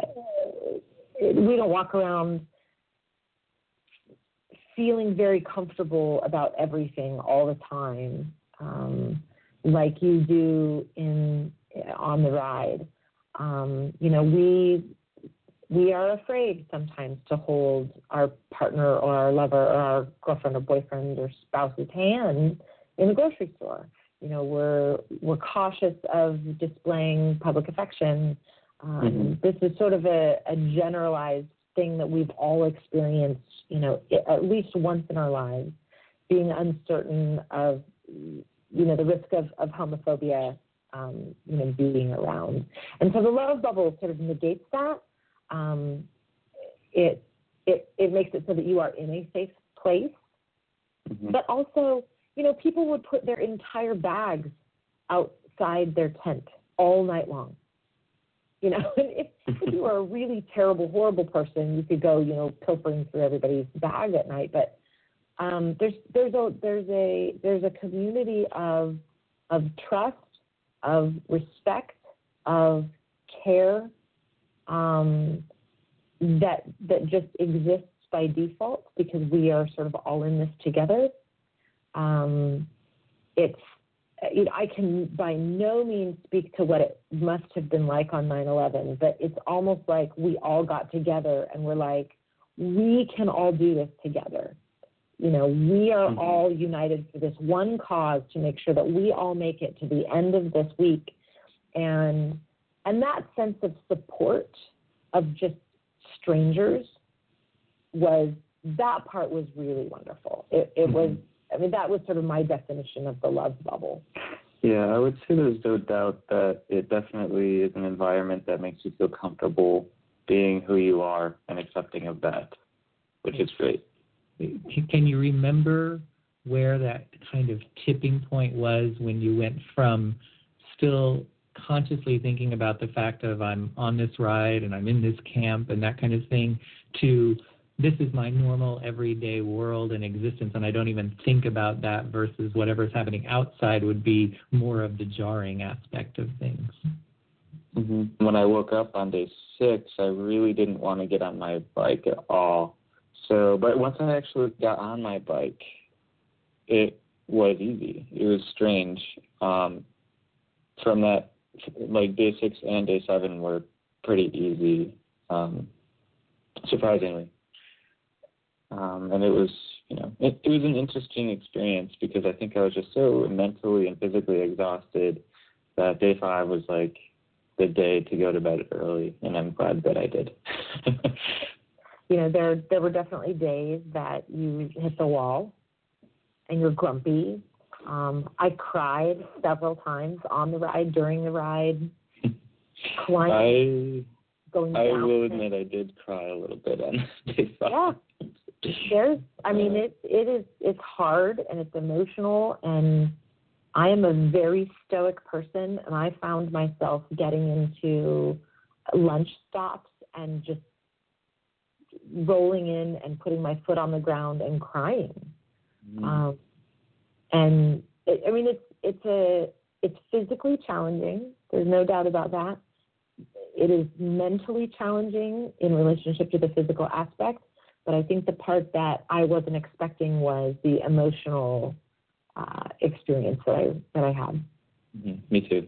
we don't walk around feeling very comfortable about everything all the time, um, like you do in on the ride. Um, you know, we we are afraid sometimes to hold our partner or our lover or our girlfriend or boyfriend or spouse's hand in the grocery store. You know, we're we're cautious of displaying public affection. Um, mm-hmm. This is sort of a, a generalized thing that we've all experienced. You know, at least once in our lives, being uncertain of you know the risk of, of homophobia. Um, you know, being around, and so the love bubble sort of negates that um, it it it makes it so that you are in a safe place. Mm-hmm. But also, you know, people would put their entire bags outside their tent all night long. You know, if, if you are a really terrible, horrible person, you could go, you know, pilfering through everybody's bag at night. But um, there's there's a there's a there's a community of of trust, of respect, of care, um, that that just exists by default because we are sort of all in this together. Um, it's you know, I can by no means speak to what it must have been like on 9/11, but it's almost like we all got together and we're like, we can all do this together. You know, we are mm-hmm. all united for this one cause to make sure that we all make it to the end of this week, and and that sense of support of just strangers was that part was really wonderful. It, it mm-hmm. was, I mean, that was sort of my definition of the love bubble. Yeah, I would say there's no doubt that it definitely is an environment that makes you feel comfortable being who you are and accepting of that, which is great. Can you remember where that kind of tipping point was when you went from still consciously thinking about the fact of I'm on this ride and I'm in this camp and that kind of thing to this is my normal everyday world and existence and I don't even think about that versus whatever's happening outside would be more of the jarring aspect of things. Mm-hmm. When I woke up on day six, I really didn't want to get on my bike at all. So, but once I actually got on my bike, it was easy. It was strange. Um, from that like day six and day seven were pretty easy, um, surprisingly. Um, and it was, you know, it, it was an interesting experience because I think I was just so mentally and physically exhausted that day five was like the day to go to bed early, and I'm glad that I did. you know, there there were definitely days that you hit the wall and you're grumpy um, I cried several times on the ride, during the ride, climbing, I, going I will admit I did cry a little bit on day five. Yeah, there's. I mean, it it is. It's hard and it's emotional, and I am a very stoic person, and I found myself getting into lunch stops and just rolling in and putting my foot on the ground and crying. Mm. Um, and it, I mean, it's it's a it's physically challenging. There's no doubt about that. It is mentally challenging in relationship to the physical aspect. But I think the part that I wasn't expecting was the emotional uh, experience that I that I had. Mm-hmm. Me too.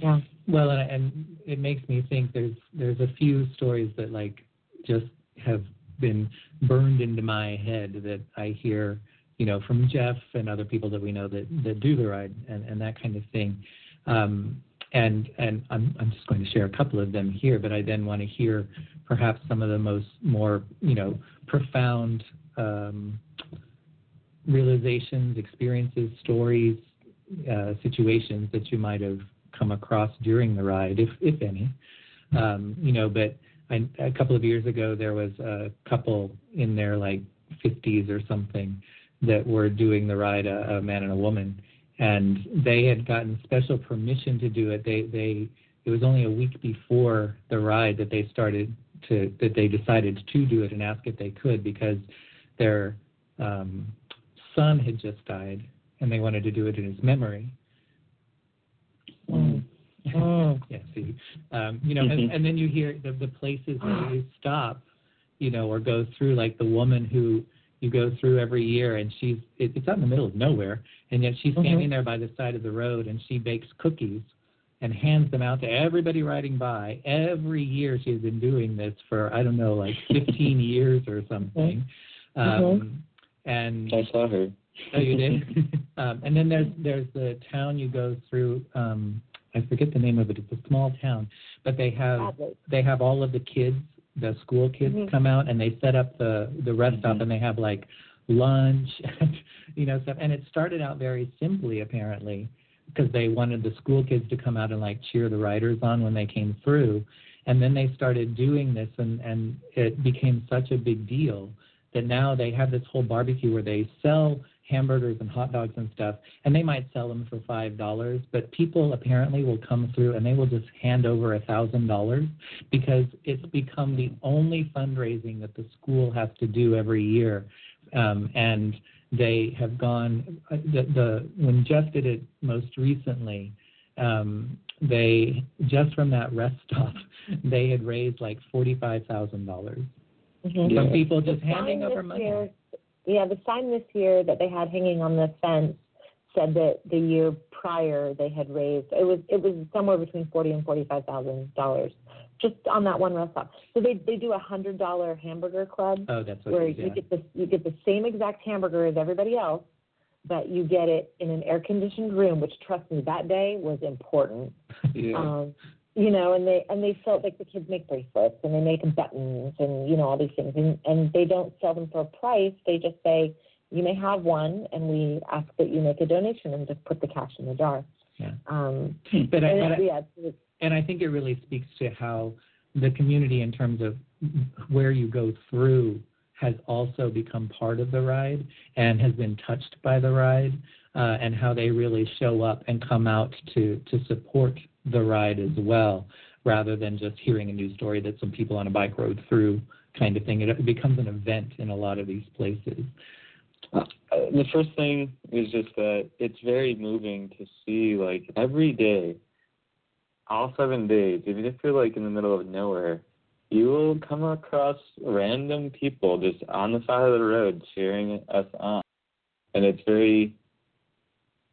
Yeah. Well, and, and it makes me think there's there's a few stories that like just have been burned into my head that I hear you know, from Jeff and other people that we know that, that do the ride and, and that kind of thing. Um, and and I'm, I'm just going to share a couple of them here, but I then want to hear perhaps some of the most more, you know, profound um, realizations, experiences, stories, uh, situations that you might have come across during the ride, if, if any. Um, you know, but I, a couple of years ago, there was a couple in their like 50s or something that were doing the ride, a, a man and a woman, and they had gotten special permission to do it. They they it was only a week before the ride that they started to that they decided to do it and ask if they could because their um, son had just died and they wanted to do it in his memory. Mm. Oh. yeah, see, um, you know, and, and then you hear the the places where they stop, you know, or go through like the woman who you go through every year, and she's it, it's out in the middle of nowhere, and yet she's standing Mhm. there by the side of the road, and she bakes cookies and hands them out to everybody riding by. Every year she's been doing this for I don't know, like 15 years or something. Um, and I saw her. Oh, you did. um, and then there's there's the town you go through. Um, I forget the name of it. It's a small town, but they have they have all of the kids, the school kids, Mhm. come out and they set up the the rest stop Mhm. and they have like lunch, and you know stuff. And it started out very simply apparently because they wanted the school kids to come out and like cheer the riders on when they came through. And then they started doing this and and it became such a big deal that now they have this whole barbecue where they sell hamburgers and hot dogs and stuff, and they might sell them for five dollars, but people apparently will come through and they will just hand over a thousand dollars because it's become the only fundraising that the school has to do every year, um, and they have gone uh, the, the when Jeff did it most recently. Um, they just from that rest stop, they had raised like forty-five thousand dollars Mhm. Yeah. from people The just handing over this money. Yeah, the sign this year that they had hanging on the fence said that the year prior they had raised it was it was somewhere between forty and forty five thousand dollars just on that one rest stop. So they they do a hundred dollar hamburger club Oh, that's what where it is, you get the you get the same exact hamburger as everybody else, but you get it in an air conditioned room, which trust me, that day was important. Yeah. Um, you know, and they and they felt like the kids make bracelets and they make buttons and you know all these things, and and they don't sell them for a price. They just say you may have one, and we ask that you make a donation and just put the cash in the jar. Yeah. Um, But I, and but I- yeah, and I think it really speaks to how the community, in terms of where you go through, has also become part of the ride and has been touched by the ride, uh, and how they really show up and come out to to support the ride as well, rather than just hearing a news story that some people on a bike rode through, kind of thing. It, becomes an event in a lot of these places. Uh, the first thing is just that it's very moving to see like every day, all seven days, even if you're like in the middle of nowhere, you will come across random people just on the side of the road cheering us on, and it's very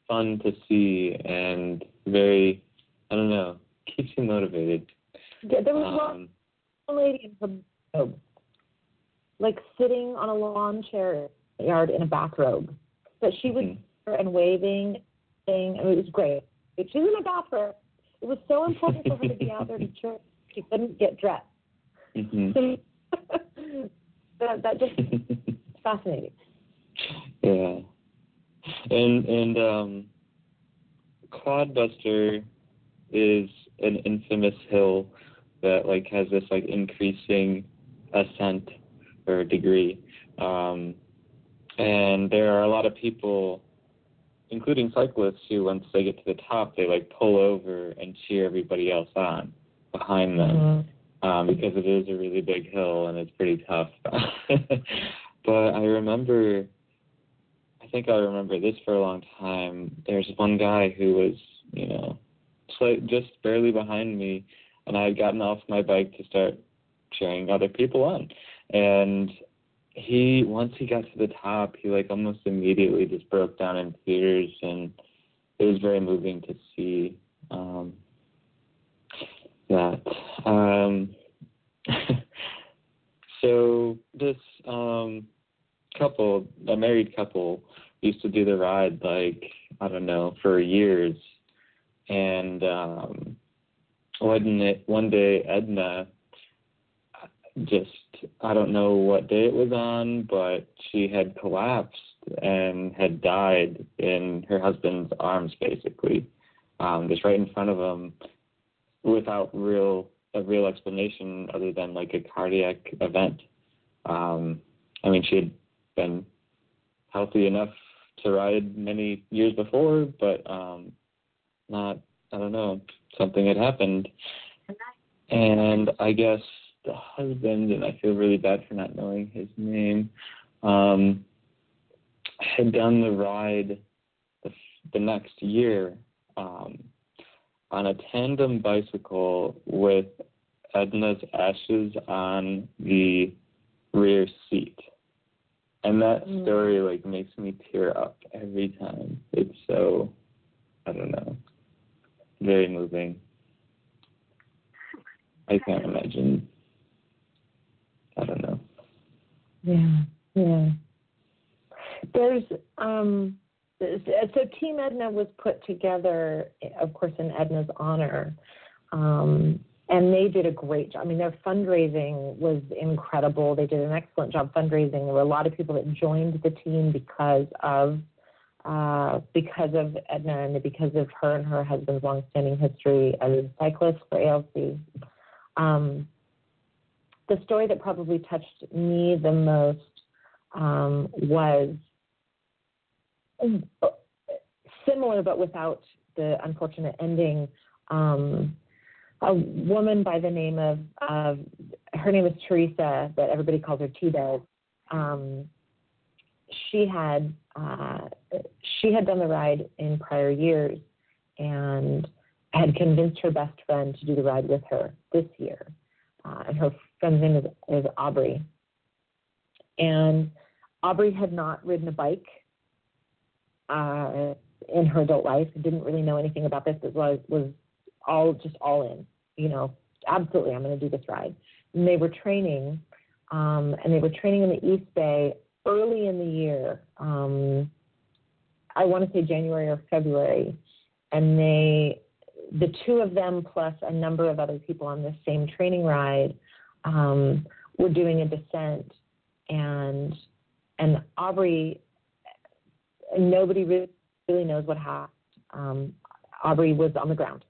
fun to see and very, I don't know, keeps you motivated. yeah, there was one Um, one lady in her robe, like sitting on a lawn chair yard in a bathrobe, but she would mhm. and waving, saying, I mean, it was great. She's in a bathroom. It was so important for her to be out there to church. She couldn't get dressed. Mhm. that that just fascinating. Yeah. And and um Quadbuster is an infamous hill that like has this like increasing ascent or degree. Um and there are a lot of people including cyclists who once they get to the top they like pull over and cheer everybody else on behind them um, because it is a really big hill and it's pretty tough. but I remember, I think I remember this for a long time. There's one guy who was, you know, just barely behind me, and I had gotten off my bike to start cheering other people on. And he, once he got to the top, he like almost immediately just broke down in tears, and it was very moving to see. Um, that. Um, so this um, couple, a married couple, used to do the ride like I don't know for years, and um, one one day Edna just I don't know what day it was on, but she had collapsed and had died in her husband's arms, basically, um, just right in front of him without real a real explanation other than like a cardiac event. Um, I mean, she had been healthy enough to ride many years before, but um, not. I don't know. Something had happened, and I guess the husband and I feel really bad for not knowing his name. Um, had done the ride the, the next year. Um, on a tandem bicycle with Edna's ashes on the rear seat. And that Mm. story like makes me tear up every time. It's so I don't know. Very moving. I can't imagine. I don't know. Yeah, yeah. There's um, so Team Edna was put together, of course, in Edna's honor, um, and they did a great job. I mean, their fundraising was incredible. They did an excellent job fundraising. There were a lot of people that joined the team because of uh, because of Edna and because of her and her husband's longstanding history as cyclists for ALC. Um, the story that probably touched me the most um, was similar but without the unfortunate ending. Um, a woman by the name of, of her name is Teresa, but everybody calls her Tito. Um, she had uh, she had done the ride in prior years and had convinced her best friend to do the ride with her this year. Uh, and her friend's name is, is Aubrey. And Aubrey had not ridden a bike uh, in her adult life, didn't really know anything about this, but was, was all just all in, you know, absolutely, I'm going to do this ride. And they were training, um, and they were training in the East Bay early in the year. Um, I want to say January or February, and they, the two of them plus a number of other people on the same training ride, um, were doing a descent, and and Aubrey, nobody really, really knows what happened. Um, Aubrey was on the ground,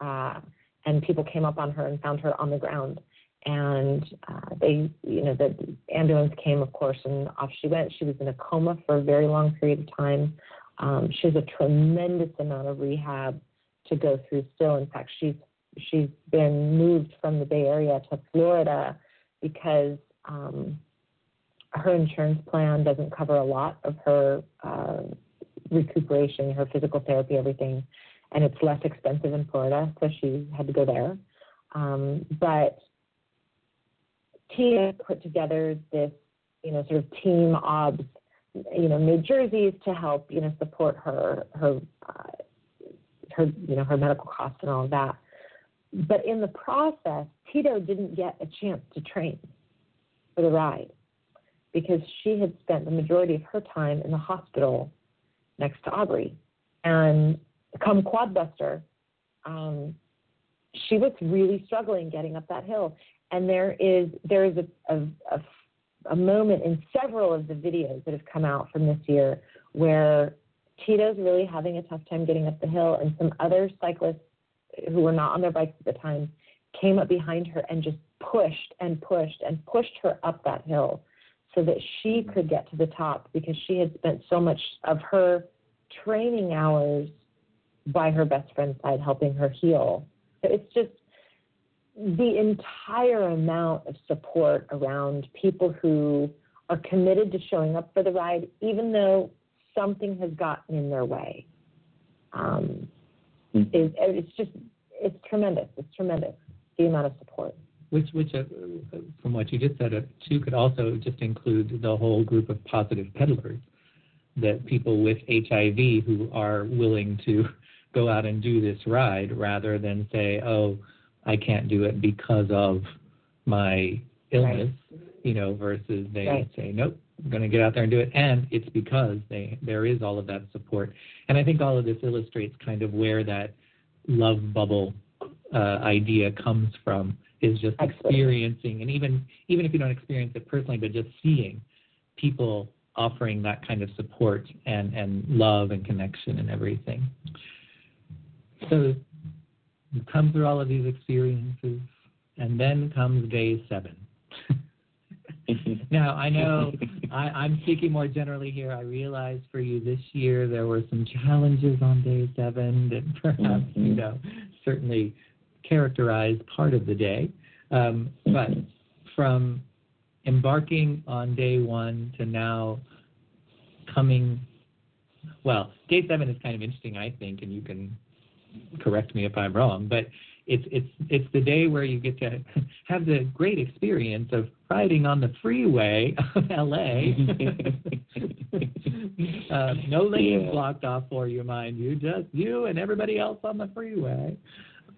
uh, and people came up on her and found her on the ground. And uh, they, you know, the ambulance came, of course, and off she went. She was in a coma for a very long period of time. Um, she has a tremendous amount of rehab to go through still. In fact, she's she's been moved from the Bay Area to Florida because um, her insurance plan doesn't cover a lot of her uh, recuperation, her physical therapy, everything, and it's less expensive in Florida, so she had to go there. Um, but Tia put together this, you know, sort of team obs, you know, made jerseys to help, you know, support her her uh, her you know her medical costs and all of that. But in the process, Tito didn't get a chance to train for the ride because she had spent the majority of her time in the hospital next to Aubrey. And come Quadbuster, um, she was really struggling getting up that hill. And there is there is a, a, a, a moment in several of the videos that have come out from this year where Tito's really having a tough time getting up the hill, and some other cyclists who were not on their bikes at the time came up behind her and just pushed and pushed and pushed her up that hill so that she could get to the top because she had spent so much of her training hours by her best friend's side helping her heal. So it's just the entire amount of support around people who are committed to showing up for the ride, even though something has gotten in their way. Um, Mhm. is it's just it's tremendous. It's tremendous the amount of support. Which, which, uh, from what you just said, uh, too, could also just include the whole group of Positive Pedalers, that people with HIV who are willing to go out and do this ride rather than say, oh, I can't do it because of my illness, you know, versus they Right. say, nope, I'm going to get out there and do it. And it's because they there is all of that support. And I think all of this illustrates kind of where that love bubble uh, idea comes from is just experiencing and even even if you don't experience it personally but just seeing people offering that kind of support and and love and connection and everything so you come through all of these experiences and then comes day seven. Now i know I, i'm speaking more generally here. I realize for you this year there were some challenges on day seven that perhaps you Mhm. know certainly characterized part of the day. Um, but from embarking on day one to now coming, well, day seven is kind of interesting, I think, and you can correct me if I'm wrong, but it's it's it's the day where you get to have the great experience of riding on the freeway of LA. uh, no lanes Yeah. blocked off for you, mind you, just you and everybody else on the freeway.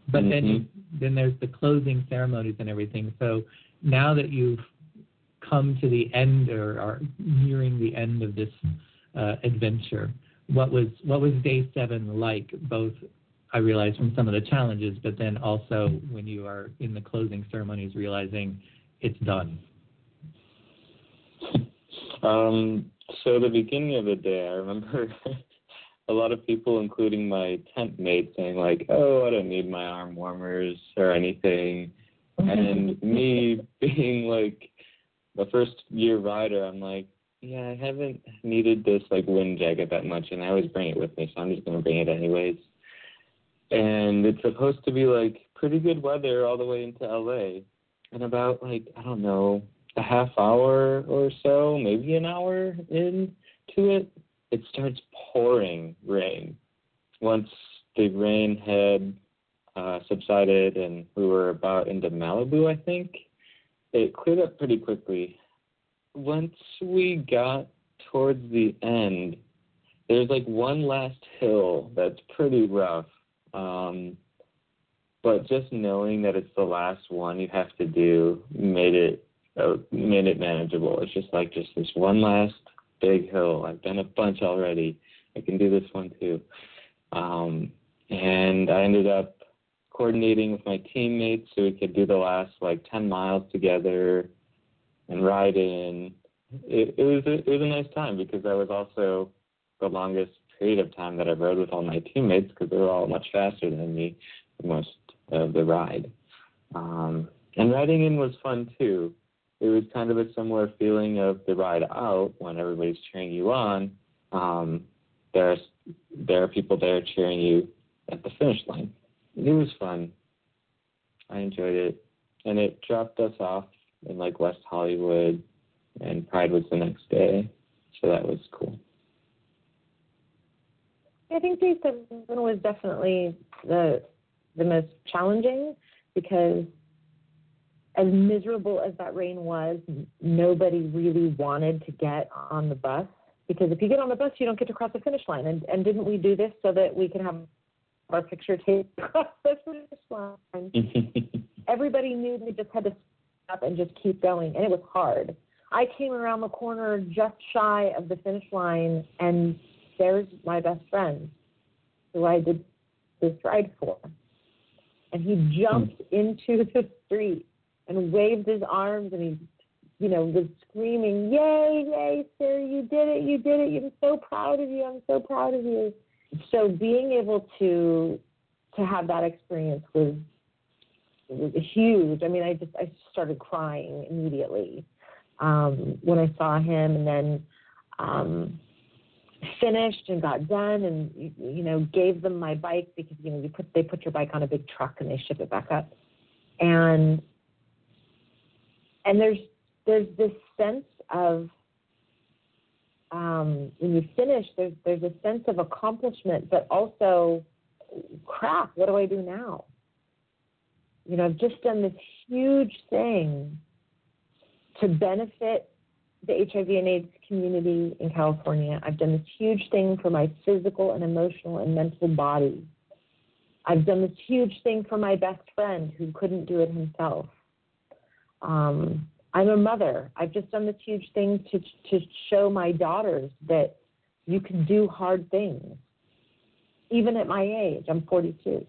But then Mhm. you, then there's the closing ceremonies and everything. So now that you've come to the end or are nearing the end of this uh, adventure, what was what was day seven like? Both I realize from some of the challenges, but then also when you are in the closing ceremonies, realizing it's done. Um, so the beginning of the day, I remember a lot of people, including my tent mate, saying like, "Oh, I don't need my arm warmers or anything," and me being like the first year rider, I'm like, "Yeah, I haven't needed this like wind jacket that much, and I always bring it with me, so I'm just gonna bring it anyways." And it's supposed to be like pretty good weather all the way into LA, and about like I don't know a half hour or so, maybe an hour into it, it starts pouring rain. Once the rain had uh, subsided and we were about into Malibu, I think, it cleared up pretty quickly. Once we got towards the end, there's like one last hill that's pretty rough. Um, but just knowing that it's the last one you have to do made it uh, made it manageable. It's just like just this one last big hill. I've done a bunch already. I can do this one too. Um, and I ended up coordinating with my teammates so we could do the last like 10 miles together and ride in. It, it was a, it was a nice time because that was also the longest of time that I rode with all my teammates because they were all much faster than me for most of the ride. Um, and riding in was fun too it was kind of a similar feeling of the ride out when everybody's cheering you on. Um, there's there are people there cheering you at the finish line. It was fun. I enjoyed it, and it dropped us off in like West Hollywood, and Pride was the next day, so that was cool. I think day seven was definitely the the most challenging because as miserable as that rain was, nobody really wanted to get on the bus because if you get on the bus, you don't get to cross the finish line. And and didn't we do this so that we can have our picture taken across the finish line? Everybody knew they just had to stop and just keep going, and it was hard. I came around the corner just shy of the finish line, and there's my best friend who I did this ride for. And he jumped into the street and waved his arms and he, you know, was screaming, Yay, yay, sir, you did it, you did it. I'm so proud of you. I'm so proud of you. So being able to to have that experience was was huge. I mean, I just I started crying immediately um, when I saw him, and then um, finished and got done, and you, know gave them my bike because you know you put they put your bike on a big truck and they ship it back up, and and there's there's this sense of um, when you finish, there's there's a sense of accomplishment, but also crap. What do I do now? You know, I've just done this huge thing to benefit the HIV and AIDS community in California. I've done this huge thing for my physical and emotional and mental body. I've done this huge thing for my best friend who couldn't do it himself. Um, I'm a mother. I've just done this huge thing to to show my daughters that you can do hard things. Even at my age, I'm 42,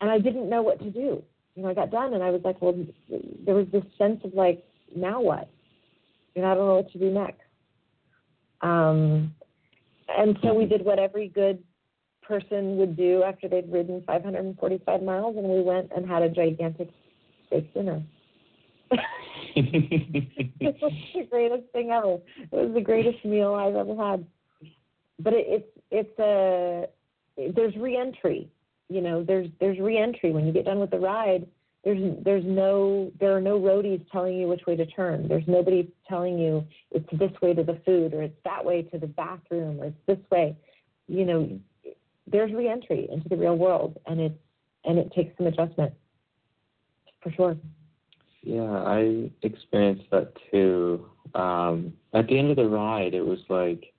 and I didn't know what to do. You know, I got done and I was like, well, there was this sense of like, now what? And I don't know what to do next. Um, and so we did what every good person would do after they'd ridden 545 miles, and we went and had a gigantic steak dinner. it was the greatest thing ever. It was the greatest meal I've ever had. But it, it's it's a there's reentry. You know, there's there's reentry when you get done with the ride. There's there's no there are no roadies telling you which way to turn. There's nobody telling you it's this way to the food or it's that way to the bathroom or it's this way. You know, there's reentry into the real world and it's and it takes some adjustment. for sure. Yeah, I experienced that too. Um, at the end of the ride, it was like,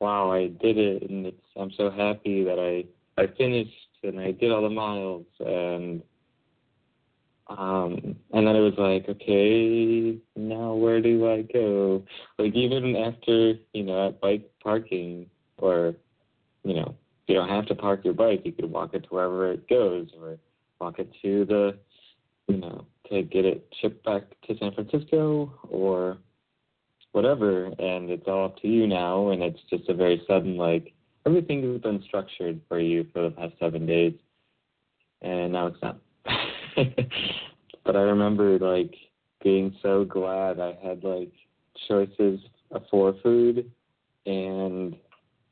wow, I did it, and it's I'm so happy that I I finished and I did all the miles, and um, and then it was like, okay, now where do I go? Like even after you know at bike parking, or you know you don't have to park your bike, you could walk it to wherever it goes, or walk it to the you know to get it shipped back to San Francisco or whatever, and it's all up to you now, and it's just a very sudden like everything has been structured for you for the past seven days, and now it's not. but I remember like being so glad I had like choices for food and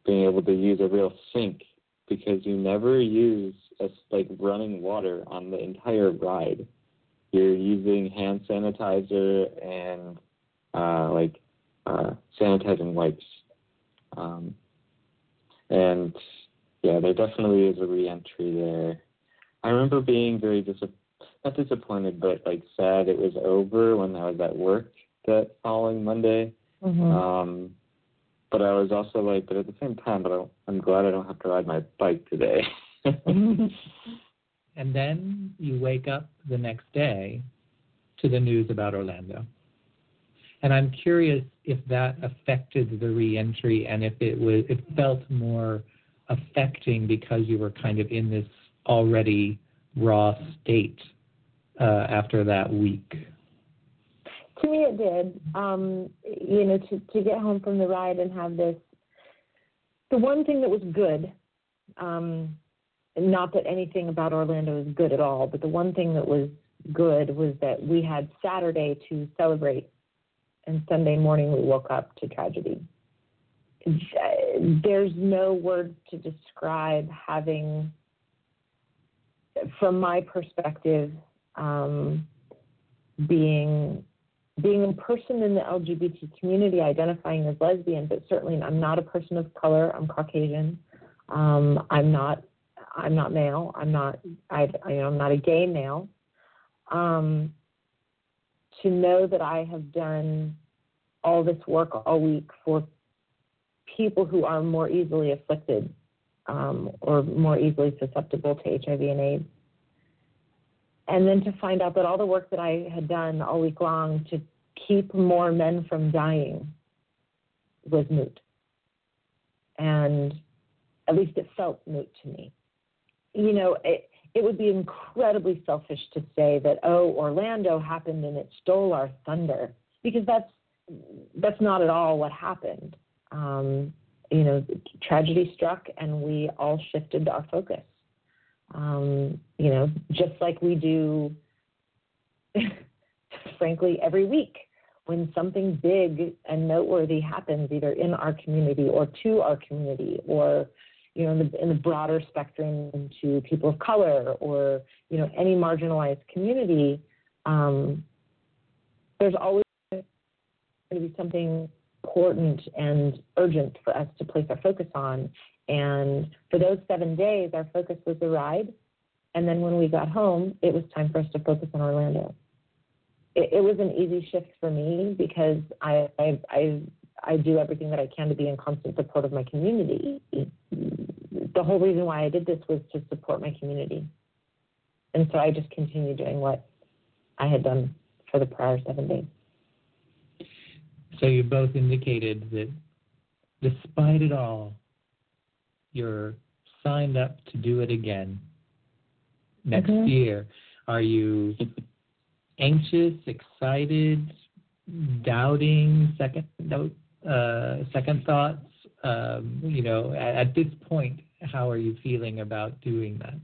being able to use a real sink because you never use a, like running water on the entire ride. You're using hand sanitizer and uh, like uh, sanitizing wipes. Um, and yeah, there definitely is a reentry there. I remember being very disappointed, not disappointed, but like sad it was over when I was at work that following Monday. Mm-hmm. Um, but I was also like, but at the same time, but I, I'm glad I don't have to ride my bike today. and then you wake up the next day to the news about Orlando. And I'm curious if that affected the reentry and if it was it felt more affecting because you were kind of in this already raw state uh, after that week. To me, it did. Um, you know, to to get home from the ride and have this. The one thing that was good, um, not that anything about Orlando is good at all, but the one thing that was good was that we had Saturday to celebrate and Sunday morning we woke up to tragedy. There's no word to describe having, from my perspective, um, being being a person in the LGBT community, identifying as lesbian, but certainly I'm not a person of color. I'm Caucasian. Um, I'm not. I'm not male. I'm not. I, I, I'm not a gay male. Um, to know that I have done all this work all week for people who are more easily afflicted um, or more easily susceptible to HIV and AIDS. And then to find out that all the work that I had done all week long to keep more men from dying was moot. And at least it felt moot to me. You know, it, it would be incredibly selfish to say that, oh, Orlando happened and it stole our thunder, because that's that's not at all what happened. Um, you know, tragedy struck, and we all shifted our focus. Um, you know, just like we do, frankly, every week when something big and noteworthy happens, either in our community or to our community, or you know, in the, in the broader spectrum to people of color or, you know, any marginalized community, um, there's always going to be something important and urgent for us to place our focus on. And for those seven days, our focus was the ride. And then when we got home, it was time for us to focus on Orlando. It, it was an easy shift for me because I, I, I I do everything that I can to be in constant support of my community. The whole reason why I did this was to support my community. And so I just continued doing what I had done for the prior seven days. So you both indicated that despite it all, you're signed up to do it again next mm-hmm. year. Are you anxious, excited, doubting, second note, uh, second thoughts? Um, you know, at, at this point, how are you feeling about doing that?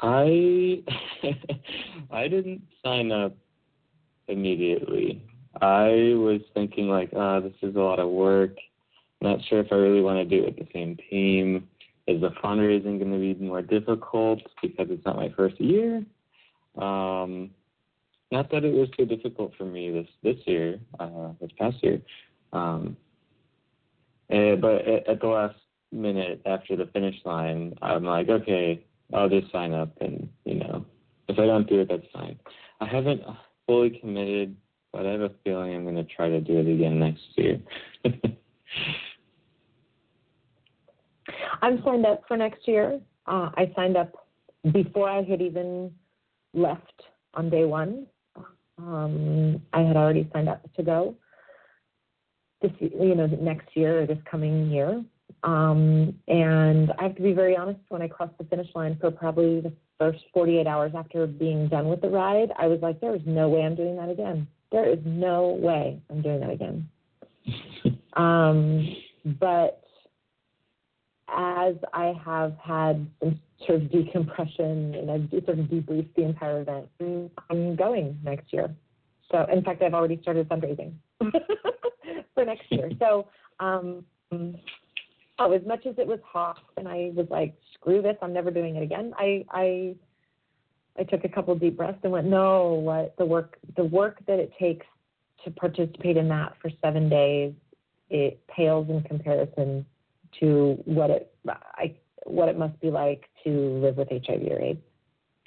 I I didn't sign up immediately. I was thinking like, ah, oh, this is a lot of work. Not sure if I really want to do it with the same team. Is the fundraising going to be more difficult because it's not my first year? Um, not that it was too difficult for me this this year, uh, this past year, um, and, but at, at the last minute after the finish line, I'm like, okay, I'll just sign up and you know if I don't do it, that's fine. I haven't fully committed, but I have a feeling I'm going to try to do it again next year. I'm signed up for next year. Uh, I signed up before I had even left on day one. Um, I had already signed up to go this, you know, next year or this coming year. Um, and I have to be very honest, when I crossed the finish line for probably the first 48 hours after being done with the ride, I was like, there is no way I'm doing that again. There is no way I'm doing that again. um, but as I have had some sort of decompression and I've sort of debriefed the entire event, I'm going next year. So, in fact, I've already started fundraising for next year. So, um, oh, as much as it was hot and I was like, screw this, I'm never doing it again. I, I, I took a couple deep breaths and went, no, what the work, the work that it takes to participate in that for seven days, it pales in comparison to what it, I, what it must be like to live with HIV or AIDS.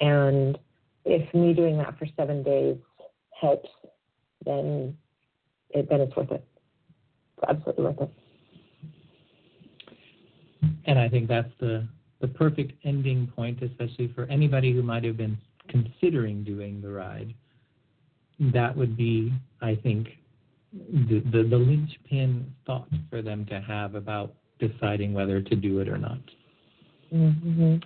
And if me doing that for seven days helps, then it, then it's worth it. It's absolutely worth it. And I think that's the the perfect ending point, especially for anybody who might have been considering doing the ride. That would be, I think, the, the, the linchpin thought for them to have about deciding whether to do it or not. Mm-hmm.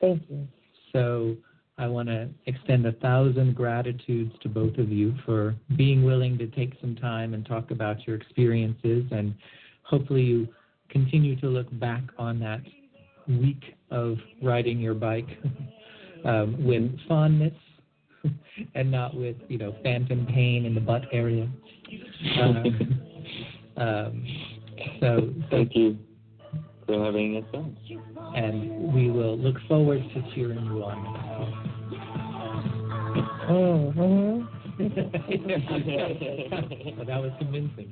Thank you. So I want to extend a thousand gratitudes to both of you for being willing to take some time and talk about your experiences. And hopefully, you continue to look back on that week of riding your bike um, with fondness and not with, you know, phantom pain in the butt area. Um, um, so, thank you for having us on. And we will look forward to cheering you on. Mm-hmm. Well, that was convincing.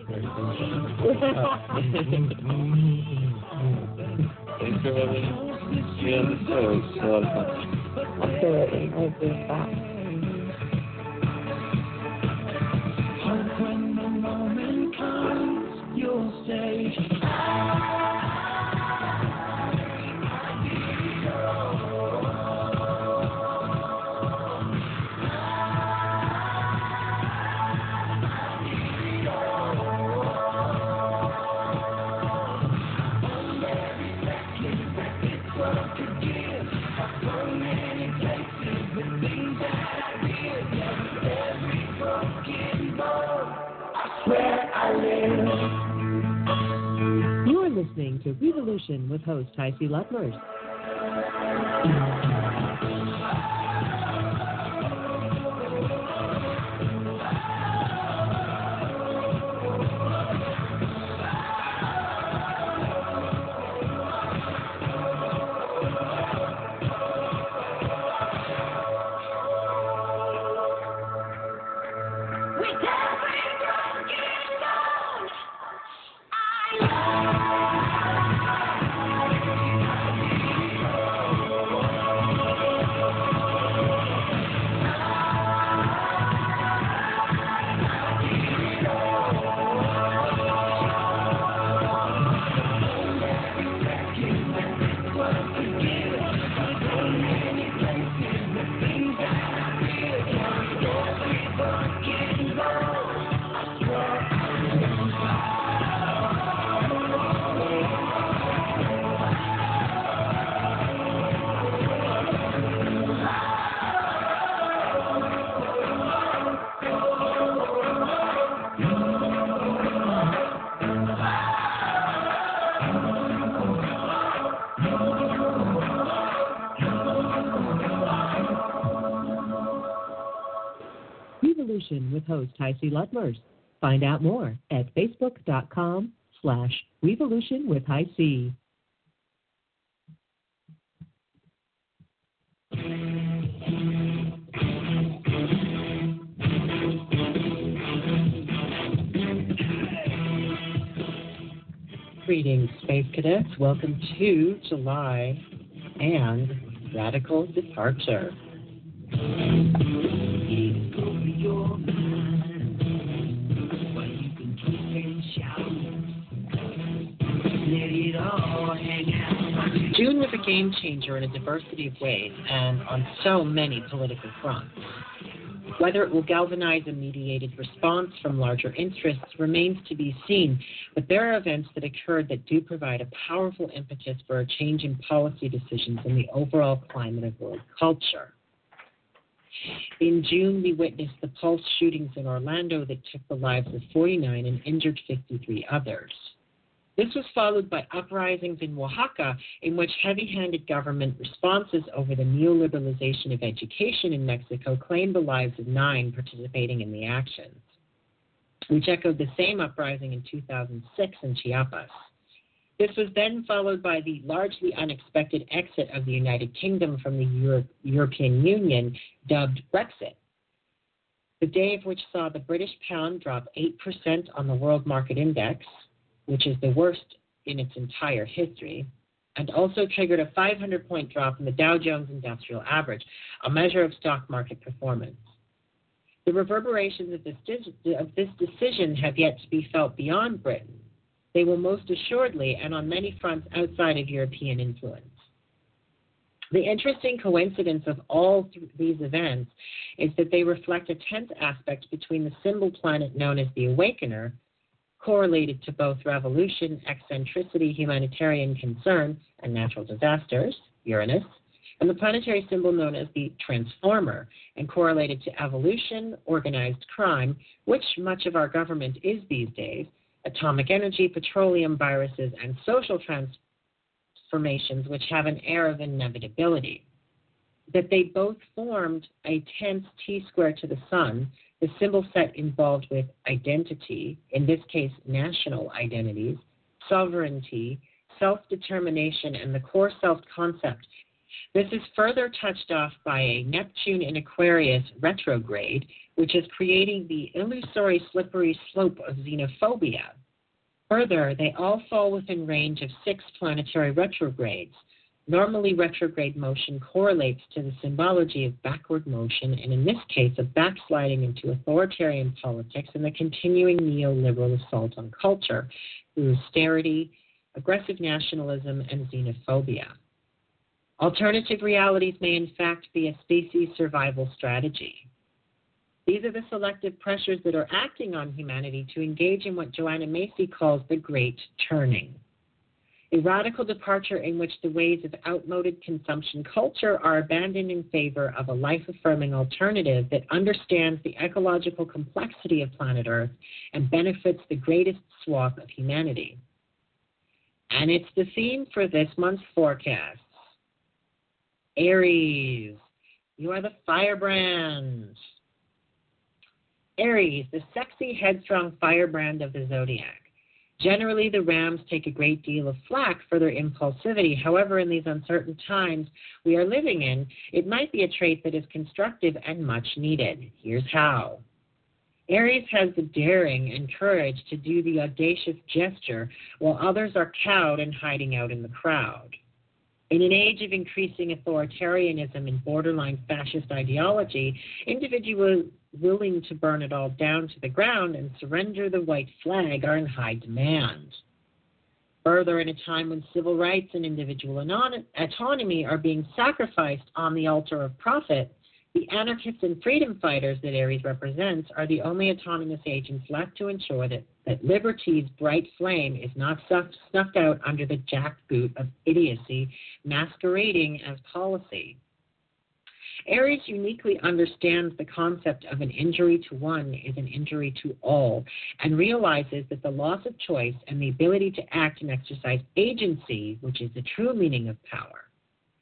Thanks for having me on the show. A lot of fun. Absolutely. I agree with that. Revolution with host HiC Lutlers. Revolution with host HiC Ludmers. Find out more at facebook.com slash revolution with HiC. Greetings, Space Cadets. Welcome to July and Radical Departure. June was a game changer in a diversity of ways and on so many political fronts. Whether it will galvanize a mediated response from larger interests remains to be seen, but there are events that occurred that do provide a powerful impetus for a change in policy decisions and the overall climate of world culture. In June, we witnessed the Pulse shootings in Orlando that took the lives of 49 and injured 53 others. This was followed by uprisings in Oaxaca, in which heavy handed government responses over the neoliberalization of education in Mexico claimed the lives of nine participating in the actions, which echoed the same uprising in 2006 in Chiapas. This was then followed by the largely unexpected exit of the United Kingdom from the Euro- European Union, dubbed Brexit. The day of which saw the British pound drop 8% on the world market index, which is the worst in its entire history, and also triggered a 500 point drop in the Dow Jones Industrial Average, a measure of stock market performance. The reverberations of this, of this decision have yet to be felt beyond Britain. They will most assuredly, and on many fronts outside of European influence. The interesting coincidence of all th- these events is that they reflect a tense aspect between the symbol planet known as the Awakener correlated to both revolution, eccentricity, humanitarian concern, and natural disasters, Uranus, and the planetary symbol known as the transformer, and correlated to evolution, organized crime, which much of our government is these days, atomic energy, petroleum, viruses, and social transformations, which have an air of inevitability. That they both formed a tense T square to the sun the symbol set involved with identity, in this case, national identities, sovereignty, self determination, and the core self concept. This is further touched off by a Neptune in Aquarius retrograde, which is creating the illusory slippery slope of xenophobia. Further, they all fall within range of six planetary retrogrades. Normally, retrograde motion correlates to the symbology of backward motion, and in this case, of backsliding into authoritarian politics and the continuing neoliberal assault on culture through austerity, aggressive nationalism, and xenophobia. Alternative realities may, in fact, be a species survival strategy. These are the selective pressures that are acting on humanity to engage in what Joanna Macy calls the Great Turning a radical departure in which the ways of outmoded consumption culture are abandoned in favor of a life affirming alternative that understands the ecological complexity of planet Earth and benefits the greatest swath of humanity. And it's the theme for this month's forecast. Aries, you are the firebrand. Aries, the sexy, headstrong firebrand of the zodiac. Generally, the Rams take a great deal of flack for their impulsivity. However, in these uncertain times we are living in, it might be a trait that is constructive and much needed. Here's how. Aries has the daring and courage to do the audacious gesture, while others are cowed and hiding out in the crowd. In an age of increasing authoritarianism and borderline fascist ideology, individuals willing to burn it all down to the ground and surrender the white flag are in high demand. Further, in a time when civil rights and individual autonomy are being sacrificed on the altar of profit, the anarchists and freedom fighters that Aries represents are the only autonomous agents left to ensure that, that liberty's bright flame is not snuffed out under the jackboot of idiocy masquerading as policy. Aries uniquely understands the concept of an injury to one is an injury to all and realizes that the loss of choice and the ability to act and exercise agency, which is the true meaning of power,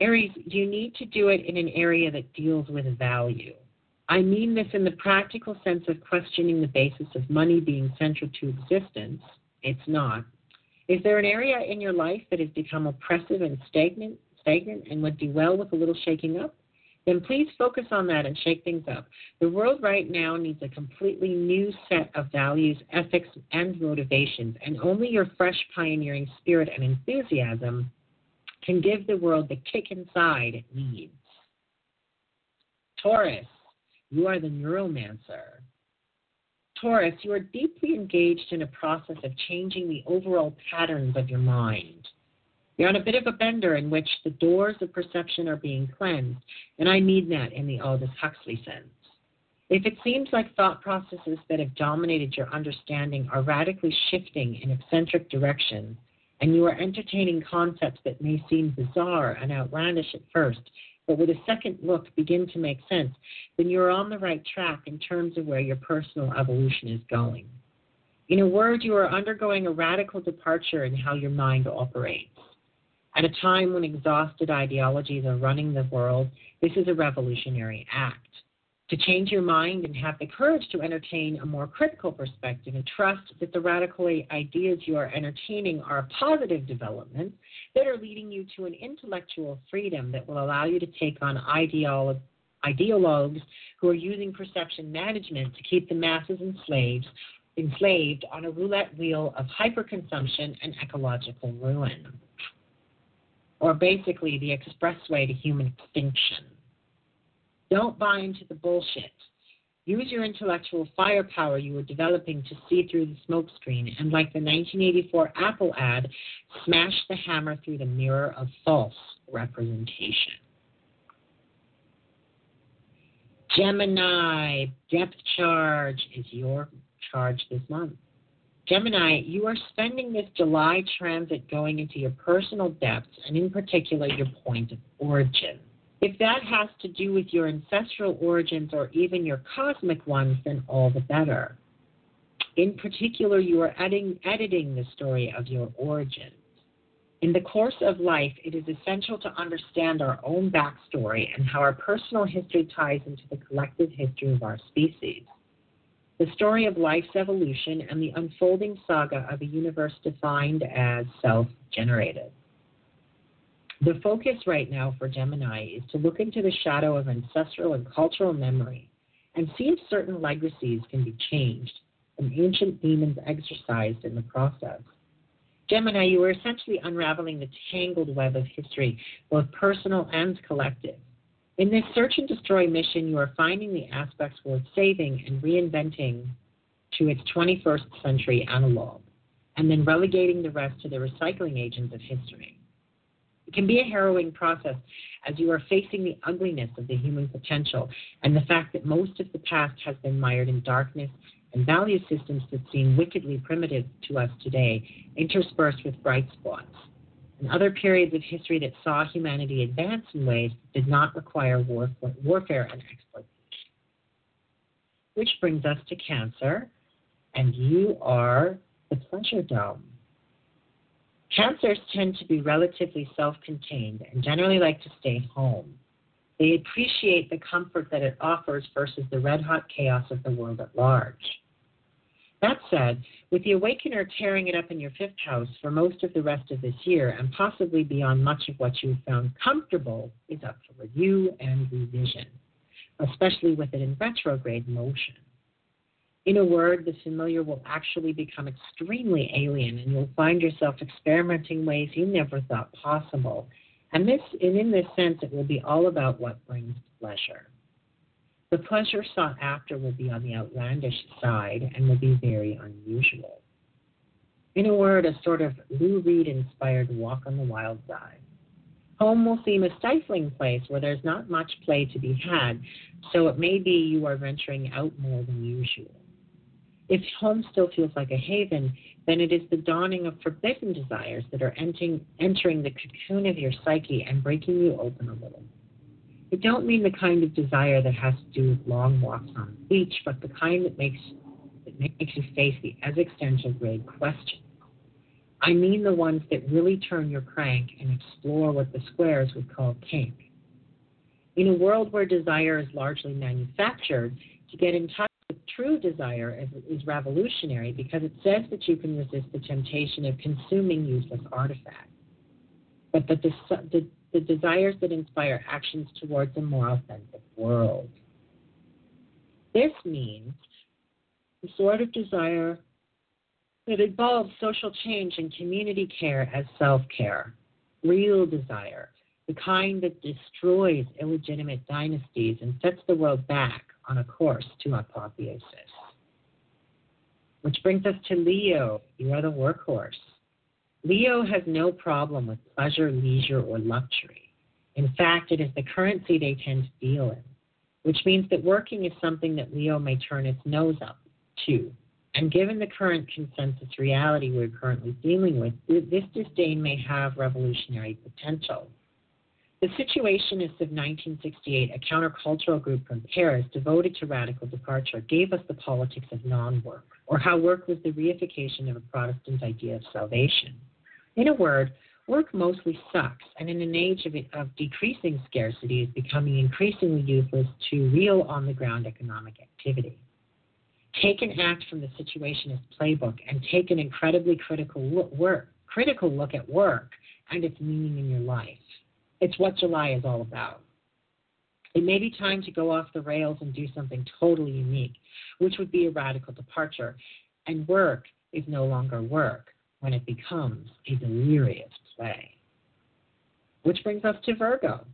Aries, you need to do it in an area that deals with value. I mean this in the practical sense of questioning the basis of money being central to existence. It's not. Is there an area in your life that has become oppressive and stagnant, stagnant and would do well with a little shaking up? Then please focus on that and shake things up. The world right now needs a completely new set of values, ethics, and motivations, and only your fresh pioneering spirit and enthusiasm can give the world the kick inside it needs. Taurus, you are the neuromancer. Taurus, you are deeply engaged in a process of changing the overall patterns of your mind. You're on a bit of a bender in which the doors of perception are being cleansed, and I mean that in the Aldous Huxley sense. If it seems like thought processes that have dominated your understanding are radically shifting in eccentric directions, and you are entertaining concepts that may seem bizarre and outlandish at first, but with a second look begin to make sense, then you're on the right track in terms of where your personal evolution is going. In a word, you are undergoing a radical departure in how your mind operates. At a time when exhausted ideologies are running the world, this is a revolutionary act. To change your mind and have the courage to entertain a more critical perspective and trust that the radical ideas you are entertaining are positive development that are leading you to an intellectual freedom that will allow you to take on ideolo- ideologues who are using perception management to keep the masses enslaved, enslaved on a roulette wheel of hyperconsumption and ecological ruin or basically the expressway to human extinction. Don't buy into the bullshit. Use your intellectual firepower you were developing to see through the smokescreen and, like the 1984 Apple ad, smash the hammer through the mirror of false representation. Gemini, depth charge is your charge this month. Gemini, you are spending this July transit going into your personal depths and, in particular, your point of origin. If that has to do with your ancestral origins or even your cosmic ones, then all the better. In particular, you are editing, editing the story of your origins. In the course of life, it is essential to understand our own backstory and how our personal history ties into the collective history of our species the story of life's evolution and the unfolding saga of a universe defined as self generated. The focus right now for Gemini is to look into the shadow of ancestral and cultural memory and see if certain legacies can be changed and ancient demons exorcised in the process. Gemini, you are essentially unraveling the tangled web of history, both personal and collective. In this search and destroy mission, you are finding the aspects worth saving and reinventing to its 21st century analog, and then relegating the rest to the recycling agents of history. It can be a harrowing process as you are facing the ugliness of the human potential and the fact that most of the past has been mired in darkness and value systems that seem wickedly primitive to us today, interspersed with bright spots and other periods of history that saw humanity advance in ways that did not require war, warfare and exploitation. Which brings us to Cancer, and you are the pleasure dome. Cancers tend to be relatively self contained and generally like to stay home. They appreciate the comfort that it offers versus the red hot chaos of the world at large. That said, with the Awakener tearing it up in your fifth house for most of the rest of this year and possibly beyond much of what you've found comfortable is up for review and revision, especially with it in retrograde motion. In a word, the familiar will actually become extremely alien and you'll find yourself experimenting ways you never thought possible. And this and in this sense it will be all about what brings pleasure. The pleasure sought after will be on the outlandish side and will be very unusual. In a word, a sort of Lou Reed inspired walk on the wild side. Home will seem a stifling place where there's not much play to be had, so it may be you are venturing out more than usual. If home still feels like a haven, then it is the dawning of forbidden desires that are entering, entering the cocoon of your psyche and breaking you open a little. I don't mean the kind of desire that has to do with long walks on the beach, but the kind that makes that makes you face the as existential grade question. I mean the ones that really turn your crank and explore what the squares would call kink. In a world where desire is largely manufactured, to get in touch with true desire is, is revolutionary because it says that you can resist the temptation of consuming useless artifacts. But the, the the desires that inspire actions towards a more authentic world. This means the sort of desire that involves social change and community care as self care, real desire, the kind that destroys illegitimate dynasties and sets the world back on a course to apotheosis. Which brings us to Leo. You are the workhorse. Leo has no problem with pleasure, leisure, or luxury. In fact, it is the currency they tend to deal in, which means that working is something that Leo may turn its nose up to. And given the current consensus reality we're currently dealing with, this disdain may have revolutionary potential. The Situationists of 1968, a countercultural group from Paris devoted to radical departure, gave us the politics of non work, or how work was the reification of a Protestant idea of salvation. In a word, work mostly sucks, and in an age of, of decreasing scarcity, is becoming increasingly useless to real on the ground economic activity. Take an act from the Situationist playbook and take an incredibly critical look, work, critical look at work and its meaning in your life. It's what July is all about. It may be time to go off the rails and do something totally unique, which would be a radical departure. And work is no longer work when it becomes a delirious play. Which brings us to Virgo.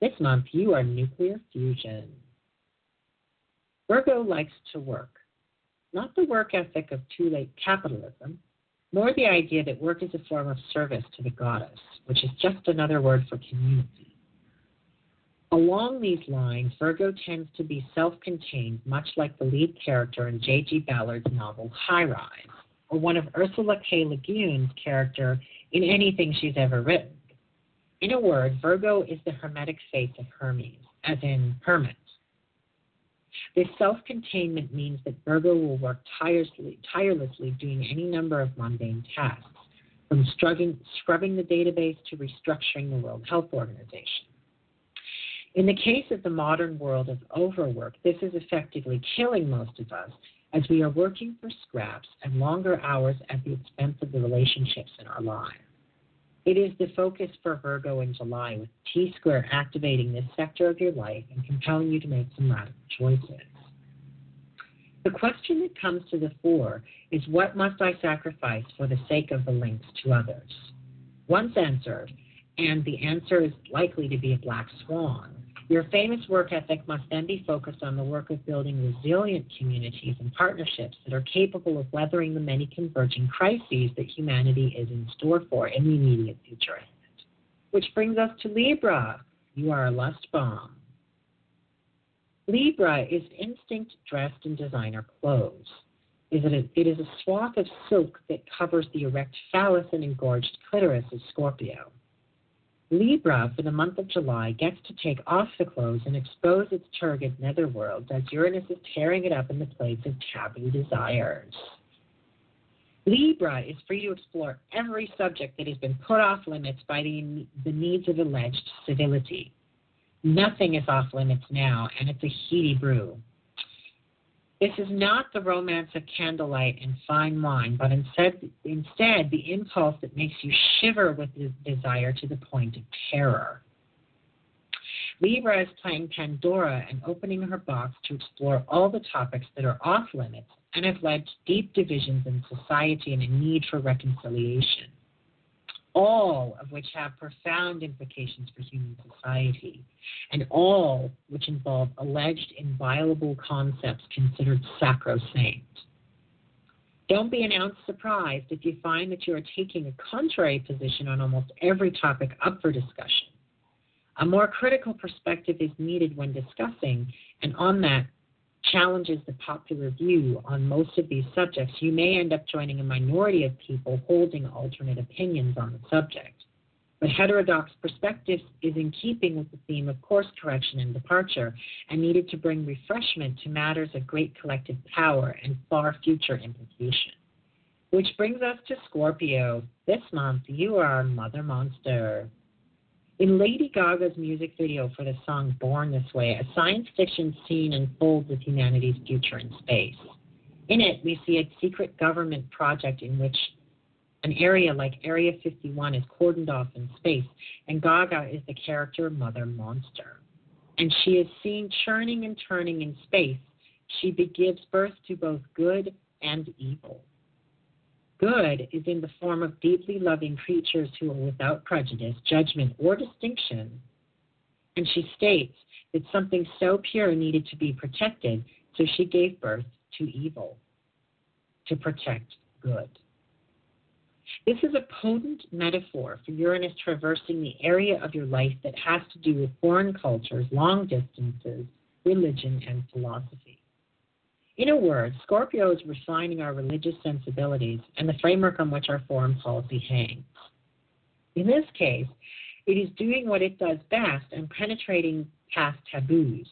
This month, you are nuclear fusion. Virgo likes to work, not the work ethic of too late capitalism, nor the idea that work is a form of service to the goddess, which is just another word for community. Along these lines, Virgo tends to be self contained, much like the lead character in J.G. Ballard's novel High Rise, or one of Ursula K. Le Guin's character in anything she's ever written. In a word, Virgo is the hermetic face of Hermes, as in hermit, this self containment means that Virgo will work tirelessly, tirelessly doing any number of mundane tasks, from scrubbing, scrubbing the database to restructuring the World Health Organization. In the case of the modern world of overwork, this is effectively killing most of us as we are working for scraps and longer hours at the expense of the relationships in our lives. It is the focus for Virgo in July, with T square activating this sector of your life and compelling you to make some radical choices. The question that comes to the fore is what must I sacrifice for the sake of the links to others? Once answered, and the answer is likely to be a black swan, your famous work ethic must then be focused on the work of building resilient communities and partnerships that are capable of weathering the many converging crises that humanity is in store for in the immediate future. Which brings us to Libra. You are a lust bomb. Libra is instinct dressed in designer clothes. Is it, a, it is a swath of silk that covers the erect phallus and engorged clitoris of Scorpio. Libra, for the month of July, gets to take off the clothes and expose its turgid netherworld as Uranus is tearing it up in the place of taboo desires. Libra is free to explore every subject that has been put off limits by the, the needs of alleged civility. Nothing is off limits now, and it's a heady brew. This is not the romance of candlelight and fine wine, but instead, instead the impulse that makes you shiver with desire to the point of terror. Libra is playing Pandora and opening her box to explore all the topics that are off limits and have led to deep divisions in society and a need for reconciliation all of which have profound implications for human society, and all which involve alleged inviolable concepts considered sacrosanct. Don't be an ounce surprised if you find that you are taking a contrary position on almost every topic up for discussion. A more critical perspective is needed when discussing, and on that, challenges the popular view on most of these subjects, you may end up joining a minority of people holding alternate opinions on the subject. But heterodox perspective is in keeping with the theme of course correction and departure and needed to bring refreshment to matters of great collective power and far future implication. Which brings us to Scorpio. This month, you are Mother Monster. In Lady Gaga's music video for the song Born This Way, a science fiction scene unfolds with humanity's future in space. In it, we see a secret government project in which an area like Area 51 is cordoned off in space, and Gaga is the character Mother Monster. And she is seen churning and turning in space. She gives birth to both good and evil. Good is in the form of deeply loving creatures who are without prejudice, judgment, or distinction. And she states that something so pure needed to be protected, so she gave birth to evil to protect good. This is a potent metaphor for Uranus traversing the area of your life that has to do with foreign cultures, long distances, religion, and philosophy. In a word, Scorpio is refining our religious sensibilities and the framework on which our foreign policy hangs. In this case, it is doing what it does best and penetrating past taboos,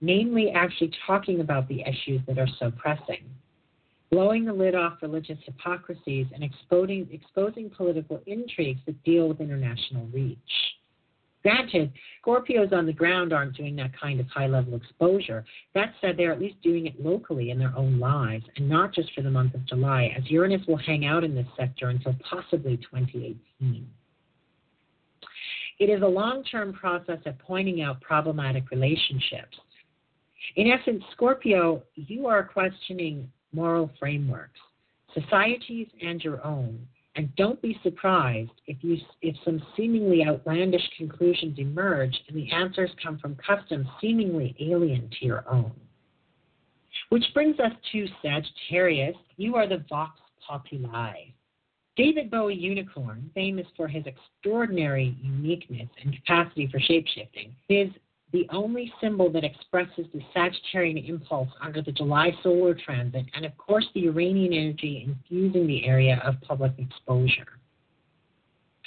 namely actually talking about the issues that are so pressing blowing the lid off religious hypocrisies and exposing, exposing political intrigues that deal with international reach. Granted, Scorpios on the ground aren't doing that kind of high level exposure. That said, they're at least doing it locally in their own lives and not just for the month of July, as Uranus will hang out in this sector until possibly 2018. It is a long term process of pointing out problematic relationships. In essence, Scorpio, you are questioning moral frameworks, societies and your own. And don't be surprised if, you, if some seemingly outlandish conclusions emerge and the answers come from customs seemingly alien to your own. Which brings us to Sagittarius. You are the Vox Populi. David Bowie Unicorn, famous for his extraordinary uniqueness and capacity for shapeshifting, is the only symbol that expresses the Sagittarian impulse under the July solar transit, and of course the Uranian energy infusing the area of public exposure.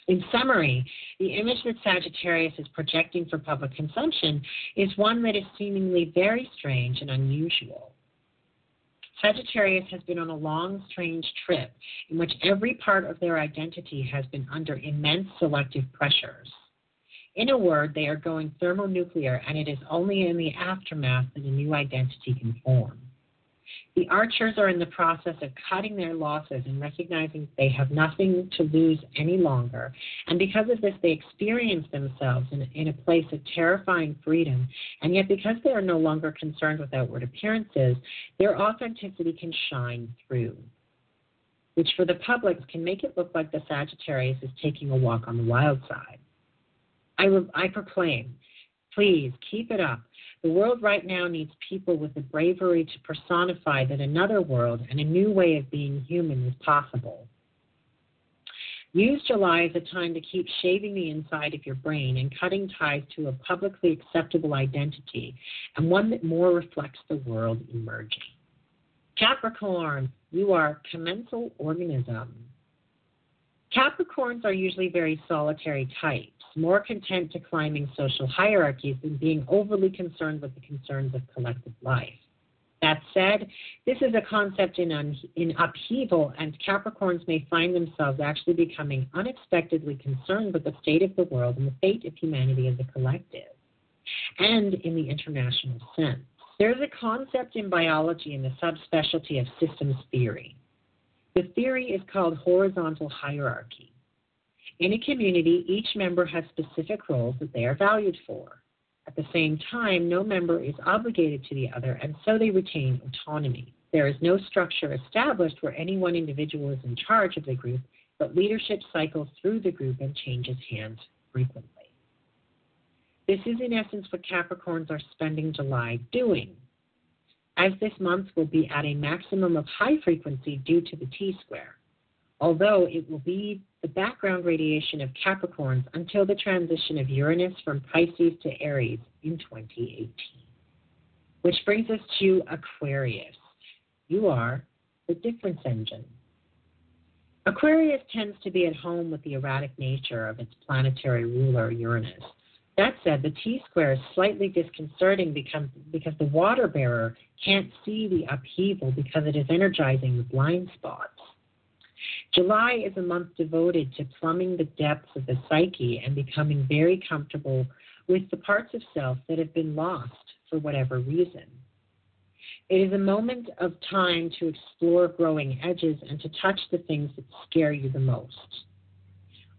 In summary, the image that Sagittarius is projecting for public consumption is one that is seemingly very strange and unusual. Sagittarius has been on a long, strange trip in which every part of their identity has been under immense selective pressures. In a word, they are going thermonuclear, and it is only in the aftermath that a new identity can form. The archers are in the process of cutting their losses and recognizing they have nothing to lose any longer. And because of this, they experience themselves in, in a place of terrifying freedom. And yet, because they are no longer concerned with outward appearances, their authenticity can shine through, which for the public can make it look like the Sagittarius is taking a walk on the wild side. I, I proclaim, please keep it up. The world right now needs people with the bravery to personify that another world and a new way of being human is possible. Use July as a time to keep shaving the inside of your brain and cutting ties to a publicly acceptable identity and one that more reflects the world emerging. Capricorn, you are commensal organism. Capricorns are usually very solitary types, more content to climbing social hierarchies than being overly concerned with the concerns of collective life. That said, this is a concept in, un- in upheaval, and Capricorns may find themselves actually becoming unexpectedly concerned with the state of the world and the fate of humanity as a collective, and in the international sense. There's a concept in biology in the subspecialty of systems theory the theory is called horizontal hierarchy. In a community, each member has specific roles that they are valued for. At the same time, no member is obligated to the other, and so they retain autonomy. There is no structure established where any one individual is in charge of the group, but leadership cycles through the group and changes hands frequently. This is, in essence, what Capricorns are spending July doing as this month will be at a maximum of high frequency due to the T square, although it will be the background radiation of Capricorns until the transition of Uranus from Pisces to Aries in 2018. Which brings us to Aquarius. You are the difference engine. Aquarius tends to be at home with the erratic nature of its planetary ruler, Uranus. That said, the T square is slightly disconcerting because, because the water bearer can't see the upheaval because it is energizing the blind spots. July is a month devoted to plumbing the depths of the psyche and becoming very comfortable with the parts of self that have been lost for whatever reason. It is a moment of time to explore growing edges and to touch the things that scare you the most.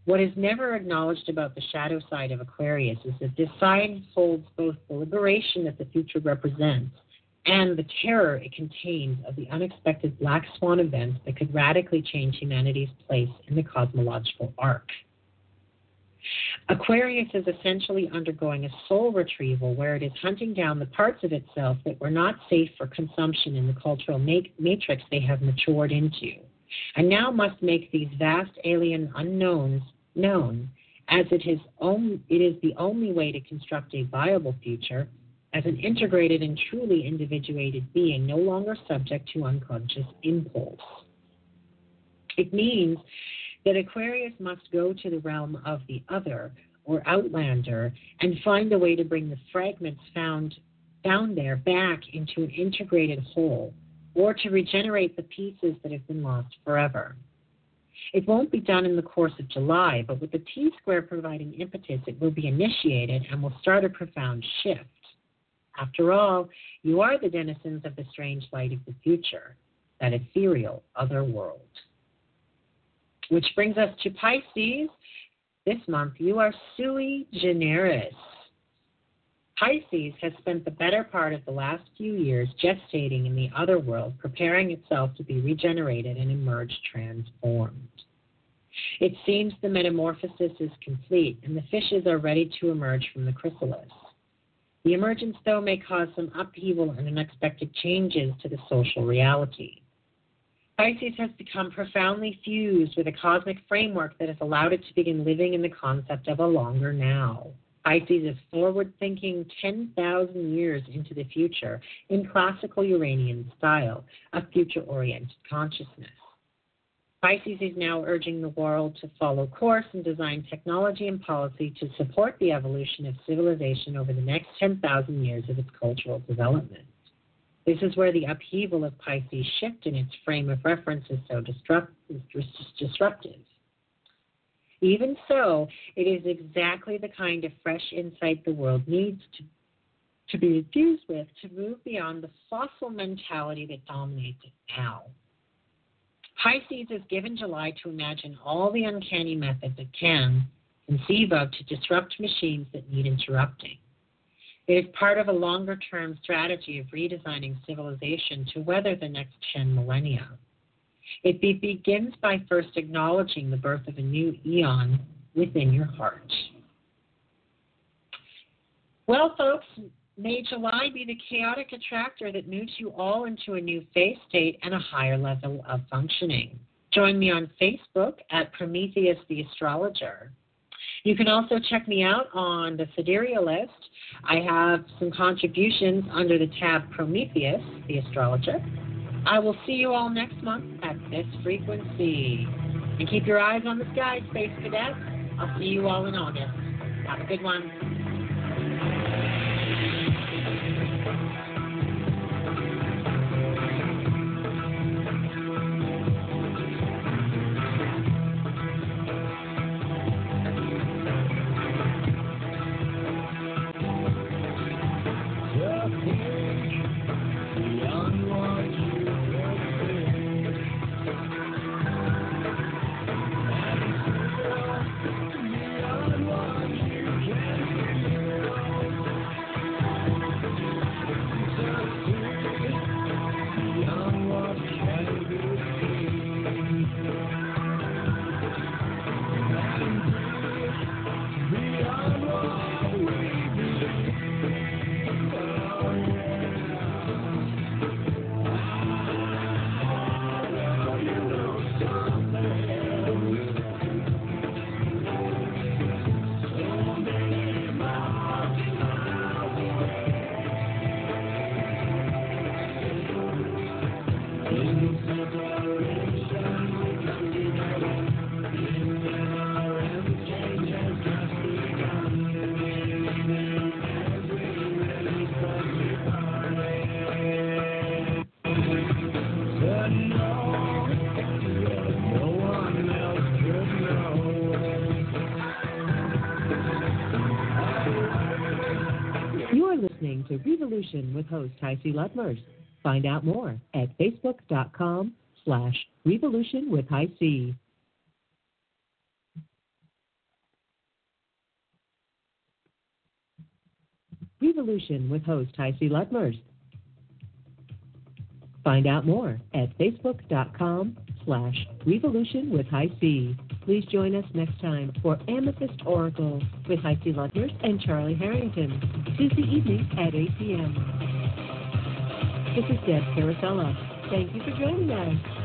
What is never acknowledged about the shadow side of Aquarius is that this sign holds both the liberation that the future represents and the terror it contains of the unexpected black swan events that could radically change humanity's place in the cosmological arc. Aquarius is essentially undergoing a soul retrieval where it is hunting down the parts of itself that were not safe for consumption in the cultural matrix they have matured into, and now must make these vast alien unknowns known, as it is, it is the only way to construct a viable future as an integrated and truly individuated being, no longer subject to unconscious impulse. It means that Aquarius must go to the realm of the other or outlander and find a way to bring the fragments found found there back into an integrated whole or to regenerate the pieces that have been lost forever. It won't be done in the course of July, but with the T square providing impetus, it will be initiated and will start a profound shift. After all, you are the denizens of the strange light of the future, that ethereal other world. Which brings us to Pisces. This month, you are sui generis. Pisces has spent the better part of the last few years gestating in the other world, preparing itself to be regenerated and emerge transformed. It seems the metamorphosis is complete and the fishes are ready to emerge from the chrysalis. The emergence, though, may cause some upheaval and unexpected changes to the social reality. Pisces has become profoundly fused with a cosmic framework that has allowed it to begin living in the concept of a longer now. Pisces is forward thinking 10,000 years into the future in classical Uranian style, a future oriented consciousness. Pisces is now urging the world to follow course and design technology and policy to support the evolution of civilization over the next 10,000 years of its cultural development. This is where the upheaval of Pisces shift in its frame of reference is so disruptive. Even so, it is exactly the kind of fresh insight the world needs to, to be infused with to move beyond the fossil mentality that dominates it now. Pisces is given July to imagine all the uncanny methods it can conceive of to disrupt machines that need interrupting. It is part of a longer term strategy of redesigning civilization to weather the next 10 millennia. It be- begins by first acknowledging the birth of a new eon within your heart. Well, folks, May July be the chaotic attractor that moves you all into a new phase state and a higher level of functioning. Join me on Facebook at Prometheus the Astrologer. You can also check me out on the Sidereal list. I have some contributions under the tab Prometheus the Astrologer. I will see you all next month at this frequency. And keep your eyes on the sky, Space Cadets. I'll see you all in August. Have a good one. With host HiC Ludmers. Find out more at facebook.com slash revolution with C. Revolution with host HiC Ludmers. Find out more at facebook.com slash revolution with C. Please join us next time for Amethyst Oracle with HiC Ludmers and Charlie Harrington, Tuesday evening at 8 p.m. This is Deb Carosella. Thank you for joining us.